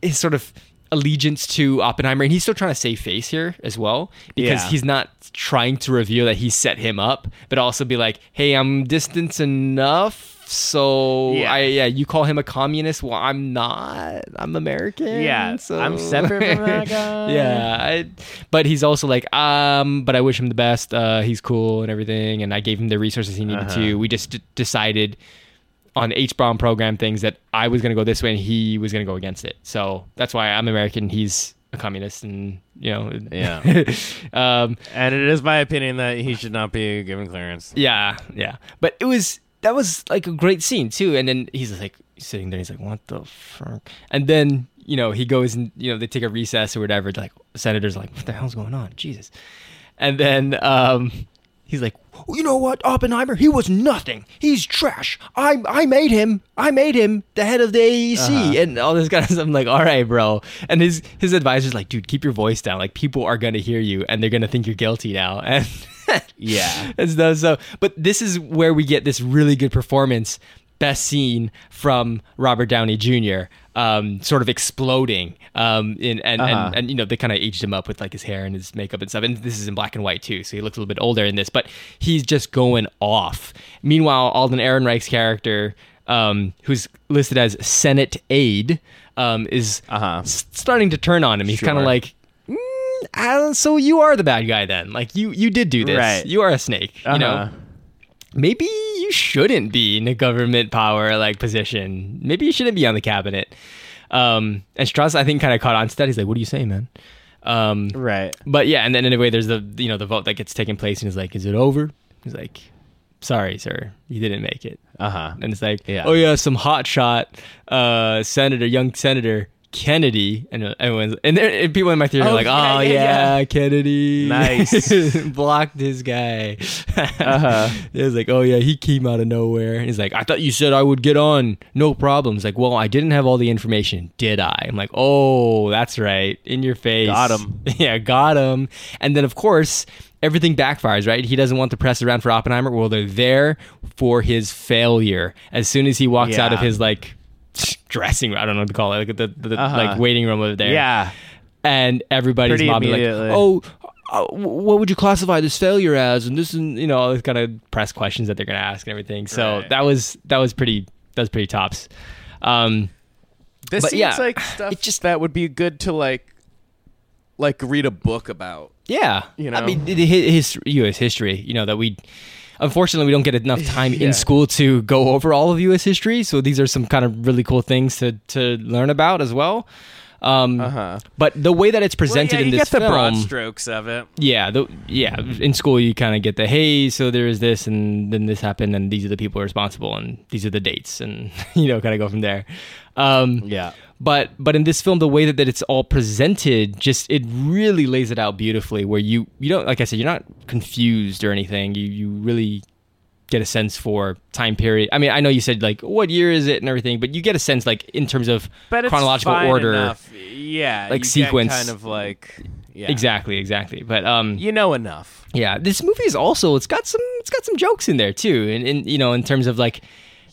his sort of allegiance to Oppenheimer, and he's still trying to save face here as well because Yeah. he's not trying to reveal that he set him up, but also be like, "Hey, I'm distant enough So Yeah. I yeah, you call him a communist. Well, I'm not. I'm American. Yeah, so I'm separate from that guy. yeah, I, but he's also like, um, but I wish him the best. Uh, he's cool and everything, and I gave him the resources he needed Uh-huh. to. We just d- decided on H bomb program things that I was gonna go this way and he was gonna go against it. So that's why I'm American. He's a communist, and you know, Yeah. um, And it is my opinion that he should not be given clearance. yeah, yeah. But it was that was like a great scene too. And then he's like sitting there. He's like, "What the fuck?" And then you know he goes and you know they take a recess or whatever. Like senator's like, "What the hell's going on?" Jesus. And then um, he's like, "You know what, Oppenheimer? He was nothing. He's trash. I I made him. I made him the head of the AEC Uh-huh. and all this kind of stuff." I'm like, "All right, bro." And his his advisor's like, "Dude, keep your voice down. Like people are gonna hear you and they're gonna think you're guilty now." And Yeah. and stuff. So, but this is where we get this really good performance, best scene from Robert Downey Jr. Um, sort of exploding. Um, in, and, Uh-huh. and and you know they kind of aged him up with like his hair and his makeup and stuff. And this is in black and white too, so he looks a little bit older in this. But he's just going off. Meanwhile, Alden Ehrenreich's character, um, who's listed as Senate aide, um, is Uh-huh. s- starting to turn on him. He's kind of like. "Mm, so you are the bad guy then? Like you, you did do this. Right. You are a snake. You know, Uh-huh. Maybe you shouldn't be in a government power like position. Maybe you shouldn't be on the cabinet. Um, and Strauss, I think, kind of caught on to that. He's like, "What do you say, man?" Um, Right. but yeah, and then anyway, there's the you know the vote that gets taken place, and he's like, "Is it over?" He's like, "Sorry, sir, you didn't make it." Uh huh. And it's like, Yeah. "Oh yeah, some hotshot uh, senator, young senator." Kennedy and uh, everyone's and, there, and people in my theater are Oh, like, yeah, oh yeah, yeah, yeah. Kennedy, Nice. blocked this guy. Uh-huh. It was like, oh yeah, he came out of nowhere. He's like, I thought you said I would get on, no problems. Like, well, I didn't have all the information, did I? I'm like, oh, that's right, in your face. Got him. yeah, got him. And then of course, everything backfires. Right? He doesn't want the press around for Oppenheimer. Well, they're there for his failure. As soon as he walks out of his like dressing, room, I don't know what to call it, like the, the Uh-huh. like waiting room over there Yeah. and everybody's Pretty mom like, "Oh, uh, what would you classify this failure as?" And this is, you know, all these kind of press questions that they're gonna ask and everything. So Right. that was that was pretty that was pretty tops. Um, This seems yeah, like stuff it just- that would be good to like, like read a book about. yeah, You know I mean, the, his, his U.S. history, you know, that we. Unfortunately, we don't get enough time Yeah. in school to go over all of U.S. history, so these are some kind of really cool things to, to learn about as well. Um, Uh huh. But the way that it's presented well, yeah, in this get the broad film, strokes of it. Yeah, the, yeah. In school, you kind of get the hey, so there is this, and then this happened, and these are the people responsible, and these are the dates, and you know, kind of go from there. Um, Yeah. But but in this film, the way that, that it's all presented, just it really lays it out beautifully. Where you you don't like I said, you're not confused or anything. You you really get a sense for time period. I mean, I know you said like what year is it and everything, but you get a sense like in terms of But chronological order. enough. Yeah. like, sequence. kind of like. Yeah. Exactly, exactly. But um, You know enough. Yeah, this movie is also it's got some it's got some jokes in there too, and, and you know in terms of like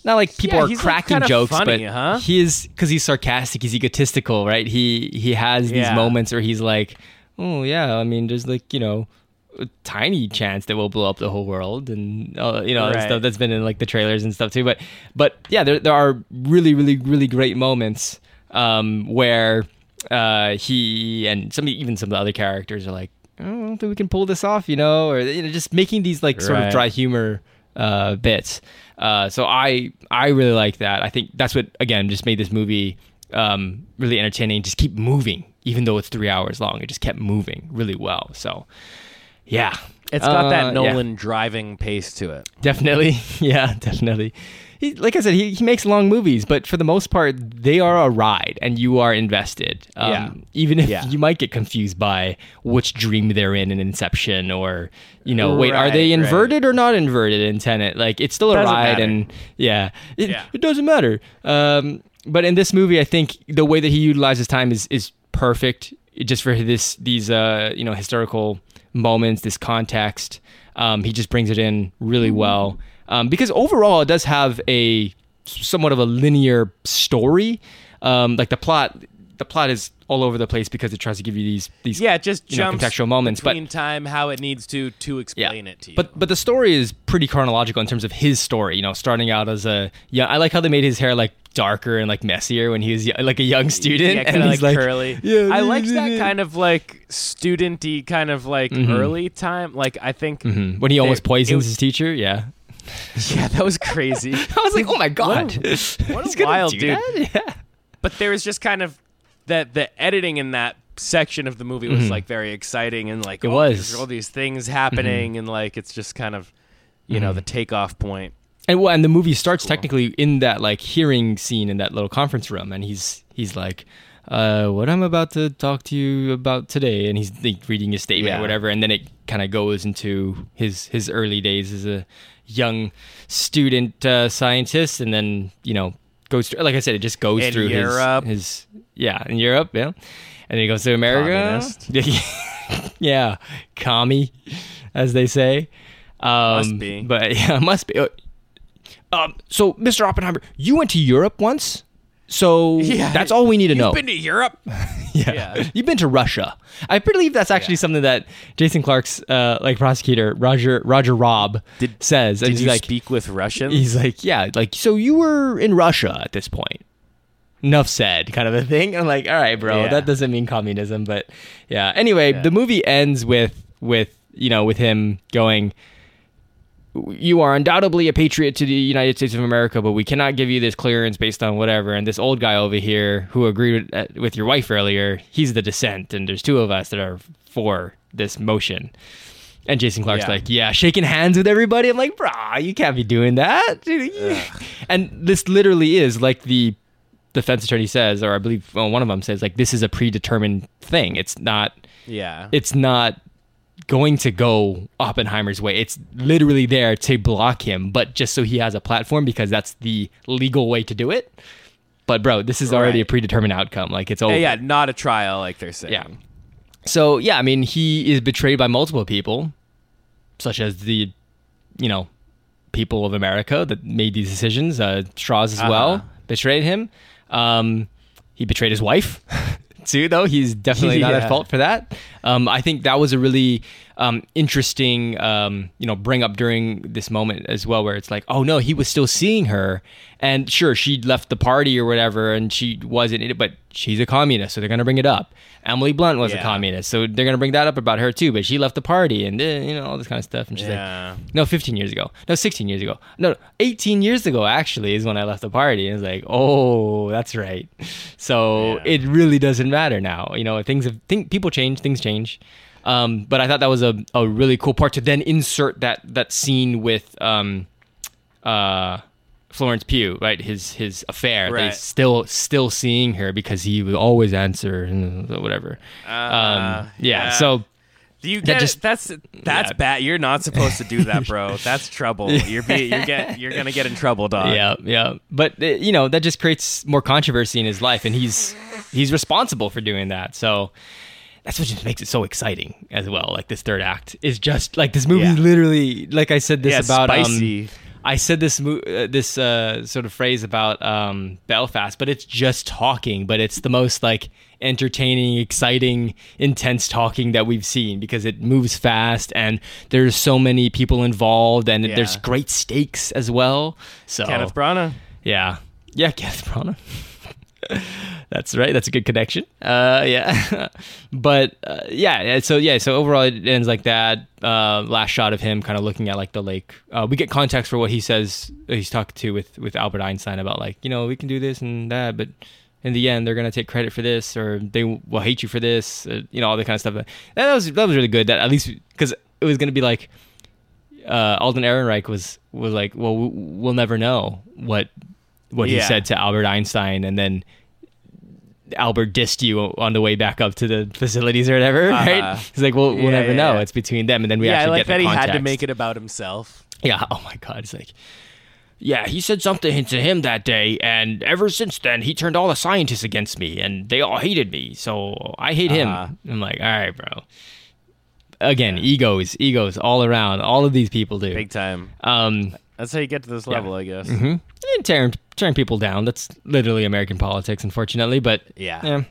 not like people Yeah, are he's, like, cracking jokes, funny, but huh? he is because he's sarcastic, he's egotistical, right? He he has these Yeah. moments where he's like, oh yeah, I mean, there's like you know a tiny chance that we'll blow up the whole world, and uh, you know Right. stuff that's been in like the trailers and stuff too. But but yeah, there there are really really really great moments um, where uh, he and some even some of the other characters are like, "Oh, I don't think we can pull this off, you know, or you know, just making these like sort of dry humor uh, bits. Uh, so I I really like that. I think that's what again just made this movie um, really entertaining. Just keep moving, even though it's three hours long. It just kept moving really well. So yeah, It's got Uh, that yeah. Nolan driving pace to it. Definitely. Yeah, definitely. He, like I said, he, he makes long movies, but for the most part, they are a ride and you are invested. Um, Yeah. Even if Yeah. you might get confused by which dream they're in in Inception or, you know, wait, are they Right, right. inverted or not inverted in Tenet? Like, it's still a Doesn't ride matter. and yeah, it, Yeah. it doesn't matter. Um, but in this movie, I think the way that he utilizes time is, is perfect just for this, these, uh, you know, historical moments, this context. Um, he just brings it in really well um, because overall it does have a somewhat of a linear story. Um, like the plot, the plot is all over the place because it tries to give you these these Yeah, it just you know, contextual moments, but time how it needs to to explain it to you. but but the story is pretty chronological in terms of his story. You know, starting out as a young. I like how they made his hair like darker and like messier when he was like a young student, yeah, and like, like curly. Yeah, I liked that kind of like studenty kind of like early time. Like I think Mhm. when he almost poisons it- his teacher. Yeah, yeah, that was crazy. I was like, oh my god, what a He's gonna wild dude. Yeah. but there was just kind of that the editing in that section of the movie was like very exciting and like Mm-hmm. It oh, was. all these things happening and like it's just kind of you Mm-hmm. know the takeoff point. And well, and the movie starts technically in that like hearing scene in that little conference room, and he's he's like, uh, "What I'm about to talk to you about today," and he's like, reading his statement Yeah. or whatever, and then it kind of goes into his his early days as a young student uh, scientist, and then you know goes through, like I said, it just goes In through Europe. his his yeah in Europe, yeah, and then he goes to America, yeah, commie, as they say. Um, Must be. but yeah, must be. Uh, Um, so, Mr. Oppenheimer, you went to Europe once, so Yeah. that's all we need to know. You've been to Europe? yeah. yeah. you've been to Russia. I believe that's actually Yeah. something that Jason Clarke's uh, like prosecutor Roger Roger Robb Did- says. And Did he's you like, speak with Russians? he's like, yeah, like so you were in Russia at this point. Enough said, kind of a thing. I'm like, all right, bro, Yeah. that doesn't mean communism, but yeah. Anyway, Yeah. the movie ends with with you know with him going. You are undoubtedly a patriot to the United States of America, but we cannot give you this clearance based on whatever. And this old guy over here who agreed with, uh, with your wife earlier, he's the dissent, and there's two of us that are for this motion. And Jason Clarke's Yeah. like, yeah, shaking hands with everybody. I'm like, brah, you can't be doing that. And this literally is like the defense attorney says, or I believe well, one of them says, like, this is a predetermined thing. It's not, yeah. it's not going to go Oppenheimer's way. It's literally there to block him, but just so he has a platform because that's the legal way to do it. But bro, this is already a predetermined outcome. Like it's over. yeah, yeah, not a trial like they're saying. Yeah. So yeah, I mean, he is betrayed by multiple people, such as the, you know, people of America that made these decisions. Uh, Strauss as Uh-huh. well betrayed him. Um, he betrayed his wife too, though. He's definitely not at fault for that. Um, I think that was a really um, interesting, um, you know, bring up during this moment as well, where it's like, oh no, he was still seeing her, and sure, she left the party or whatever, and she wasn't, in it, but she's a communist, so they're gonna bring it up. Emily Blunt was a communist, so they're gonna bring that up about her too, but she left the party, and eh, you know all this kind of stuff, and she's Yeah. like, no, 15 years ago, no, 16 years ago, no, 18 years ago actually is when I left the party, and it's like, oh, that's right. So Yeah. it really doesn't matter now. You know, things have think people change, things change. Um, but I thought that was a, a really cool part to then insert that that scene with um, uh, Florence Pugh, right? His his affair. Right. They still still seeing her because he would always answer and whatever. Uh, um, yeah, yeah. So Do you That get just- That's that's Yeah. bad. You're not supposed to do that, bro. That's trouble. You're be, you're get you're gonna get in trouble, dog. yeah, yeah. But uh, you know that just creates more controversy in his life, and he's he's responsible for doing that. So that's what just makes it so exciting as well. Like this third act is just like this movie. Yeah. Literally, like I said this Yeah, about um, spicy. I said this uh, this uh, sort of phrase about um, Belfast, but it's just talking. But it's the most like entertaining, exciting, intense talking that we've seen because it moves fast and there's so many people involved and Yeah. there's great stakes as well. So Kenneth Branagh. yeah, yeah, Kenneth Branagh. That's right. That's a good connection. Uh, yeah, but uh, yeah. yeah, So yeah. So overall, it ends like that. Uh, last shot of him kind of looking at like the lake. Uh, we get context for what he says. He's talking to with with Albert Einstein about like you know we can do this and that, but in the end they're gonna take credit for this or they will hate you for this. Uh, you know all that kind of stuff. And that was that was really good. That at least because it was gonna be like uh, Alden Ehrenreich was was like, well, we- we'll never know what what he said to Albert Einstein, and then Albert dissed you on the way back up to the facilities or whatever, right? Uh-huh. He's like, well, we'll Yeah, never yeah, know. yeah. It's between them, and then we yeah, I actually like get the that he had to make it about himself. Yeah. Oh my God. It's like, yeah, he said something to him that day, and ever since then, he turned all the scientists against me, and they all hated me. So I hate Uh-huh. him. I'm like, all right, bro. Again, egos, egos all around. All of these people do. Big time. Um, That's how you get to this level, I guess. Mm-hmm. and tearing tearing people down. That's literally American politics, unfortunately. But Yeah. yeah,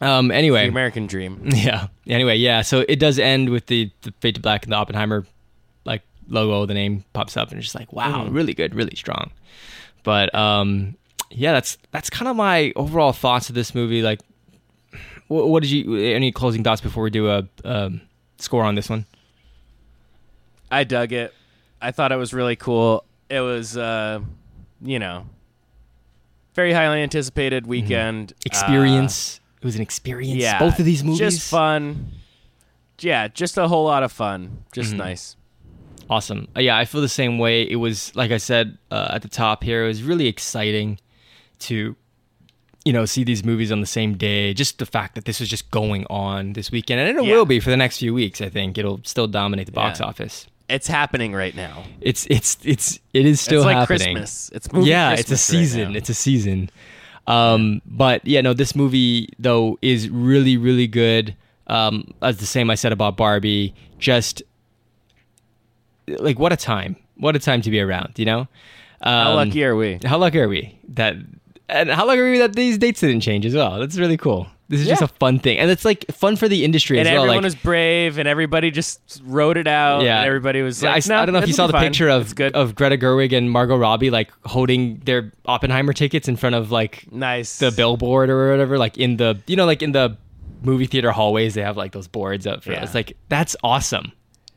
Um. The Anyway. American dream. Yeah. Anyway, yeah. So it does end with the, the Fade to Black and the Oppenheimer like logo. The name pops up, and it's just like, wow, Mhm. really good, really strong. But um, yeah, that's that's kind of my overall thoughts of this movie. Like, what, what did you? Any closing thoughts before we do a um, score on this one? I dug it. I thought it was really cool. It was, uh, you know, very highly anticipated weekend Uh, Experience. it was an experience. yeah, Both of these movies. just fun. Yeah, just a whole lot of fun. Just Mhm. nice. Awesome. Uh, yeah, I feel the same way. It was like I said uh, at the top here. It was really exciting to, you know, see these movies on the same day. Just the fact that this was just going on this weekend, and it Yeah. will be for the next few weeks. I think it'll still dominate the box Yeah. office. It's happening right now. It's it's it's it is still it's like happening. Christmas. It's yeah, Christmas it's a season. now. it's a season. Um, but yeah, no, this movie though is really, really good. Um, as the same I said about Barbie, just like what a time, what a time to be around, you know? Um, How lucky are we? How lucky are we that, and how lucky are we that these dates didn't change as well? That's really cool. This is just a fun thing, and it's like fun for the industry And as well. everyone Like, was brave, and everybody just wrote it out. Yeah. and everybody was I, like, I no, don't know if you saw the fine. picture of of Greta Gerwig and Margot Robbie like holding their Oppenheimer tickets in front of like nice. the billboard or whatever, like in the you know, like in the movie theater hallways, they have like those boards up for Yeah. it's like that's awesome.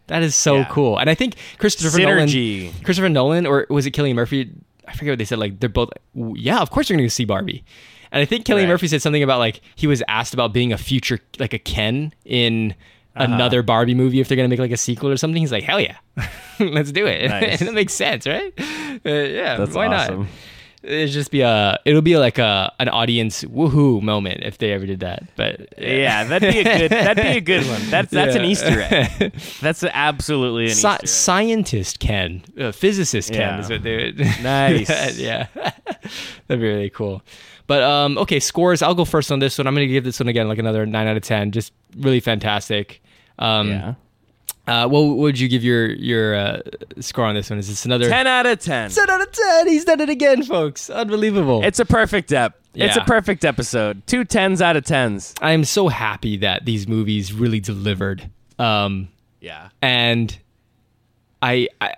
That is so Yeah. cool. And I think Christopher synergy. Nolan Christopher Nolan or was it Cillian Murphy? I forget what they said, like they're both yeah, of course you're gonna see Barbie. And I think Kelly Right. Murphy said something about like he was asked about being a future like a Ken in Uh-huh. another Barbie movie if they're gonna make like a sequel or something. He's like, hell yeah, let's do it. Nice. and that makes sense, right? Uh, yeah, That's why awesome. not? It'd just be a. It'll be like a an audience woohoo moment if they ever did that. But Yeah, that'd be a good. That'd be a good one. That's that's an Easter egg. That's absolutely an Sci- Easter egg. scientist Ken, uh, physicist Ken Yeah. is what they would. Nice. yeah, that'd be really cool. But um, okay, scores. I'll go first on this one. I'm gonna give this one again like another nine out of ten. Just really fantastic. Um, yeah, Uh, what would you give your your uh, score on this one? Is this another ten out of ten. 10 out of ten? He's done it again, folks. Unbelievable. It's a perfect ep. It's a perfect episode. Two tens out of tens. I am so happy that these movies really delivered. Um, Yeah. and I, I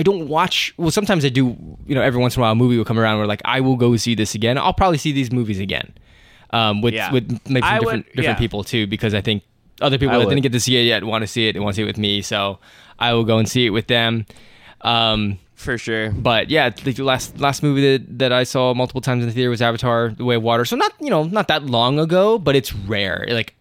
I don't watch. Well, sometimes I do. You know, every once in a while, a movie will come around where like I will go see this again. I'll probably see these movies again, um, with Yeah. with maybe from would- different different yeah. people too, because I think other people I that would. didn't get to see it yet want to see it. They want to see it with me, so I will go and see it with them. Um, For sure. but yeah, the last last movie that, that I saw multiple times in the theater was Avatar: The Way of Water. So not you know not that long ago, but it's rare. Like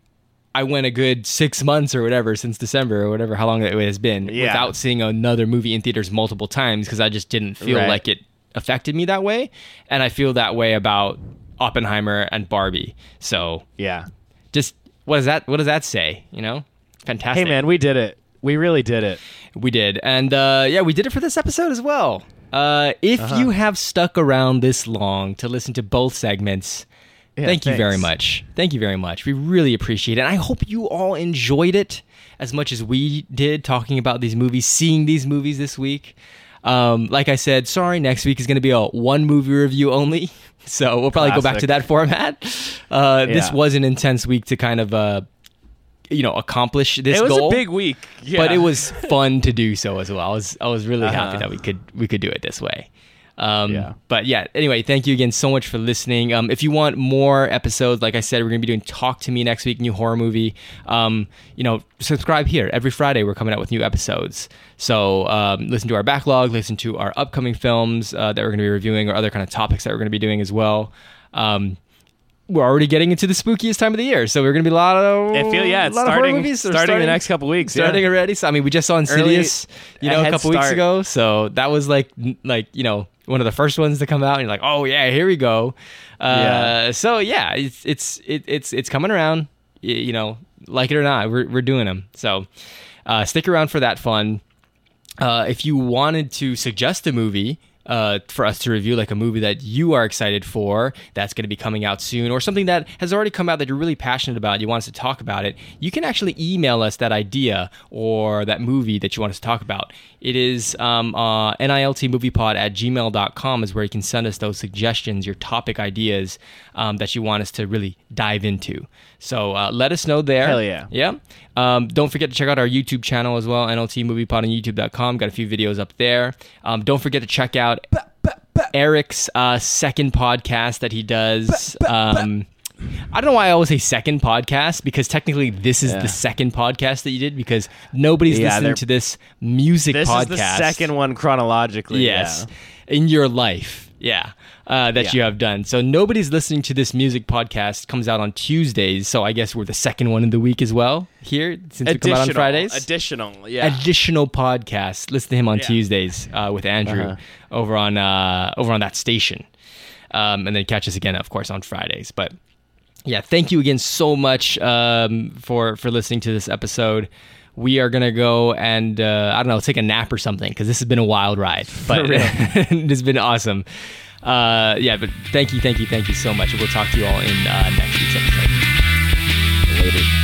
I went a good six months or whatever since December or whatever how long it has been Yeah. without seeing another movie in theaters multiple times because I just didn't feel Right. like it affected me that way, and I feel that way about Oppenheimer and Barbie. So Yeah. just what does that what does that say? You know, fantastic. Hey man, we did it. We really did it. We did. And uh, yeah, we did it for this episode as well. Uh, if Uh-huh. you have stuck around this long to listen to both segments, Yeah, thank you very much. Thank you very much. We really appreciate it. And I hope you all enjoyed it as much as we did talking about these movies, seeing these movies this week. Um, like I said, sorry, next week is going to be a one movie review only. So we'll probably go back to that format. Uh, This was an intense week to kind of, uh, you know, accomplish this it was goal a big week. Yeah. but it was fun to do so as well. I was I was really happy Uh-huh. that we could we could do it this way. Um, Yeah. But yeah, anyway, thank you again so much for listening. Um, if you want more episodes, like I said, we're going to be doing Talk to Me next week, new horror movie. Um, you know, subscribe here. Every Friday, we're coming out with new episodes. So um, listen to our backlog, listen to our upcoming films uh, that we're going to be reviewing or other kind of topics that we're going to be doing as well. Um, we're already getting into the spookiest time of the year, so we're going to be a lot of I feel yeah, it's a lot of horror starting movies. Starting, the next couple weeks. yeah. starting already. So I mean, we just saw Insidious, you know, a couple weeks ago. So that was like, like you know, one of the first ones to come out, and you're like, oh yeah, here we go. Uh, Yeah. So yeah, it's it's it, it's it's coming around. Y- You know, like it or not, we're we're doing them. So uh, stick around for that fun. Uh, if you wanted to suggest a movie. Uh, for us to review, like a movie that you are excited for that's going to be coming out soon, or something that has already come out that you're really passionate about, you want us to talk about it, you can actually email us that idea or that movie that you want us to talk about. It is um, uh, niltmoviepod at gmail.com is where you can send us those suggestions, your topic ideas um, that you want us to really dive into. So uh, let us know there. Hell yeah. Yeah. Um, don't forget to check out our YouTube channel as well, NLT Movie Pod on YouTube.com. Got a few videos up there. Um, don't forget to check out Eric's uh, second podcast that he does. Um, I don't know why I always say second podcast because technically this is Yeah. the second podcast that you did because nobody's Yeah, listening to this music This podcast. is the second one chronologically. Yes, yeah. in your life. Yeah. Uh, that Yeah. you have done. So nobody's listening to this music podcast. Comes out on Tuesdays. So I guess we're the second one in the week as well here since we come out on Fridays. Additional. Yeah. Additional podcast. Listen to him on Yeah. Tuesdays uh, with Andrew Uh-huh. over on uh, over on that station, um, and then catch us again, of course, on Fridays. But yeah, thank you again so much um, for for listening to this episode. We are gonna go and uh, I don't know, take a nap or something because this has been a wild ride, but it's been awesome. Uh, yeah, but thank you, thank you, thank you so much. We'll talk to you all in uh, next week's episode. Later.